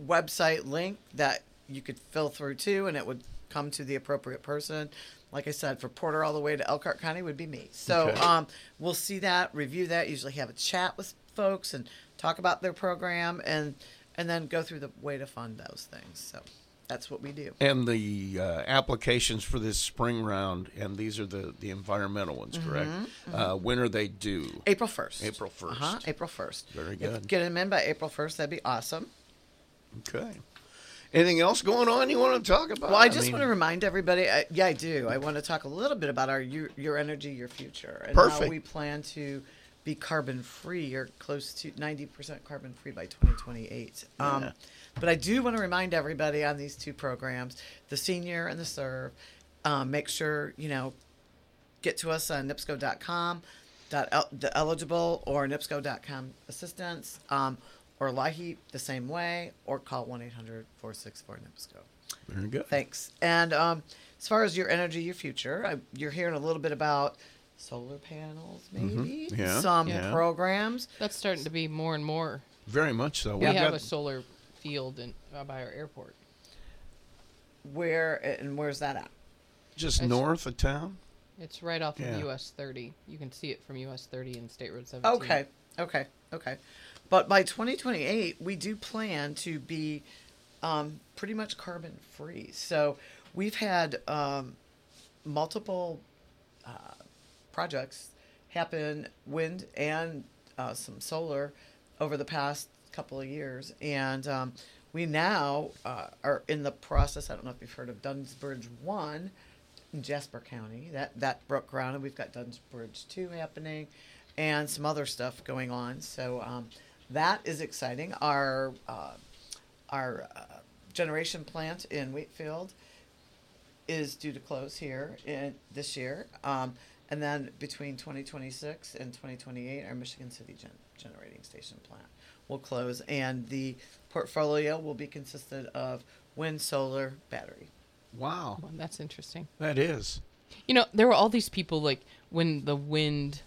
S7: website link that you could fill through too, and it would come to the appropriate person. Like I said, for Porter all the way to Elkhart County would be me. So
S2: Okay.
S7: um, we'll see that, review that, usually have a chat with folks and talk about their program, and and then go through the way to fund those things. So that's what we do.
S2: And the uh, applications for this spring round, and these are the, the environmental ones, correct? Uh, when are they due?
S7: April 1st.
S2: April 1st.
S7: Uh-huh, April 1st.
S2: Very
S7: If
S2: good.
S7: get them in by April 1st, that'd be awesome.
S2: Okay. Anything else going on you want to talk about?
S7: Well, I just
S2: mean,
S7: want to remind everybody. I, yeah, I do. I want to talk a little bit about our your, your energy, your future, and how we plan to be carbon free or close to ninety percent carbon free by twenty twenty eight. Um,
S2: Yeah.
S7: But I do want to remind everybody on these two programs, the senior and the serve. Um, make sure you know get to us on nipsco.com dot el- the eligible or nipsco.com assistance um, or LIHEAP the same way or call 1-800-464-NIPSCO.
S2: Very good.
S7: Thanks. And um, as far as your energy, your future, I, you're hearing a little bit about solar panels, maybe
S2: Mm-hmm. Yeah,
S7: some
S2: yeah.
S7: programs.
S3: That's starting to be more and more.
S2: Very much so.
S3: We
S2: We've got
S3: a solar field in, uh, by our airport.
S7: Where and where's that at?
S2: just
S3: It's-
S2: north of town.
S3: It's right off
S2: Yeah.
S3: of US 30. You can see it from US 30 and State Road 17.
S7: Okay, okay, okay. But by 2028, we do plan to be um, pretty much carbon free. So we've had um, multiple uh, projects happen, wind and uh, some solar, over the past couple of years, and um, we now uh, are in the process. I don't know if you've heard of Dunns Bridge One in Jasper County. That that broke ground, and we've got Dunns Bridge Two happening, and some other stuff going on. So um, that is exciting. Our uh, our uh, generation plant in Wheatfield is due to close here in this year. Um, and then between 2026 and 2028, our Michigan City gen- generating station plant will close, and the portfolio will be consisted of wind, solar, battery.
S2: Wow,
S3: Well, that's interesting.
S2: that is.
S3: You know, there were all these people like when the wind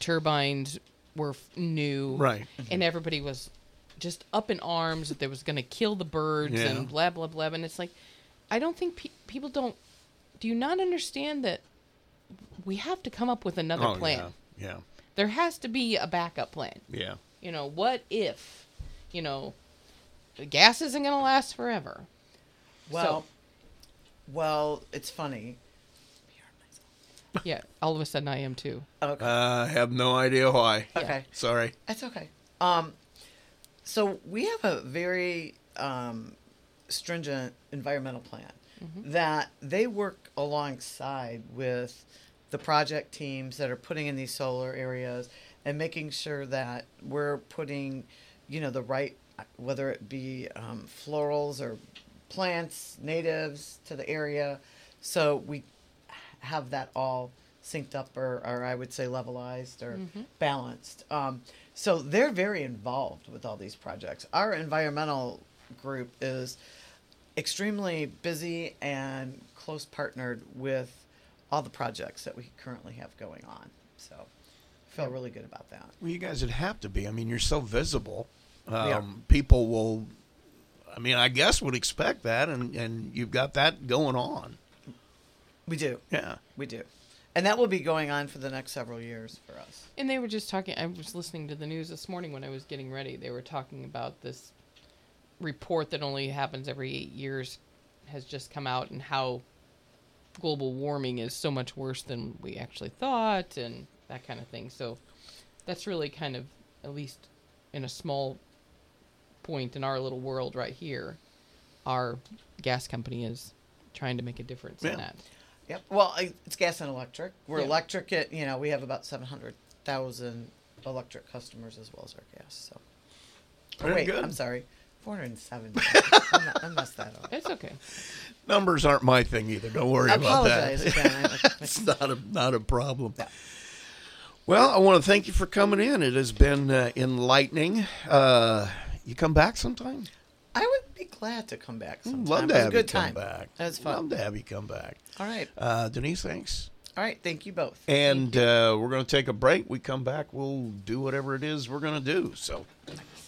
S3: turbines were new,
S2: Right.
S3: And everybody was just up in arms that they was going to kill the birds
S2: Yeah.
S3: and blah blah blah. And it's like, I don't think pe- people don't. Do you not understand that we have to come up with another
S2: Oh,
S3: plan?
S2: yeah,
S3: There has to be a backup plan.
S2: yeah, yeah.
S3: You know, what if, you know, the gas isn't going to last forever?
S7: Well, well, it's funny.
S3: Yeah, all of a sudden I am too.
S7: Okay.
S2: I have no idea why.
S7: Okay.
S2: Sorry.
S7: That's okay. Um, so we have a very um, stringent environmental plan that they work alongside with the project teams that are putting in these solar areas and making sure that we're putting, you know, the right, whether it be um, florals or plants, natives to the area. So we have that all synced up or, or I would say levelized or balanced. Um, so they're very involved with all these projects. Our environmental group is extremely busy and close partnered with all the projects that we currently have going on. So I feel really good about that.
S2: Well, you guys would have to be. I mean, you're so visible.
S7: are.
S2: Um, people will. I mean, I guess would expect that, and and you've got that going on.
S7: We do.
S2: Yeah.
S7: We do. And that will be going on for the next several years for us.
S3: And they were just talking. I was listening to the news this morning when I was getting ready. They were talking about this report that only happens every eight years has just come out, and how global warming is so much worse than we actually thought, and that kind of thing. So that's really kind of, at least in a small point in our little world right here, our gas company is trying to make a difference
S2: Yeah.
S3: in that.
S7: Yep. Well, it's gas and electric. We're
S3: Yeah.
S7: electric at, you know, we have about 700,000 electric customers as well as our gas. So, oh, wait,
S2: good.
S7: I'm sorry. 470. I'm not, I messed that up.
S3: It's okay.
S2: Numbers aren't my thing either. Don't worry
S7: I
S2: about that.
S7: again.
S2: It's not a not a problem.
S7: Yeah.
S2: Well, I want to thank you for coming in. It has been uh, enlightening. Uh, you come back sometime.
S7: I would be glad to come back sometime.
S2: Love to have
S7: good
S2: you
S7: time.
S2: come back.
S7: That was fun.
S2: Love to have you come back.
S7: All right.
S2: Uh, Denise, thanks.
S7: All right. Thank you both.
S2: And uh, we're going to take a break. We come back. We'll do whatever it is we're going to do. So.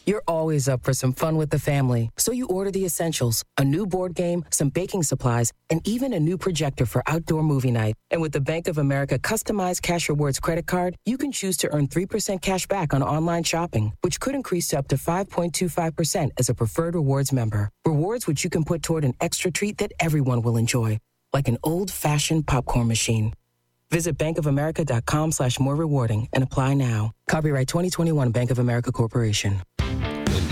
S8: You're always up for some fun with the family, so you order the essentials a new board game, some baking supplies, and even a new projector for outdoor movie night. And with the Bank of America customized cash rewards credit card, you can choose to earn 3% cash back on online shopping, which could increase to up to 5.25% as a preferred rewards member. Rewards which you can put toward an extra treat that everyone will enjoy, like an old fashioned popcorn machine. Visit bankofamerica.com slash more rewarding and apply now. Copyright 2021 Bank of America Corporation.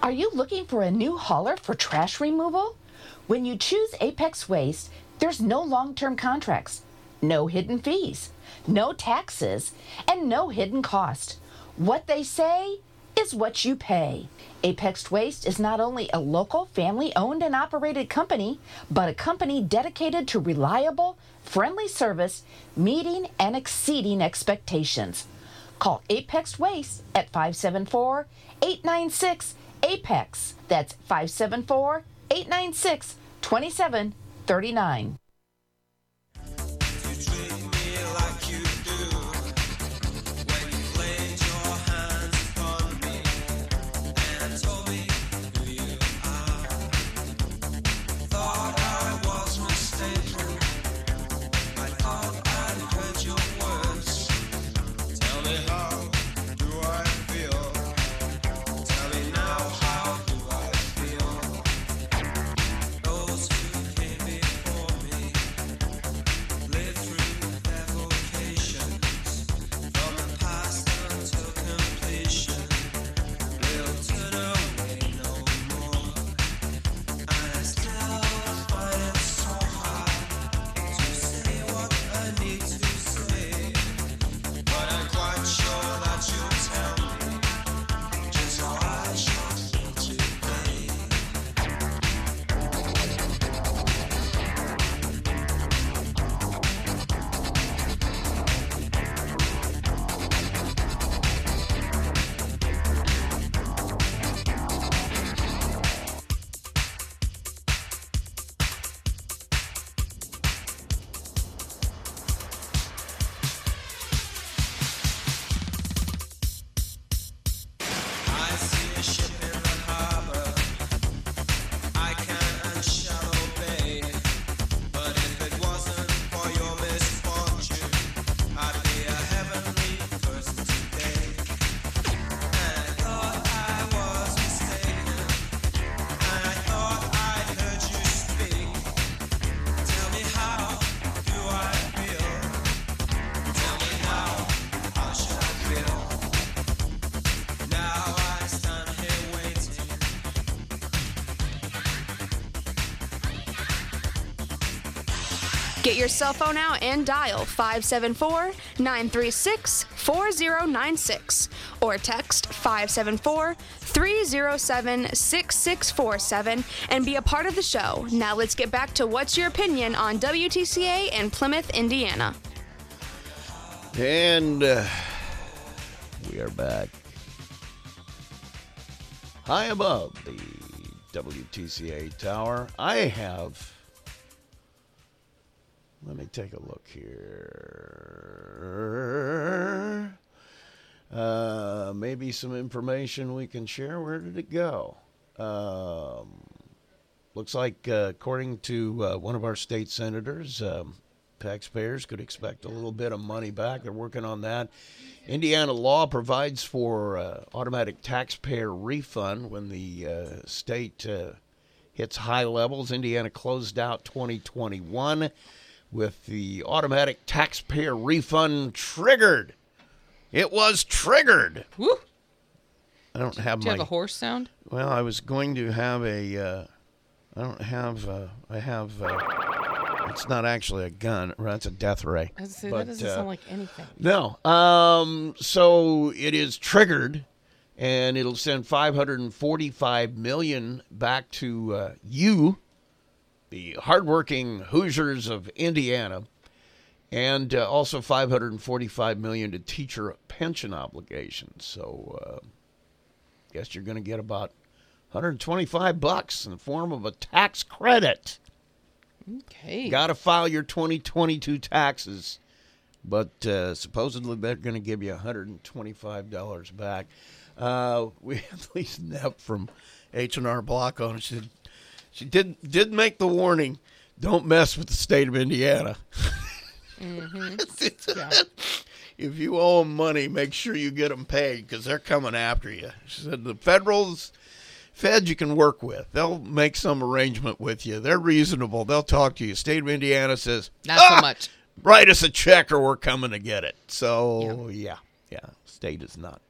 S4: Are you looking for a new hauler for trash removal? When you choose Apex Waste, there's no long term contracts, no hidden fees, no taxes, and no hidden cost. What they say is what you pay. Apex Waste is not only a local, family owned and operated company, but a company dedicated to reliable, friendly service, meeting and exceeding expectations. Call Apex Waste at 574 896 APEX. That's 574 896 2739.
S6: Get your cell phone out and dial 574 936 4096 or text 574 307 6647 and be a part of the show. Now let's get back to what's your opinion on WTCA and Plymouth, Indiana.
S2: And uh, we are back. High above the WTCA tower, I have. Let me take a look here. Uh, maybe some information we can share. Where did it go? Um, looks like, uh, according to uh, one of our state senators, um, taxpayers could expect a little bit of money back. They're working on that. Indiana law provides for uh, automatic taxpayer refund when the uh, state uh, hits high levels. Indiana closed out 2021 with the automatic taxpayer refund triggered. It was triggered.
S3: Woo!
S2: I don't have my.
S3: Do you
S2: my.
S3: have a horse sound?
S2: Well, I was going to have a. Uh, I don't have. Uh, I have. Uh, it's not actually a gun. That's a death ray.
S3: I was say,
S2: But,
S3: that doesn't
S2: uh,
S3: sound like anything.
S2: No. Um. So it is triggered, and it'll send 545 million back to uh, you, the hardworking Hoosiers of Indiana, and uh, also 545 million to teacher pension obligations. So, uh, guess you're going to get about 125 bucks in the form of a tax credit.
S3: Okay.
S2: Got to file your 2022 taxes, but uh, supposedly they're going to give you $125 back. Uh, we had Lisa Knapp from H&R Block on. She said, she did did make the warning, don't mess with the state of Indiana. if you owe them money, make sure you get them paid because they're coming after you. She said the federals, feds you can work with. They'll make some arrangement with you. They're reasonable. They'll talk to you. State of Indiana says
S3: Not so
S2: "Ah,
S3: much.
S2: Write us a check or we're coming to get it. So yeah, yeah, state is not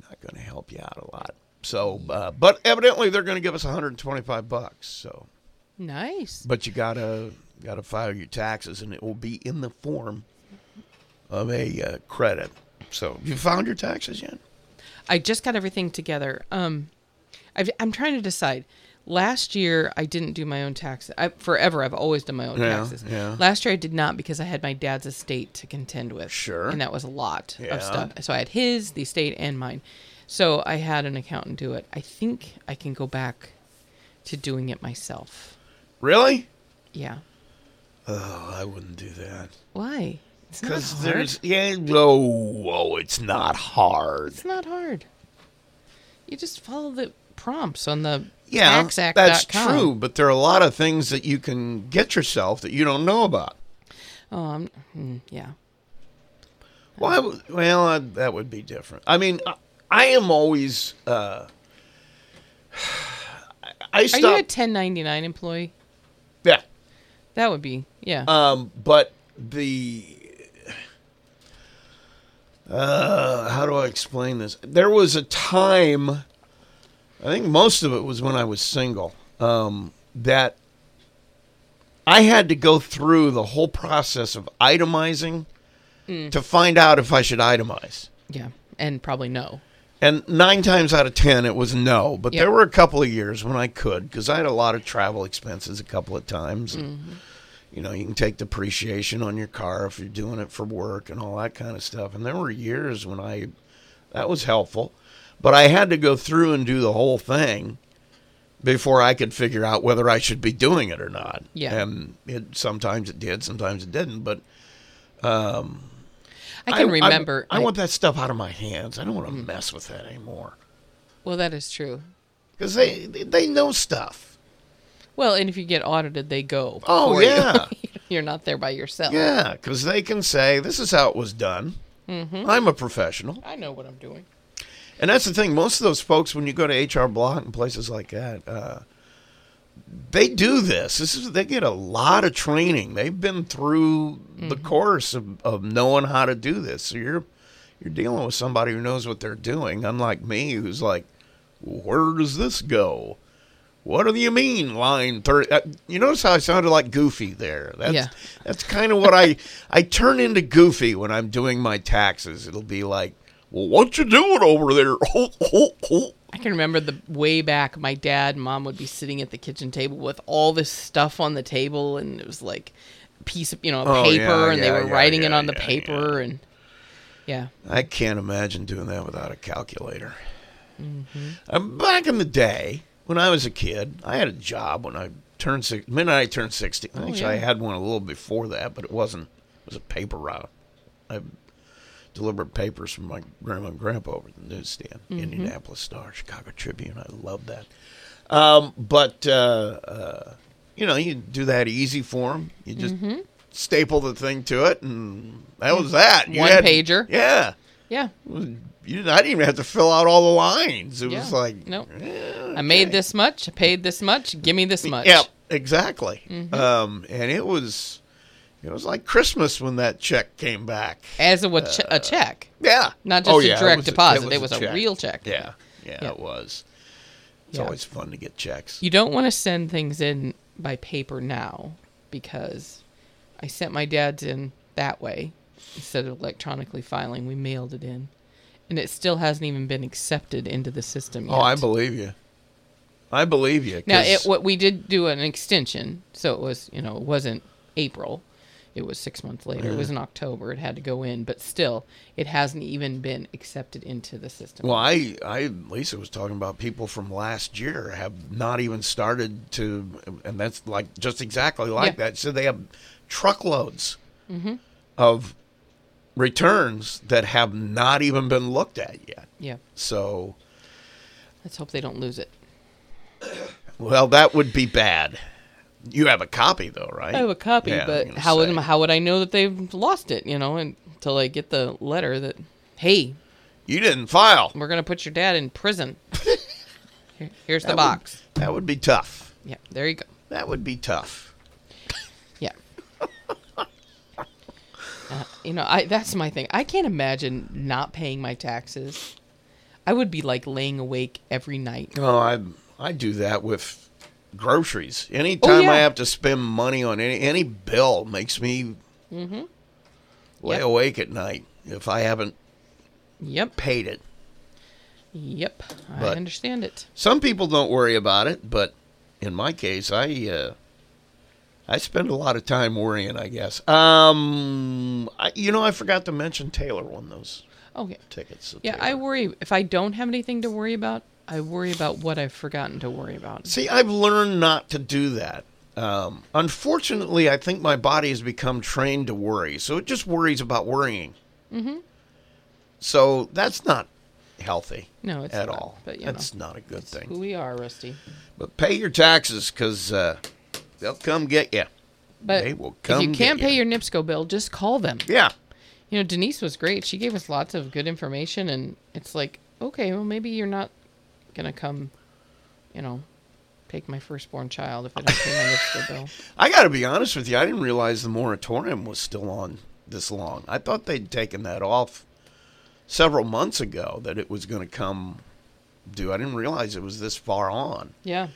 S2: not going to help you out a lot. So, uh, but evidently they're going to give us 125 bucks. So,
S3: Nice.
S2: but you gotta gotta file your taxes, and it will be in the form of a uh, credit. So, you found your taxes yet?
S3: I just got everything together. Um, I've, I'm trying to decide. Last year, I didn't do my own taxes. I, forever, I've always done my own
S2: Yeah,
S3: taxes.
S2: yeah.
S3: Last year, I did not because I had my dad's estate to contend with.
S2: Sure.
S3: And that was a lot
S2: Yeah.
S3: of stuff. So I had his, the estate, and mine. So I had an accountant do it. I think I can go back to doing it myself.
S2: Really?
S3: Yeah.
S2: Oh, I wouldn't do that.
S3: Why? It's not
S2: Because
S3: hard.
S2: there's yeah, no, whoa, it's not hard.
S3: It's not hard. You just follow the prompts on the
S2: Yeah,
S3: taxact.com.
S2: that's true. But there are a lot of things that you can get yourself that you don't know about.
S3: Oh, I'm, mm, yeah.
S2: Why? Well, uh, that would be different. I mean, I, am always. Uh, I- I
S3: Are you a 1099 employee?
S2: yeah,
S3: That would be, yeah.
S2: um, but the. Uh, how do I explain this? There was a time, I think most of it was when I was single, um, that I had to go through the whole process of itemizing to find out if I should itemize.
S3: yeah. And probably no.
S2: And nine times out of ten, it was no. But
S3: Yep.
S2: there were a couple of years when I could because I had a lot of travel expenses a couple of times. And, mm-hmm. You know, you can take depreciation on your car if you're doing it for work and all that kind of stuff. And there were years when I, that was helpful. But I had to go through and do the whole thing before I could figure out whether I should be doing it or not.
S3: Yeah.
S2: And it, sometimes it did, sometimes it didn't. But um,
S3: I can remember.
S2: I, want that stuff out of my hands. I don't want to mess with that anymore
S3: Well, that is true.
S2: because they, they know stuff.
S3: Well, and if you get audited, they go.
S2: Oh,
S3: for you.
S2: yeah.
S3: You're not there by yourself.
S2: Yeah, because they can say this is how it was done.
S3: Mm-hmm.
S2: I'm a professional,
S3: I know what I'm doing.
S2: and that's the thing. Most of those folks, when you go to HR Block and places like that, uh, they do this. This is they get a lot of training. They've been through
S3: Mm-hmm.
S2: the course of, of knowing how to do this. So you're you're dealing with somebody who knows what they're doing. Unlike me, who's like, where does this go? What do you mean, line thirty? Uh, you notice how I sounded like Goofy there? That's,
S3: Yeah.
S2: That's kind of what I I turn into Goofy when I'm doing my taxes. It'll be like, well, what you doing over there? Oh, oh, oh.
S3: I can remember the way back. My dad and mom would be sitting at the kitchen table with all this stuff on the table, and it was like a piece of you know
S2: Oh,
S3: paper,
S2: yeah,
S3: and they were
S2: yeah,
S3: writing it
S2: yeah,
S3: on the
S2: yeah,
S3: paper, and yeah,
S2: I can't imagine doing that without a calculator.
S3: Mm-hmm.
S2: Um, back in the day, when I was a kid, I had a job when I turned six. Minute I turned sixteen, actually, I
S3: Oh,
S2: had one a little before that, but it wasn't. It was a paper route. I delivered papers from my grandma and grandpa over the newsstand,
S3: Mm-hmm.
S2: Indianapolis Star, Chicago Tribune. I love that. Um, but uh, uh, you know, you do that easy for them. You just staple the thing to it, and that was that. You
S3: Mm-hmm. One pager.
S2: Yeah.
S3: yeah.
S2: You didn't, I didn't even have to fill out all the lines. It was
S3: Yeah.
S2: like,
S3: Nope.
S2: eh,
S3: I made this much, I paid this much, give me this much.
S2: Yep, exactly.
S3: Mm-hmm.
S2: Um, and it was, it was like Christmas when that check came back.
S3: As a, che- a uh, check,
S2: Yeah,
S3: not just
S2: Oh,
S3: a
S2: yeah, it
S3: direct
S2: was a-
S3: deposit. It was, a,
S2: check.
S3: real check.
S2: Yeah, yeah,
S3: Yeah.
S2: it was. It's
S3: Yeah.
S2: always fun to get checks.
S3: You don't want to send things in by paper now because I sent my dad's in that way instead of electronically filing. We mailed it in, and it still hasn't even been accepted into the system yet.
S2: Oh, I believe you. I believe you.
S3: Now, it, what we did do an extension, so it was you know it wasn't April, it was six months later. It was in October. It had to go in, but still, it hasn't even been accepted into the system.
S2: Well, I, I, Lisa was talking about people from last year have not even started to, and that's like just exactly like
S3: Yeah.
S2: that. So they have truckloads
S3: Mm-hmm.
S2: of returns that have not even been looked at yet.
S3: yeah,
S2: So,
S3: let's hope they don't lose it.
S2: well, that would be bad. You have a copy though, right?
S3: I have a copy,
S2: Yeah,
S3: but how would how would I know that they've lost it? You know, until I get the letter that, hey,
S2: you didn't file?
S3: we're gonna put your dad in prison. Here- Here's the
S2: That would-
S3: box.
S2: That would be tough.
S3: Yeah, there you go.
S2: That would be tough.
S3: Yeah. Uh, you know, I that's my thing. I can't imagine not paying my taxes. I would be like laying awake every night.
S2: Oh, I I do that with groceries. Anytime
S3: Oh, yeah.
S2: I have to spend money on any any bill makes me lay
S3: Mm-hmm. Yep.
S2: awake at night if I haven't
S3: Yep.
S2: paid it.
S3: Yep. I
S2: But-
S3: understand it.
S2: Some people don't worry about it, but in my case, I uh, I spend a lot of time worrying. I guess. Um, I, you know, I forgot to mention Taylor won those
S3: Okay.
S2: tickets.
S3: Yeah, I worry if I don't have anything to worry about. I worry about what I've forgotten to worry about.
S2: See, I've learned not to do that. Um, unfortunately, I think my body has become trained to worry, so it just worries about worrying. Mm-hmm. So that's not healthy
S3: No, it's
S2: at
S3: not,
S2: all.
S3: But
S2: that's
S3: know,
S2: not a good thing.
S3: who we are, Rusty.
S2: But pay your taxes because uh, they'll come get you.
S3: But
S2: They will come.
S3: if
S2: you
S3: can't pay
S2: you.
S3: your NIPSCO bill, just call them.
S2: Yeah.
S3: You know, Denise was great. She gave us lots of good information, and it's like, okay, well, maybe you're not gonna come, you know, take my firstborn child if I don't pay my NIPSCO bill.
S2: I got to be honest with you. I didn't realize the moratorium was still on this long. I thought they'd taken that off several months ago. That it was going to come due. I didn't realize it was this far on.
S3: Yeah,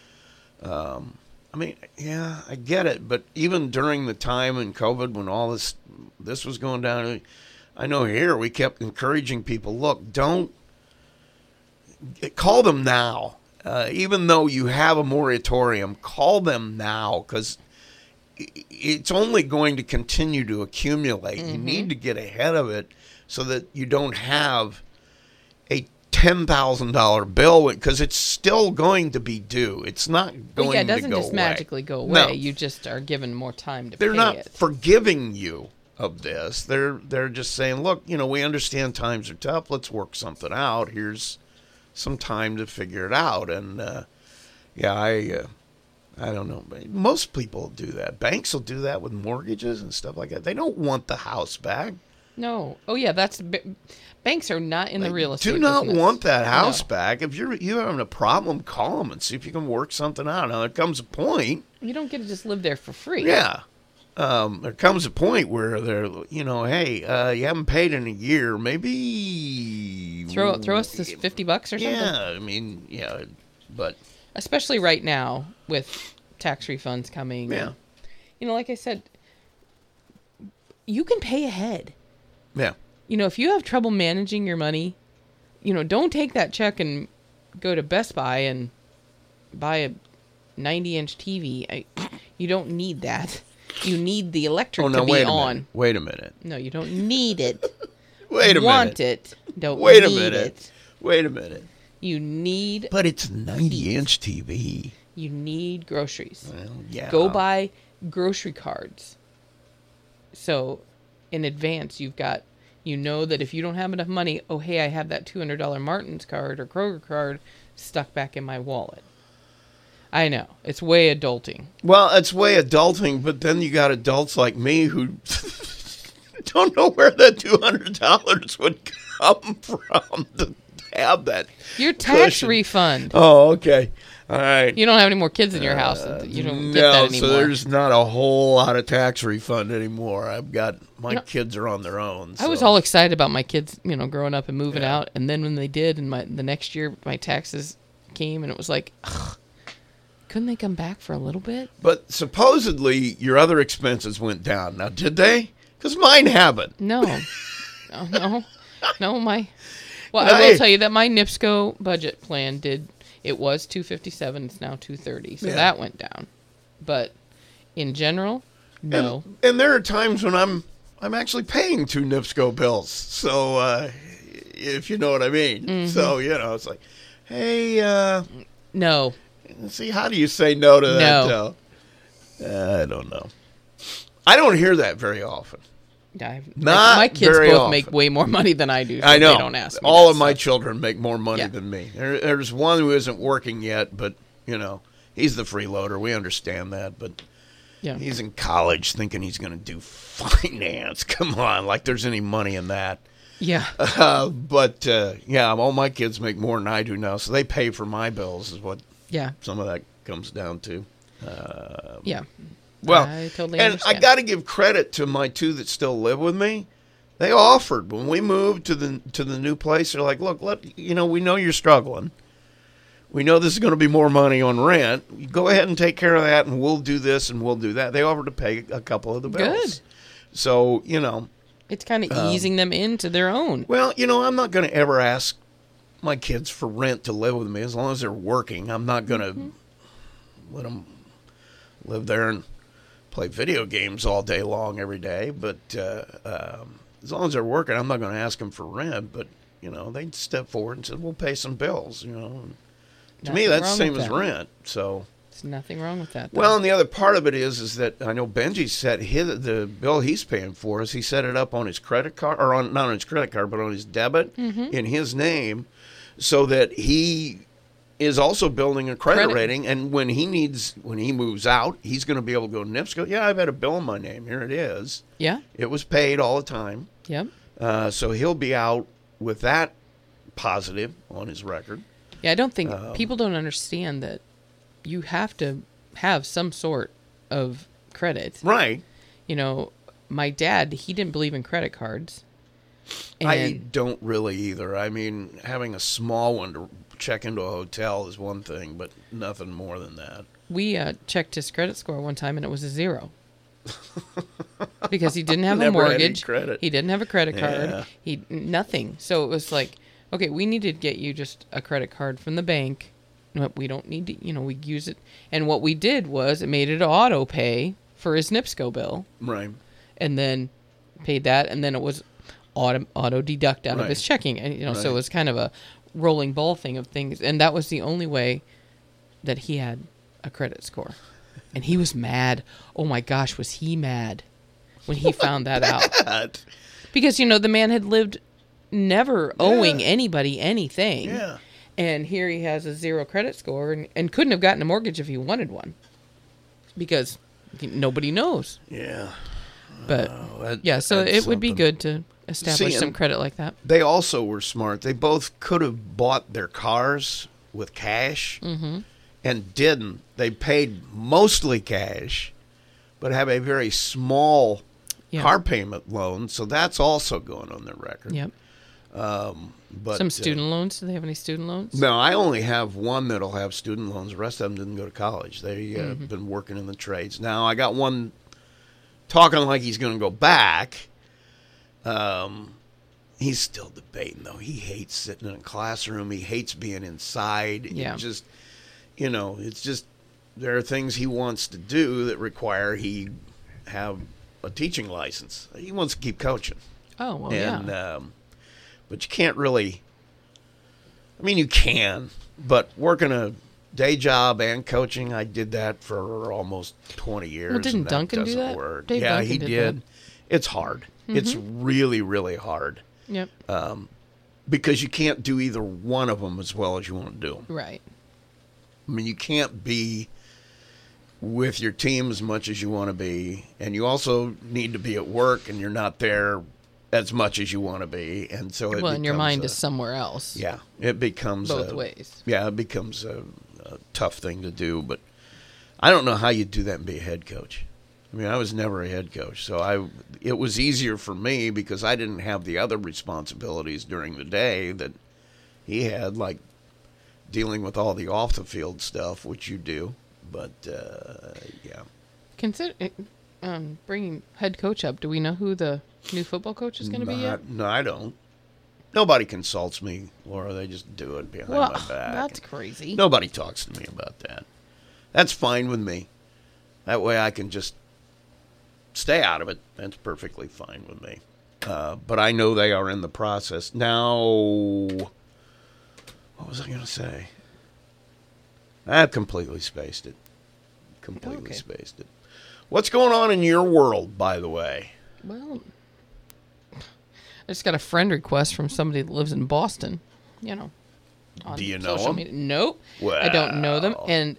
S3: um,
S2: I mean, yeah, I get it, but even during the time in COVID when all this this was going down, I know here we kept encouraging people, look, don't call them now. Uh, even though you have a moratorium, call them now because it's only going to continue to accumulate. You need to get ahead of it so that you don't have a ten thousand dollar bill because it's still going to be due. It's not going
S3: well, yeah, it
S2: to
S3: doesn't just
S2: away.
S3: magically go away.
S2: No.
S3: You just are given more time to
S2: They're
S3: pay
S2: not
S3: it.
S2: forgiving you of this. They're they're just saying, look, you know, we understand times are tough. Let's work something out. Here's some time to figure it out. And uh, yeah, I uh, I don't know. Most people do that. Banks will do that with mortgages and stuff like that. They don't want the house back.
S3: no, oh yeah, that's b- banks are not in the
S2: They
S3: real estate.
S2: do not
S3: business.
S2: want that house
S3: No.
S2: back. If you're you having a problem, call them and see if you can work something out. Now there comes a point
S3: You don't get to just live there for free.
S2: Yeah. Um, there comes a point where they're, you know, hey, uh, you haven't paid in a year. Maybe
S3: Throw throw us this fifty bucks or something.
S2: Yeah, I mean, yeah, but
S3: especially right now with tax refunds coming.
S2: Yeah.
S3: You know, like I said, you can pay ahead.
S2: Yeah.
S3: You know, if you have trouble managing your money, you know, don't take that check and go to Best Buy and buy a 90 inch TV. I, you don't need that. You need the electric
S2: Oh no!
S3: to be
S2: Wait a
S3: on.
S2: minute. Wait a minute.
S3: No, you don't need it.
S2: Wait a
S3: Want
S2: minute.
S3: Want it. Don't
S2: Wait a minute.
S3: it.
S2: Wait a minute.
S3: You need
S2: But it's a 90 inch TV.
S3: you need groceries.
S2: Well, yeah.
S3: Go buy grocery cards. So, in advance, you've got you know that if you don't have enough money, oh hey, I have that two hundred dollar Martin's card or Kroger card stuck back in my wallet. I know it's way adulting.
S2: Well, it's way adulting, but then you got adults like me who don't know where that two hundred dollars would come from to have that.
S3: Your tax
S2: cushion.
S3: refund.
S2: Oh, okay. All right.
S3: You don't have any more kids in your uh, house. You don't get
S2: no,
S3: that anymore.
S2: so there's not a whole lot of tax refund anymore. I've got my kids are on their own.
S3: I was all excited about my kids, you know, growing up and moving
S2: Yeah.
S3: out, and then when they did, and my the next year my taxes came, and it was like, ugh, couldn't they come back for a little bit?
S2: But supposedly your other expenses went down. Now, did they? Because mine haven't.
S3: No, no, no, no. My well, I will tell you that my NIPSCO budget plan did. It was two fifty seven. It's now two thirty. So
S2: Yeah.
S3: that went down. But in general, no.
S2: And, and there are times when I'm I'm actually paying two NIPSCO bills. So uh, if you know what I mean.
S3: Mm-hmm.
S2: So you know, it's like, hey, uh,
S3: no.
S2: See, how do you say no to that?
S3: No.
S2: Uh, I don't know. I don't hear that very often.
S3: I,
S2: Not
S3: my kids
S2: very
S3: both
S2: often.
S3: make way more money than I do. So
S2: I know.
S3: They don't ask me
S2: All
S3: that
S2: of my children make more money
S3: Yeah.
S2: than me. There, there's one who isn't working yet, but you know, he's the freeloader. We understand that, but
S3: Yeah.
S2: he's in college thinking he's going to do finance. Come on, like there's any money in that.
S3: Yeah.
S2: Uh, but uh, yeah, all my kids make more than I do now, so they pay for my bills. Is what
S3: Yeah.
S2: some of that comes down to.
S3: Yeah.
S2: Well,
S3: I totally
S2: and
S3: understand.
S2: I got to give credit to my two that still live with me. They offered when we moved to the to the new place. They're like, "Look, let you know, we know you're struggling. We know this is going to be more money on rent. Go ahead and take care of that, and we'll do this and we'll do that." They offered to pay a couple of the bills.
S3: Good.
S2: So you know,
S3: It's kind of
S2: Um,
S3: easing them into their own.
S2: well, you know, I'm not going to ever ask my kids for rent to live with me as long as they're working. I'm not going to
S3: Mm-hmm.
S2: let them live there and play video games all day long every day. But uh, um, as long as they're working, I'm not going to ask them for rent. But you know, they step forward and said, "We'll pay some bills." You know, and to me, that's the same as
S3: that.
S2: rent. So.
S3: There's nothing wrong with that. though.
S2: Well, and the other part of it is, is that I know Benji set his, the bill he's paying for is he set it up on his credit card or on not on his credit card, but on his debit
S3: Mm-hmm.
S2: in his name, so that he is also building a credit,
S3: Credit.
S2: rating. And when he needs, when he moves out, he's going to be able to go to NIPSCO. Yeah, I've had a bill in my name. Here it is.
S3: yeah.
S2: It was paid all the time.
S3: Yep.
S2: Uh, so he'll be out with that positive on his record.
S3: Yeah, I don't think
S2: Um,
S3: people don't understand that you have to have some sort of credit.
S2: Right.
S3: You know, my dad, he didn't believe in credit cards. And
S2: I don't really either. I mean, having a small one to check into a hotel is one thing, but nothing more than that.
S3: we uh, checked his credit score one time and it was a zero. because he didn't have a
S2: Never had any
S3: mortgage.
S2: credit.
S3: He didn't have a credit card.
S2: Yeah.
S3: He nothing. So it was like, okay, we need to get you just a credit card from the bank. But we don't need to, you know, we use it. And what we did was it made it auto pay for his NIPSCO bill.
S2: Right.
S3: and then paid that, and then it was auto auto deduct out of his checking, and you know, so it was kind of a rolling ball thing of things, and that was the only way that he had a credit score, and he was mad. Oh my gosh, was he mad when he found that out? Because you know the man had lived never owing anybody anything,
S2: yeah.
S3: and here he has a zero credit score, and, and couldn't have gotten a mortgage if he wanted one, because nobody knows.
S2: Yeah.
S3: But
S2: Oh, that-
S3: yeah, so it would be good to establish
S2: See,
S3: some credit like that.
S2: They also were smart. They both could have bought their cars with cash
S3: Mm-hmm.
S2: and didn't. They paid mostly cash, but have a very small
S3: Yeah.
S2: car payment loan. So that's also going on their record.
S3: Yep.
S2: Um, but
S3: Some
S2: uh,
S3: student loans. Do they have any student loans?
S2: no, I only have one that'll have student loans. The rest of them didn't go to college. They've uh,
S3: Mm-hmm.
S2: been working in the trades. Now I got one talking like he's going to go back. Um, he's still debating though. He hates sitting in a classroom. He hates being inside.
S3: Yeah.
S2: just you know, it's just there are things he wants to do that require he have a teaching license. He wants to keep coaching
S3: Oh well,
S2: and
S3: yeah.
S2: um, but you can't really. I mean, you can, but working a day job and coaching, I did that for almost twenty years.
S3: didn't Duncan do that?
S2: Work.
S3: Dave
S2: yeah,
S3: Duncan
S2: he
S3: did
S2: did. It's hard. It's mm-hmm. really, really hard
S3: Yep.
S2: Um, because you can't do either one of them as well as you want to do them.
S3: right.
S2: I mean, you can't be with your team as much as you want to be, and you also need to be at work, and you're not there as much as you want to be, and so it
S3: Well, and your mind
S2: a-
S3: is somewhere else.
S2: yeah, it becomes
S3: Both
S2: a-
S3: ways.
S2: Yeah, it becomes a, a tough thing to do, but I don't know how you do that and be a head coach. I mean, I was never a head coach, so I it was easier for me because I didn't have the other responsibilities during the day that he had, like dealing with all the off the field stuff, which you do. But uh, yeah,
S3: Consider um, bringing head coach up. Do we know who the new football coach is going to be yet?
S2: No, I don't. Nobody consults me, Laura. They just do it behind
S3: Well,
S2: my back.
S3: that's crazy.
S2: Nobody talks to me about that. That's fine with me. That way I can just stay out of it. That's perfectly fine with me. Uh, but I know they are in the process. Now, what was I going to say? I've completely spaced it. Completely
S3: Okay.
S2: spaced it. What's going on in your world, by the way?
S3: Well, I just got a friend request from somebody that lives in Boston. You know. on
S2: Do you know
S3: social
S2: 'em?
S3: Media. Nope. I don't know them, and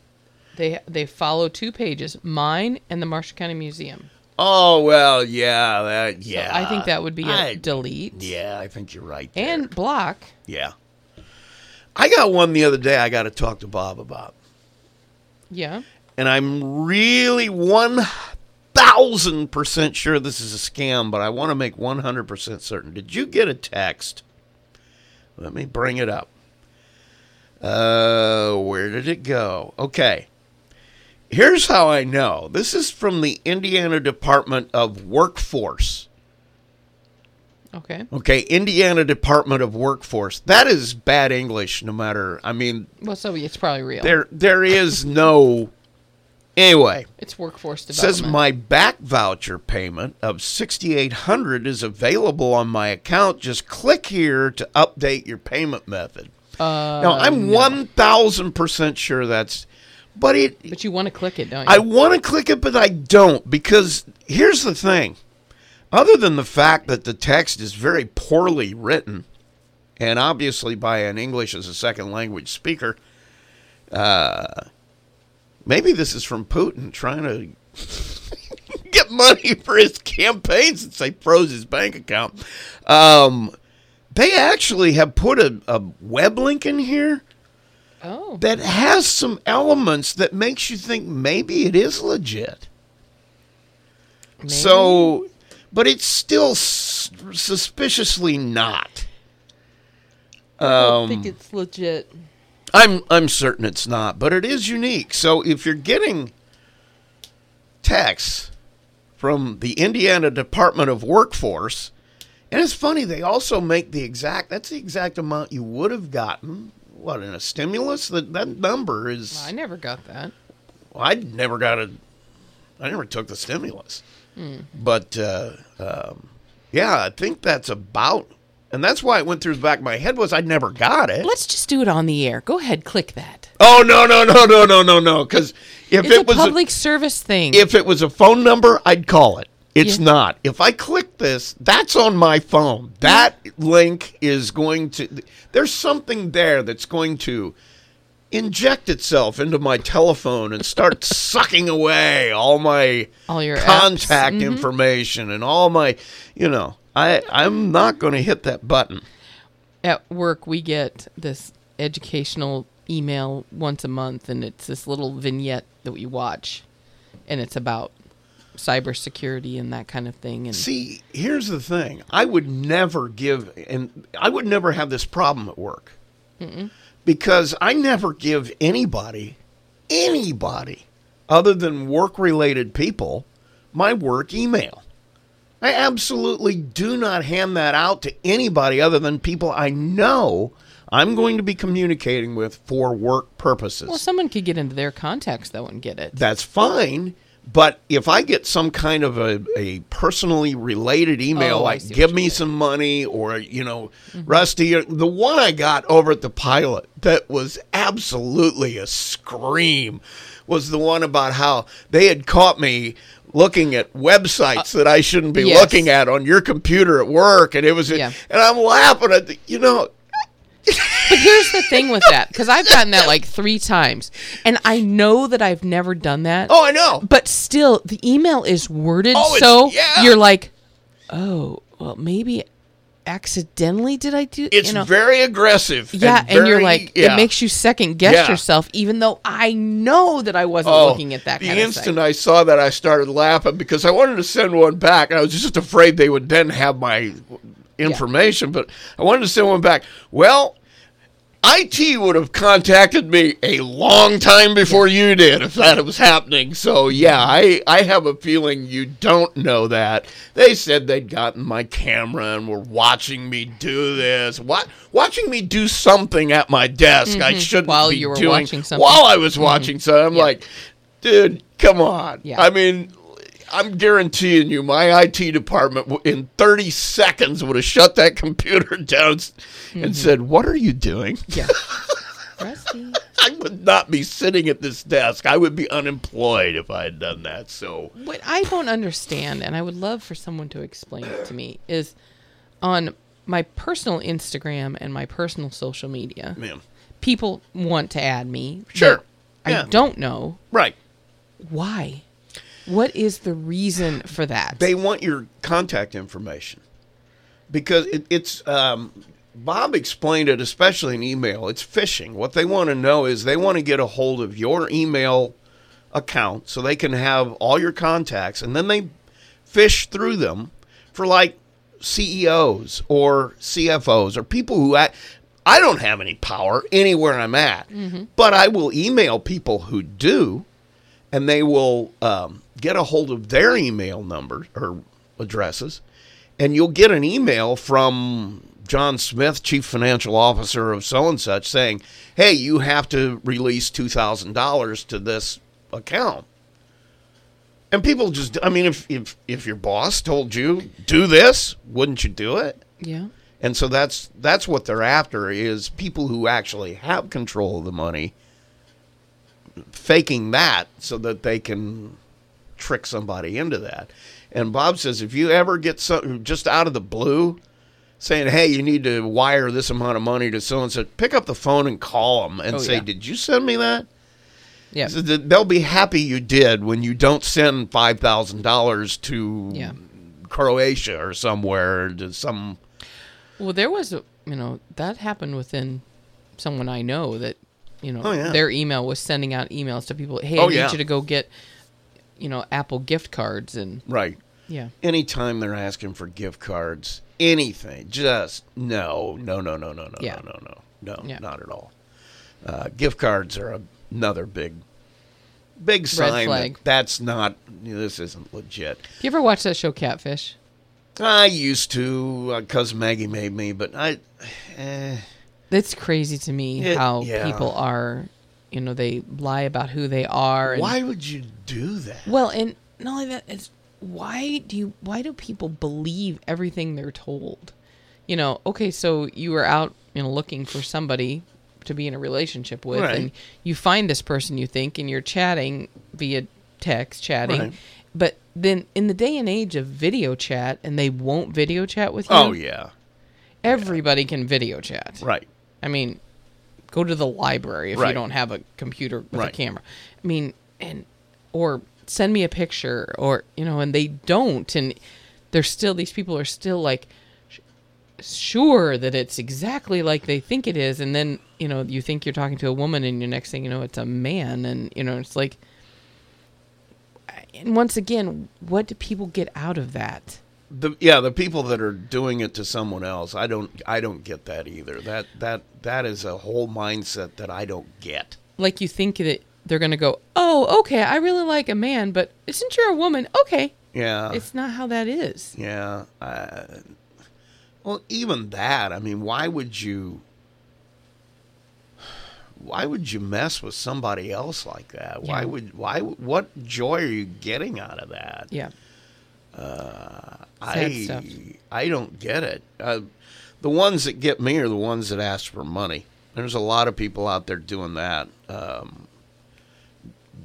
S3: they they follow two pages, mine and the Marshall County Museum.
S2: Oh well, yeah, that
S3: So
S2: yeah.
S3: I think that would be a
S2: I-
S3: delete.
S2: Yeah, I think you're right. There.
S3: And block.
S2: yeah, I got one the other day. I got to talk to Bob about,
S3: Yeah.
S2: and I'm really one thousand percent sure this is a scam, but I want to make one hundred percent certain. Did you get a text? Let me bring it up. Uh, where did it go? Okay. Here's how I know. This is from the Indiana Department of Workforce.
S3: Okay.
S2: Okay, Indiana Department of Workforce. That is bad English no matter. I mean,
S3: Well, so it's probably real.
S2: there there is no Anyway,
S3: it's workforce development.
S2: says my back voucher payment of 6800 is available on my account. Just click here to update your payment method.
S3: Uh,
S2: now, I'm 1000% sure that's but it
S3: But you want to click it, don't you?
S2: I want to click it, but I don't because here's the thing. Other than the fact that the text is very poorly written, and obviously by an English as a second language speaker, uh, maybe this is from Putin trying to get money for his campaign since they froze his bank account. Um, they actually have put a, a web link in here
S3: oh.
S2: that has some elements that makes you think maybe it is legit. So, but it's still s- suspiciously not.
S3: I don't
S2: Um,
S3: think it's legit.
S2: I'm I'm certain it's not, but it is unique. So if you're getting texts from the Indiana Department of Workforce, and it's funny they also make the exact that's the exact amount you would have gotten what in a stimulus that that number is
S3: I never got that.
S2: Well, I never got a. I never took the stimulus, but uh, um, yeah, I think that's about, and that's why it went through the back of my head was I never got it.
S3: Let's just do it on the air. Go ahead, click that.
S2: Oh no no no no no no no! Because if
S3: It's
S2: it was a
S3: public service thing.
S2: if it was a phone number, I'd call it. It's
S3: Yeah.
S2: not. If I click this, that's on my phone. That link is going to. There's something there that's going to inject itself into my telephone and start sucking away all my
S3: All your
S2: contact.
S3: Mhm.
S2: information and all my, you know. I I'm not going to hit that button.
S3: At work, we get this educational email once a month, and it's this little vignette that we watch, and it's about cybersecurity and that kind of thing. And
S2: See, here's the thing. I would never give, and I would never have this problem at work because I never give anybody, anybody other than work related people, my work email. I absolutely do not hand that out to anybody other than people I know I'm going to be communicating with for work purposes.
S3: well, someone could get into their contacts though and get it.
S2: that's fine. But if I get some kind of a, a personally related email,
S3: Oh,
S2: like give me some money or, you know,
S3: Mm-hmm.
S2: Rusty, uh, the one I got over at the pilot that was absolutely a scream was the one about how they had caught me looking at websites that I shouldn't be
S3: Uh, yes.
S2: looking at on your computer at work. And it was,
S3: Yeah.
S2: and I'm laughing at, the, you know,
S3: But here's the thing with that, because I've gotten that like three times, and I know that I've never done that.
S2: oh, I know.
S3: But still, the email is worded
S2: Oh,
S3: so
S2: yeah.
S3: you're like, oh, well, maybe accidentally did I do?
S2: It's
S3: you know?
S2: very aggressive.
S3: yeah, and, you're like,
S2: yeah.
S3: it makes you second guess
S2: Yeah.
S3: yourself, even though I know that I wasn't oh, looking at that
S2: Oh, the
S3: kind
S2: instant
S3: of thing.
S2: I saw that, I started laughing because I wanted to send one back, and I was just afraid they would then have my information. But I wanted to send one back. Well, IT would have contacted me a long time before you did if that was happening. So yeah, I I have a feeling you don't know that. They said they'd gotten my camera and were watching me do this, wa- watching me do something at my desk. I shouldn't
S3: Mm-hmm. While
S2: be
S3: you were
S2: doing
S3: watching something.
S2: while I was watching. So I'm
S3: Yeah.
S2: like, dude, come on.
S3: Yeah.
S2: I mean, I'm guaranteeing you, my IT department in 30 seconds would have shut that computer down
S3: Mm-hmm.
S2: and said, "What are you doing?"
S3: Yeah. Rusty.
S2: I would not be sitting at this desk. I would be unemployed if I had done that. So,
S3: What I don't understand, and I would love for someone to explain it to me, is on my personal Instagram and my personal social media,
S2: man,
S3: people want to add me.
S2: Sure. Yeah.
S3: I don't know
S2: right.
S3: why. What is the reason for that?
S2: They want your contact information because it, it's. Um, Bob explained it, especially in email. It's phishing. What they want to know is they want to get a hold of your email account so they can have all your contacts, and then they fish through them for like CEOs or CFOs or people who act. I don't have any power anywhere I'm at, but I will email people who do, and they will um, get a hold of their email numbers or addresses, and you'll get an email from John Smith, Chief Financial Officer of so and such, saying, "Hey, you have to release two thousand dollars to this account." And people just, I mean, if if if your boss told you do this, wouldn't you do it?
S3: yeah.
S2: And so that's that's what they're after is people who actually have control of the money faking that so that they can trick somebody into that. And Bob says if you ever get something just out of the blue saying, "Hey, you need to wire this amount of money to so and so," pick up the phone and call them and
S3: Oh,
S2: say,
S3: yeah.
S2: "Did you send me that?"
S3: Yeah.
S2: So they'll be happy you did when you don't send five thousand dollars to
S3: Yeah.
S2: Croatia or somewhere to some
S3: Well, there was, a, you know, that happened within someone I know that, you know,
S2: Oh, yeah.
S3: their email was sending out emails to people. Hey,
S2: Oh,
S3: I need
S2: yeah.
S3: you to go get, you know, Apple gift cards and
S2: right.
S3: yeah.
S2: anytime they're asking for gift cards, anything, just no, no, no, no, no, no,
S3: Yeah.
S2: no, no, no, no,
S3: Yeah.
S2: not at all. Uh, gift cards are another big, big sign that that's not. This isn't legit.
S3: Do you ever watch that show Catfish?
S2: I used to because Maggie made me, but I. Eh,
S3: It's crazy to me
S2: It-
S3: how
S2: yeah.
S3: people are, you know, they lie about who they are. And,
S2: why would you do that?
S3: Well, and not only that, it's why do you why do people believe everything they're told? You know, okay, so you were out, you know, looking for somebody to be in a relationship with,
S2: Right.
S3: and you find this person you think, and you're chatting via text, chatting.
S2: Right.
S3: But then, in the day and age of video chat, and they won't video chat with you.
S2: Oh yeah,
S3: everybody can video chat.
S2: right.
S3: I mean, go to the library if you don't have a computer with a camera. I mean, and or send me a picture or you know, and they don't and there's still these people are still like sh- sure that it's exactly like they think it is and then, you know, you think you're talking to a woman and your next thing you know it's a man and you know, it's like and once again, what do people get out of that?
S2: The yeah, the people that are doing it to someone else, I don't I don't get that either. That that that is a whole mindset that I don't get.
S3: Like you think that they're gonna go, oh, okay, I really like a man, but since you're a woman, okay,
S2: Yeah.
S3: it's not how that is.
S2: Yeah. Uh, well, even that. I mean, why would you? Why would you mess with somebody else like that? Why would? Why? What joy are you getting out of that?
S3: Yeah.
S2: Uh,
S3: Sad
S2: I
S3: stuff.
S2: I don't get it. Uh, the ones that get me are the ones that ask for money. There's a lot of people out there doing that, um,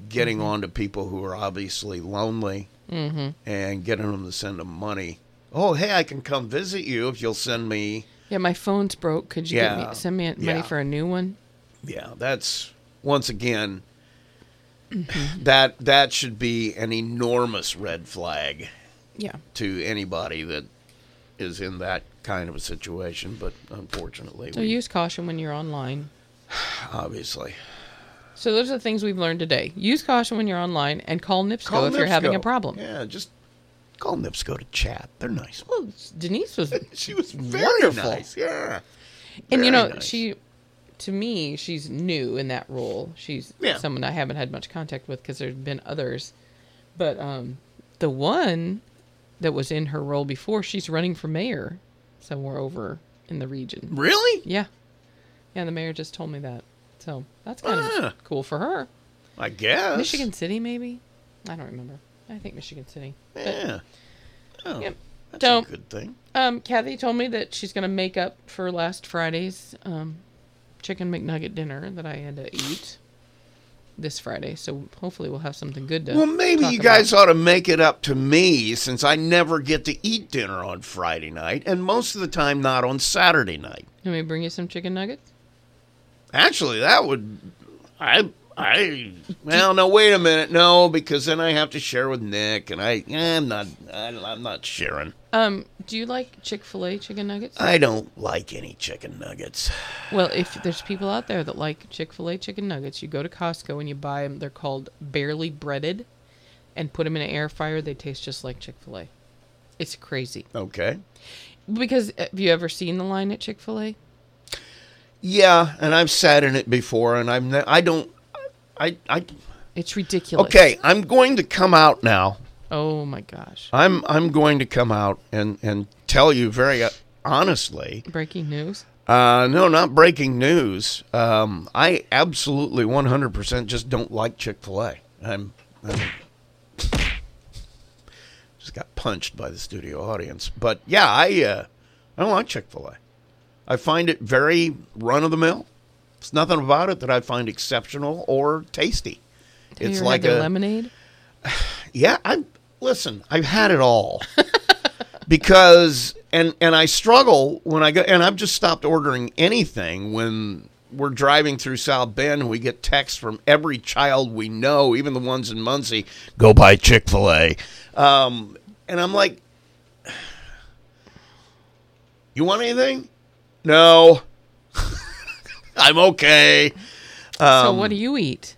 S2: getting
S3: Mm-hmm.
S2: on to people who are obviously lonely
S3: Mm-hmm.
S2: and getting them to send them money. Oh, hey, I can come visit you if you'll send me.
S3: Yeah, my phone's broke. Could you get
S2: Yeah.
S3: me send me money
S2: Yeah.
S3: for a new one?
S2: Yeah, that's once again
S3: Mm-hmm.
S2: that that should be an enormous red flag
S3: Yeah.
S2: to anybody that is in that kind of a situation. But unfortunately,
S3: So
S2: we-
S3: use caution when you're online.
S2: obviously,
S3: So those are the things we've learned today. Use caution when you're online and call NIPSCO
S2: call
S3: if you're having a problem.
S2: Yeah, just call NIPSCO to chat. They're nice.
S3: Well, Denise was
S2: She was very
S3: Wonderful.
S2: nice. Yeah,
S3: and you know
S2: nice.
S3: she to me she's new in that role she's
S2: Yeah.
S3: someone i haven't had much contact with because there's been others but um the one that was in her role before she's running for mayor somewhere over in the region
S2: really.
S3: yeah yeah the mayor just told me that so that's kind
S2: Ah.
S3: of cool for her
S2: I guess
S3: michigan city maybe i don't remember i think michigan city but,
S2: Yeah. Oh,
S3: Yep.
S2: that's
S3: So-
S2: a good thing.
S3: um kathy told me that she's going to make up for last friday's um chicken mcnugget dinner that i had to eat this friday so hopefully we'll have something good to
S2: Well, maybe you
S3: about.
S2: guys ought to make it up to me since I never get to eat dinner on Friday night and most of the time not on Saturday night.
S3: Can we bring you some chicken nuggets?
S2: Actually, that would I I well no wait a minute no because then I have to share with Nick and I eh, I'm not I, I'm not sharing.
S3: Um, do you like Chick Fil A chicken nuggets?
S2: I don't like any chicken nuggets.
S3: well, if there's people out there that like Chick Fil A chicken nuggets, you go to Costco and you buy them. They're called barely breaded, and put them in an air fryer. They taste just like Chick Fil A. It's crazy
S2: Okay.
S3: because uh, have you ever seen the line at Chick Fil A?
S2: Yeah, and I've sat in it before and I'm I don't I I
S3: It's ridiculous.
S2: Okay, I'm going to come out now.
S3: Oh my gosh!
S2: I'm I'm going to come out and and tell you very uh, honestly.
S3: Breaking news.
S2: Uh, no, not breaking news. Um, I absolutely 100% just don't like Chick Fil A. I'm, I'm just got punched by the studio audience, but yeah, I uh, I don't like Chick Fil A. I find it very run of the mill. There's nothing about it that I find exceptional or tasty.
S3: Have
S2: it's like a
S3: lemonade.
S2: yeah, I listen. I've had it all because and and I struggle when I go and I've just stopped ordering anything when we're driving through South Bend and we get texts from every child we know, even the ones in Muncie, go buy Chick Fil A, um, and I'm like, you want anything? No, I'm okay.
S3: so
S2: Um,
S3: what do you eat?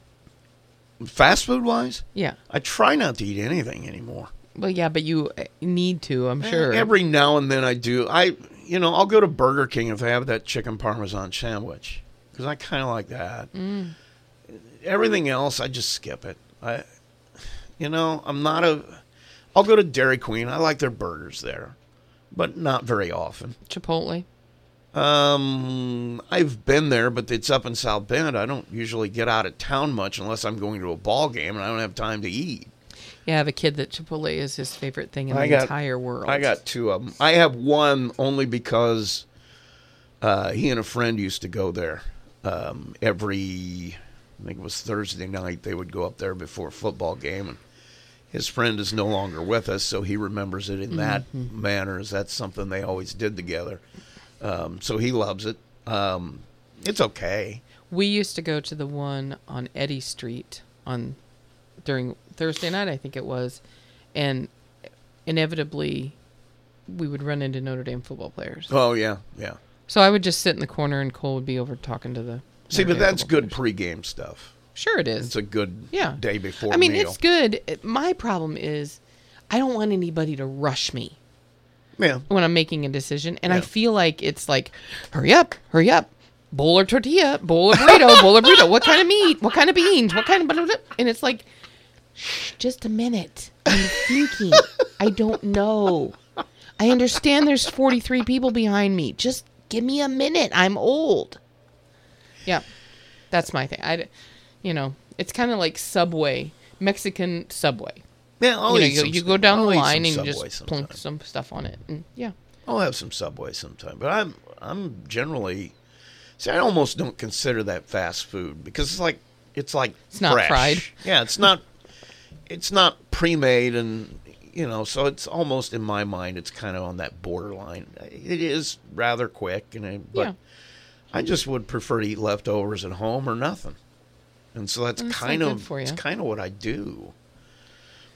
S2: Fast food wise,
S3: Yeah.
S2: I try not to eat anything anymore.
S3: Well, yeah, but you uh, need to. I'm sure.
S2: Every now and then I do. I, you know, I'll go to Burger King if they have that chicken parmesan sandwich because I kind of like that.
S3: Mm.
S2: Everything else, I just skip it. I, you know, I'm not a. I'll go to Dairy Queen. I like their burgers there, but not very often.
S3: Chipotle.
S2: Um, I've been there, but it's up in South Bend. I don't usually get out of town much unless I'm going to a ball game and I don't have time to eat.
S3: Yeah, I have a kid that Chipotle is his favorite thing in
S2: I
S3: the
S2: got-
S3: entire world.
S2: I got two of them. I have one only because uh, he and a friend used to go there um, every. I think it was Thursday night. They would go up there before a football game, and his friend is no longer with us, so he remembers it in that
S3: Mm-hmm.
S2: manner. As that's something they always did together. Um, so he loves it. Um, it's okay.
S3: We used to go to the one on Eddy Street on during Thursday night, I think it was, and inevitably we would run into Notre Dame football players.
S2: Oh yeah, yeah.
S3: So I would just sit in the corner, and Cole would be over talking to the.
S2: See,
S3: Notre
S2: but
S3: Dame
S2: that's good
S3: players.
S2: pregame stuff.
S3: Sure, it is.
S2: It's a good
S3: yeah
S2: day before
S3: I mean,
S2: meal.
S3: it's good. My problem is, I don't want anybody to rush me
S2: Yeah.
S3: when I'm making a decision, and I feel like it's like, hurry up, hurry up, bowl or tortilla, bowl or burrito, bowl or burrito. What kind of meat? What kind of beans? What kind of and it's like, shh, just a minute. I'm thinking. I don't know. I understand there's 43 people behind me. Just give me a minute. I'm old. Yeah, that's my thing. I, you know, it's kind of like Subway, Mexican Subway.
S2: Yeah, I'll
S3: you know, you,
S2: some
S3: you go down
S2: I'll
S3: the line and just plunk some stuff on it. And yeah.
S2: I'll have some Subway sometime, but I'm I'm generally see I almost don't consider that fast food because it's like it's like
S3: It's not fried.
S2: Yeah, it's not it's not pre-made and you know, so it's almost in my mind it's kind of on that borderline. It is rather quick and it, but
S3: Yeah.
S2: I just would prefer to eat leftovers at home or nothing. And so that's
S3: That's
S2: kind of it's kind of what I do.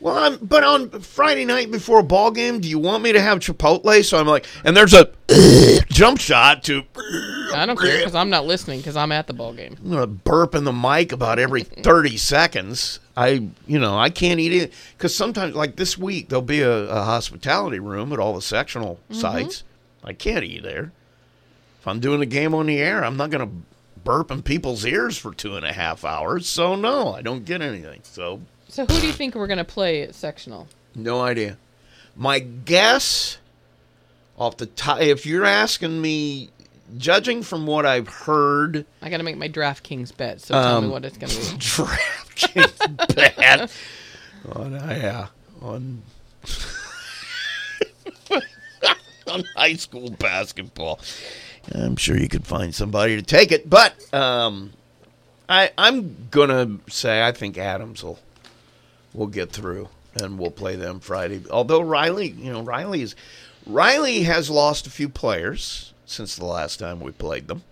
S2: Well, I'm, but on Friday night before a ball game, do you want me to have Chipotle? So I'm like, and there's a jump shot to.
S3: I don't care because I'm not listening because I'm at the ball game.
S2: I'm gonna burp in the mic about every 30 seconds. I, you know, I can't eat it because sometimes, like this week, there'll be a, a hospitality room at all the sectional
S3: Mm-hmm.
S2: sites. I can't eat there. If I'm doing a game on the air, I'm not gonna burp in people's ears for two and a half hours. So no, I don't get anything. So
S3: So who do you think we're gonna play at sectional?
S2: no idea. My guess, off the top, if you're asking me, judging from what I've heard,
S3: I got to make my DraftKings bet. So tell me
S2: Um,
S3: what it's gonna be.
S2: DraftKings bet on uh, yeah on on high school basketball. I'm sure you could find somebody to take it, but um, I I'm gonna say I think Adams will will get through and we'll play them Friday. Although Riley, you know, Riley is Riley has lost a few players since the last time we played them.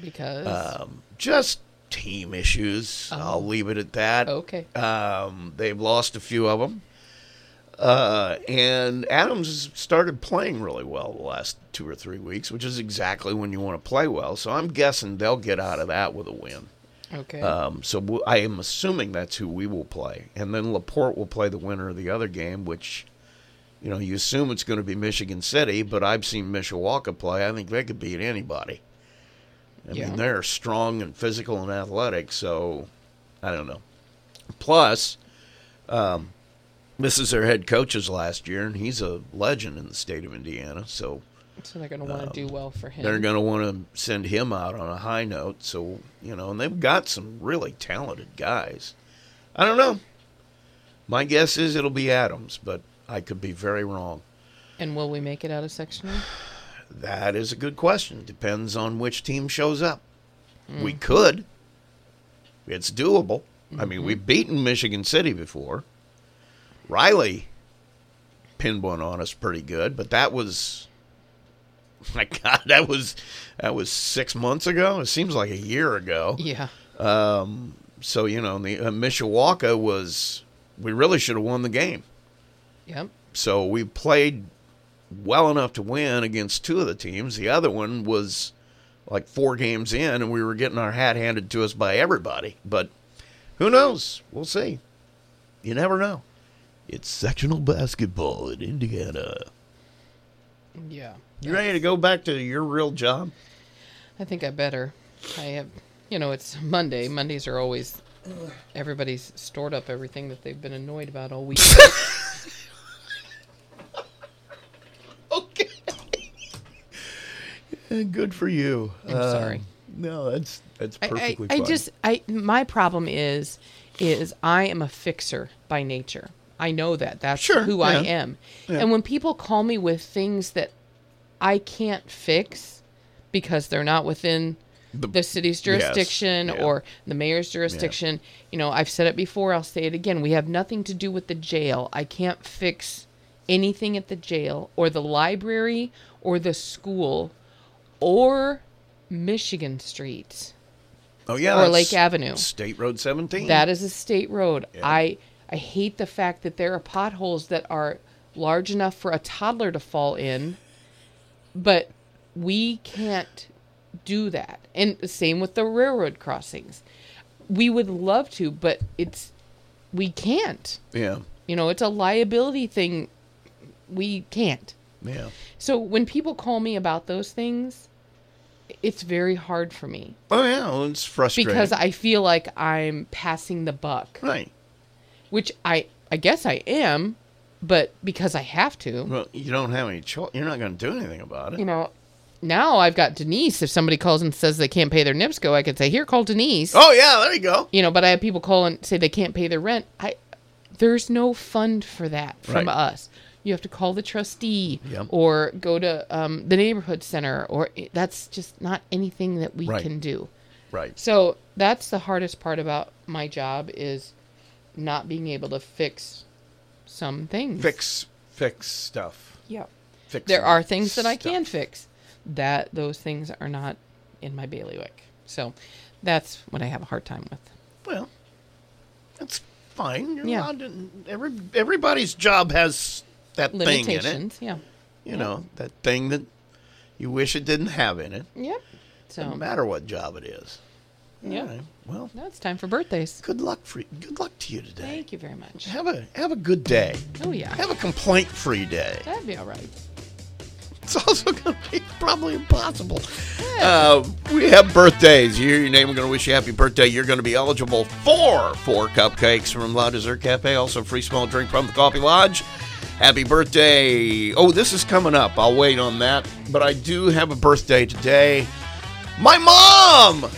S3: Because
S2: Um, just team issues. I'll leave it at that.
S3: okay,
S2: Um, they've lost a few of them. Uh, and Adams has started playing really well the last two or three weeks, which is exactly when you want to play well. So I'm guessing they'll get out of that with a win.
S3: Okay,
S2: Um, so w- I am assuming that's who we will play, and then Laporte will play the winner of the other game, which, you know, you assume it's going to be Michigan City, but I've seen Mishawaka play. I think they could beat anybody. I
S3: Yeah.
S2: mean, they're strong and physical and athletic, so I don't know. Plus, um, this is their head coach's last year, and he's a legend in the state of Indiana, so
S3: so they're gonna want to do well for him.
S2: they're going to want to send him out on a high note. So, you know, and they've got some really talented guys. I don't know. My guess is it'll be Adams, but I could be very wrong.
S3: and will we make it out of Section sectional?
S2: That is a good question. Depends on which team shows up.
S3: Hmm.
S2: We could. It's doable. I mean,
S3: Mm-hmm.
S2: we've beaten Michigan City before. Riley pinned one on us pretty good, but that was my God, that was that was six months ago. It seems like a year ago.
S3: Yeah,
S2: Um, so you know, the uh, Mishawaka was we really should have won the game.
S3: yep.
S2: So we played well enough to win against two of the teams. The other one was like four games in, and we were getting our hat handed to us by everybody. But who knows? We'll see. You never know. It's sectional basketball in Indiana.
S3: Yeah.
S2: You ready to go back to your real job?
S3: I think I better. I have, you know, it's Monday. Mondays are always everybody's stored up everything that they've been annoyed about all week.
S2: Okay. Eh, good for you.
S3: I'm uh, sorry.
S2: No, that's that's
S3: I, I,
S2: perfectly
S3: I just I my problem is is I am a fixer by nature. I know that. That's
S2: Sure,
S3: who I am.
S2: Yeah.
S3: And when people call me with things that I can't fix because they're not within
S2: The-
S3: the, city's
S2: yes,
S3: jurisdiction
S2: yeah.
S3: or the mayor's jurisdiction, you know, I've said it before, I'll say it again. We have nothing to do with the jail. I can't fix anything at the jail or the library or the school or Michigan Street.
S2: oh yeah,
S3: or
S2: that's
S3: Lake Avenue.
S2: State Road 17.
S3: That is a state road. I I hate the fact that there are potholes that are large enough for a toddler to fall in, but we can't do that. And the same with the railroad crossings. we would love to, but it's we can't.
S2: Yeah.
S3: You know, it's a liability thing. We can't.
S2: Yeah.
S3: So when people call me about those things, it's very hard for me
S2: Oh yeah, well, it's frustrating.
S3: because I feel like I'm passing the buck,
S2: right.
S3: which I I guess I am, but because I have to.
S2: Well, you don't have any choice. You're not going to do anything about it.
S3: You know, now I've got Denise. If somebody calls and says they can't pay their NIPSCO, I could say, "Here, call Denise."
S2: Oh yeah, there you go.
S3: You know, but I have people call and say they can't pay their rent. I there's no fund for that from
S2: Right.
S3: us. You have to call the trustee
S2: Yep.
S3: or go to um, the neighborhood center, or that's just not anything that we
S2: Right.
S3: can do.
S2: Right.
S3: So that's the hardest part about my job is not being able to fix some things.
S2: Fix fix stuff.
S3: Yeah.
S2: Fix
S3: There are things that I can fix. That those things are not in my bailiwick. So that's what I have a hard time with.
S2: Well, that's fine. You're
S3: Yeah.
S2: to, every everybody's job has that thing in it.
S3: Limitations. Yeah.
S2: You know that thing that you wish it didn't have in it.
S3: Yep.
S2: No matter what job it is.
S3: yeah.
S2: Right. Well,
S3: Now it's time for birthdays.
S2: good luck for good luck to you today.
S3: Thank you very much.
S2: Have a have a good day.
S3: Oh yeah.
S2: Have a complaint free day.
S3: That'd be all right.
S2: It's also going to be probably impossible. Uh, we have birthdays. You hear your name. We're going to wish you happy birthday. You're going to be eligible for four cupcakes from La Dessert Cafe. Also, free small drink from the Coffee Lodge. Happy birthday. Oh, this is coming up. I'll wait on that. But I do have a birthday today. My mom!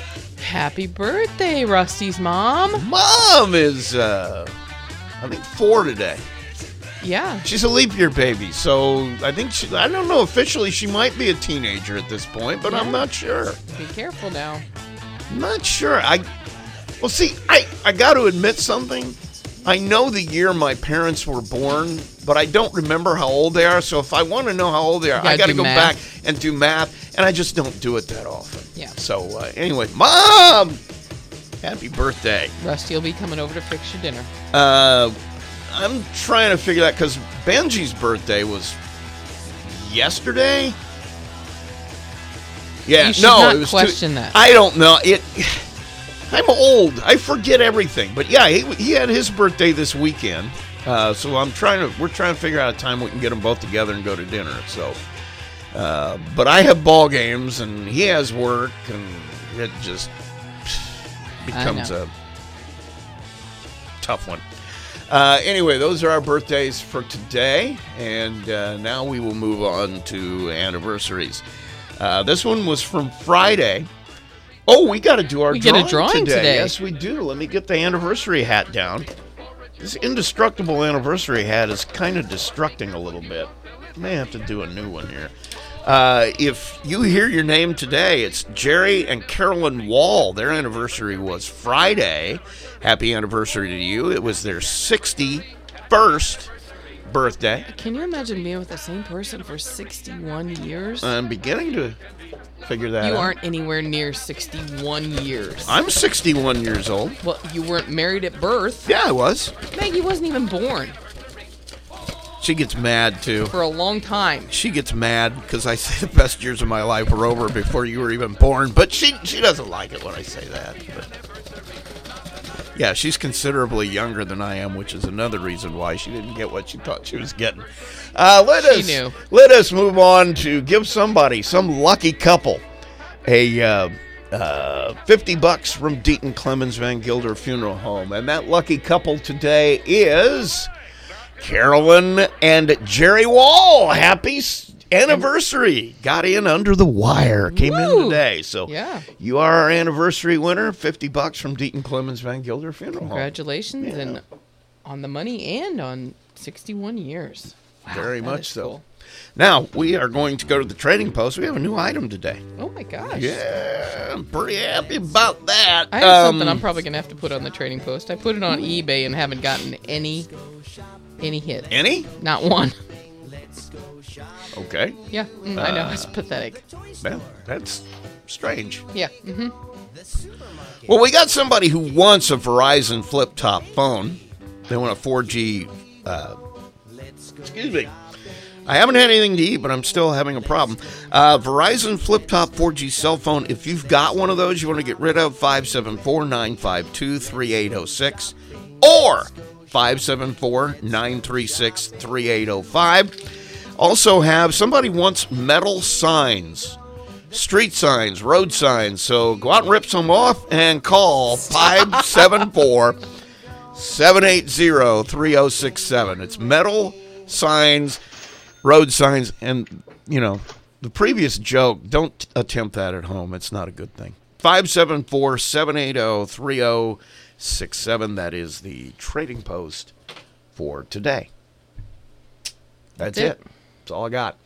S3: Happy birthday, Rusty's mom.
S2: Mom is, uh, I think, four today.
S3: Yeah.
S2: She's a leap year baby, so I think she, I don't know officially she might be a teenager at this point, but I'm not sure.
S3: Be careful now.
S2: I'm not sure. I well, see, I I got to admit something. I know the year my parents were born, but I don't remember how old they are. So if I want to know how old they are, I
S3: gotta
S2: got to go
S3: math.
S2: back and do math, and I just don't do it that often.
S3: Yeah.
S2: So uh, anyway, mom, happy birthday.
S3: Rusty will be coming over to fix your dinner.
S2: Uh, I'm trying to figure that because Benji's birthday was yesterday. Yeah, no,
S3: not
S2: it was too-
S3: question that.
S2: I don't know it. I'm old. I forget everything. But yeah, he, he had his birthday this weekend. Uh, so I'm trying to. We're trying to figure out a time we can get them both together and go to dinner. So, uh, but I have ball games and he has work, and it just becomes a tough one. Uh, anyway, those are our birthdays for today, and uh, now we will move on to anniversaries. Uh, this one was from Friday. Oh, we got to do our
S3: We get a
S2: drawing,
S3: drawing today.
S2: Yes, we do. Let me get the anniversary hat down. This indestructible anniversary hat is kind of destructing a little bit. May have to do a new one here. Uh, if you hear your name today, it's Jerry and Carolyn Wall. Their anniversary was Friday. Happy anniversary to you. It was their 61st birthday.
S3: Can you imagine being with the same person for 61 years?
S2: I'm beginning to figure that out.
S3: you
S2: out.
S3: aren't anywhere near 61 years.
S2: I'm 61 years old.
S3: well, you weren't married at birth.
S2: Yeah, I was.
S3: Maggie wasn't even born
S2: She gets mad too.
S3: for a long time.
S2: She gets mad because I say the best years of my life were over before you were even born. But she she doesn't like it when I say that. But yeah, she's considerably younger than I am, which is another reason why she didn't get what she thought she was getting. Uh, let
S3: She
S2: us
S3: knew.
S2: let us move on to give somebody some lucky couple a. Uh, uh, 50 bucks from Deaton Clemens Van Gilder Funeral Home. And that lucky couple today is Carolyn and Jerry Wall. Happy anniversary. Got in under the wire. Came in today. So
S3: Yeah.
S2: you are our anniversary winner. 50 bucks from Deaton Clemens Van Gilder Funeral Home.
S3: Congratulations
S2: Yeah.
S3: and on the money and on 61 years. Wow,
S2: Very much so.
S3: cool.
S2: Now, we are going to go to the trading post. We have a new item today.
S3: Oh my gosh.
S2: Yeah, I'm pretty happy about that.
S3: I have something
S2: Um,
S3: I'm probably gonna have to put on the trading post. I put it on eBay and haven't gotten any any hit
S2: Any?
S3: Not one.
S2: Okay.
S3: Yeah, mm, I know
S2: Uh,
S3: it's pathetic.
S2: Well, that's strange.
S3: Yeah. hmm
S2: Well, we got somebody who wants a Verizon flip top phone. They want a 4G, uh, excuse me, I haven't had anything to eat, but I'm still having a problem. Uh, Verizon Flip Top 4G cell phone. If you've got one of those you want to get rid of, 574 952 3806 or 574 936 3805. Also, have somebody wants metal signs, street signs, road signs. So go out and rip some off and call 574 780 3067. It's metal signs, road signs, and, you know, the previous joke, don't attempt that at home. It's not a good thing. 574 780 3067. That is the trading post for today. That's,
S3: That's
S2: it.
S3: it.
S2: That's all I got.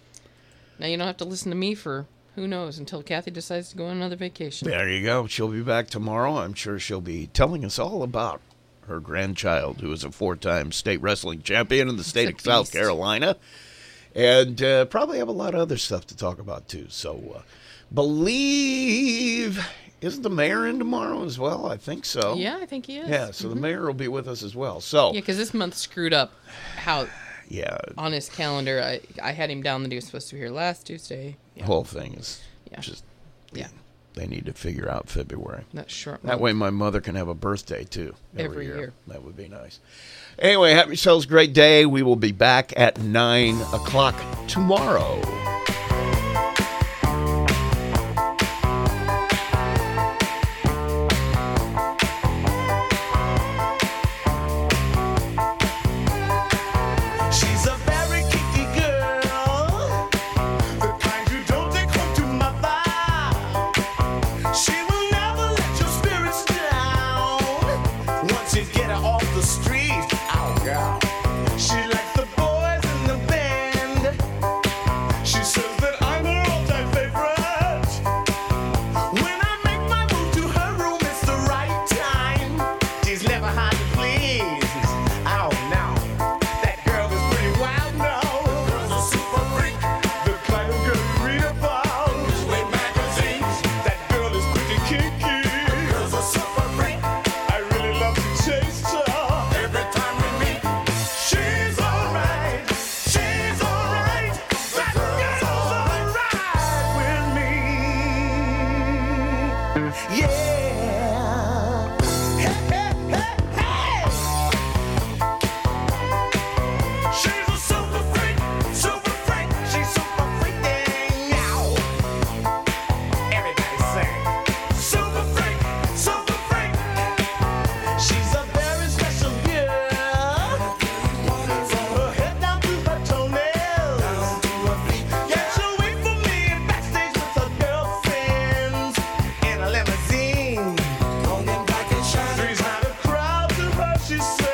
S3: Now you don't have to listen to me for who knows until Kathy decides to go on another vacation.
S2: There you go. She'll be back tomorrow. I'm sure she'll be telling us all about her grandchild, who is a four time state wrestling champion in the state of South. Carolina. And uh, probably have a lot of other stuff to talk about, too. So, uh, believe. Isn't the mayor in tomorrow as well? I think so.
S3: Yeah, I think he is.
S2: Yeah, so the mayor will be with us as well. So,
S3: Yeah, because this month screwed up how
S2: yeah,
S3: on his calendar. I I had him down that he was supposed to be here last Tuesday.
S2: the whole thing is
S3: Yeah.
S2: just,
S3: Yeah,
S2: they need to figure out February.
S3: that short.
S2: That way, my mother can have a birthday too
S3: Every year.
S2: That would be nice. Anyway, have yourselves a great day. We will be back at nine o'clock tomorrow.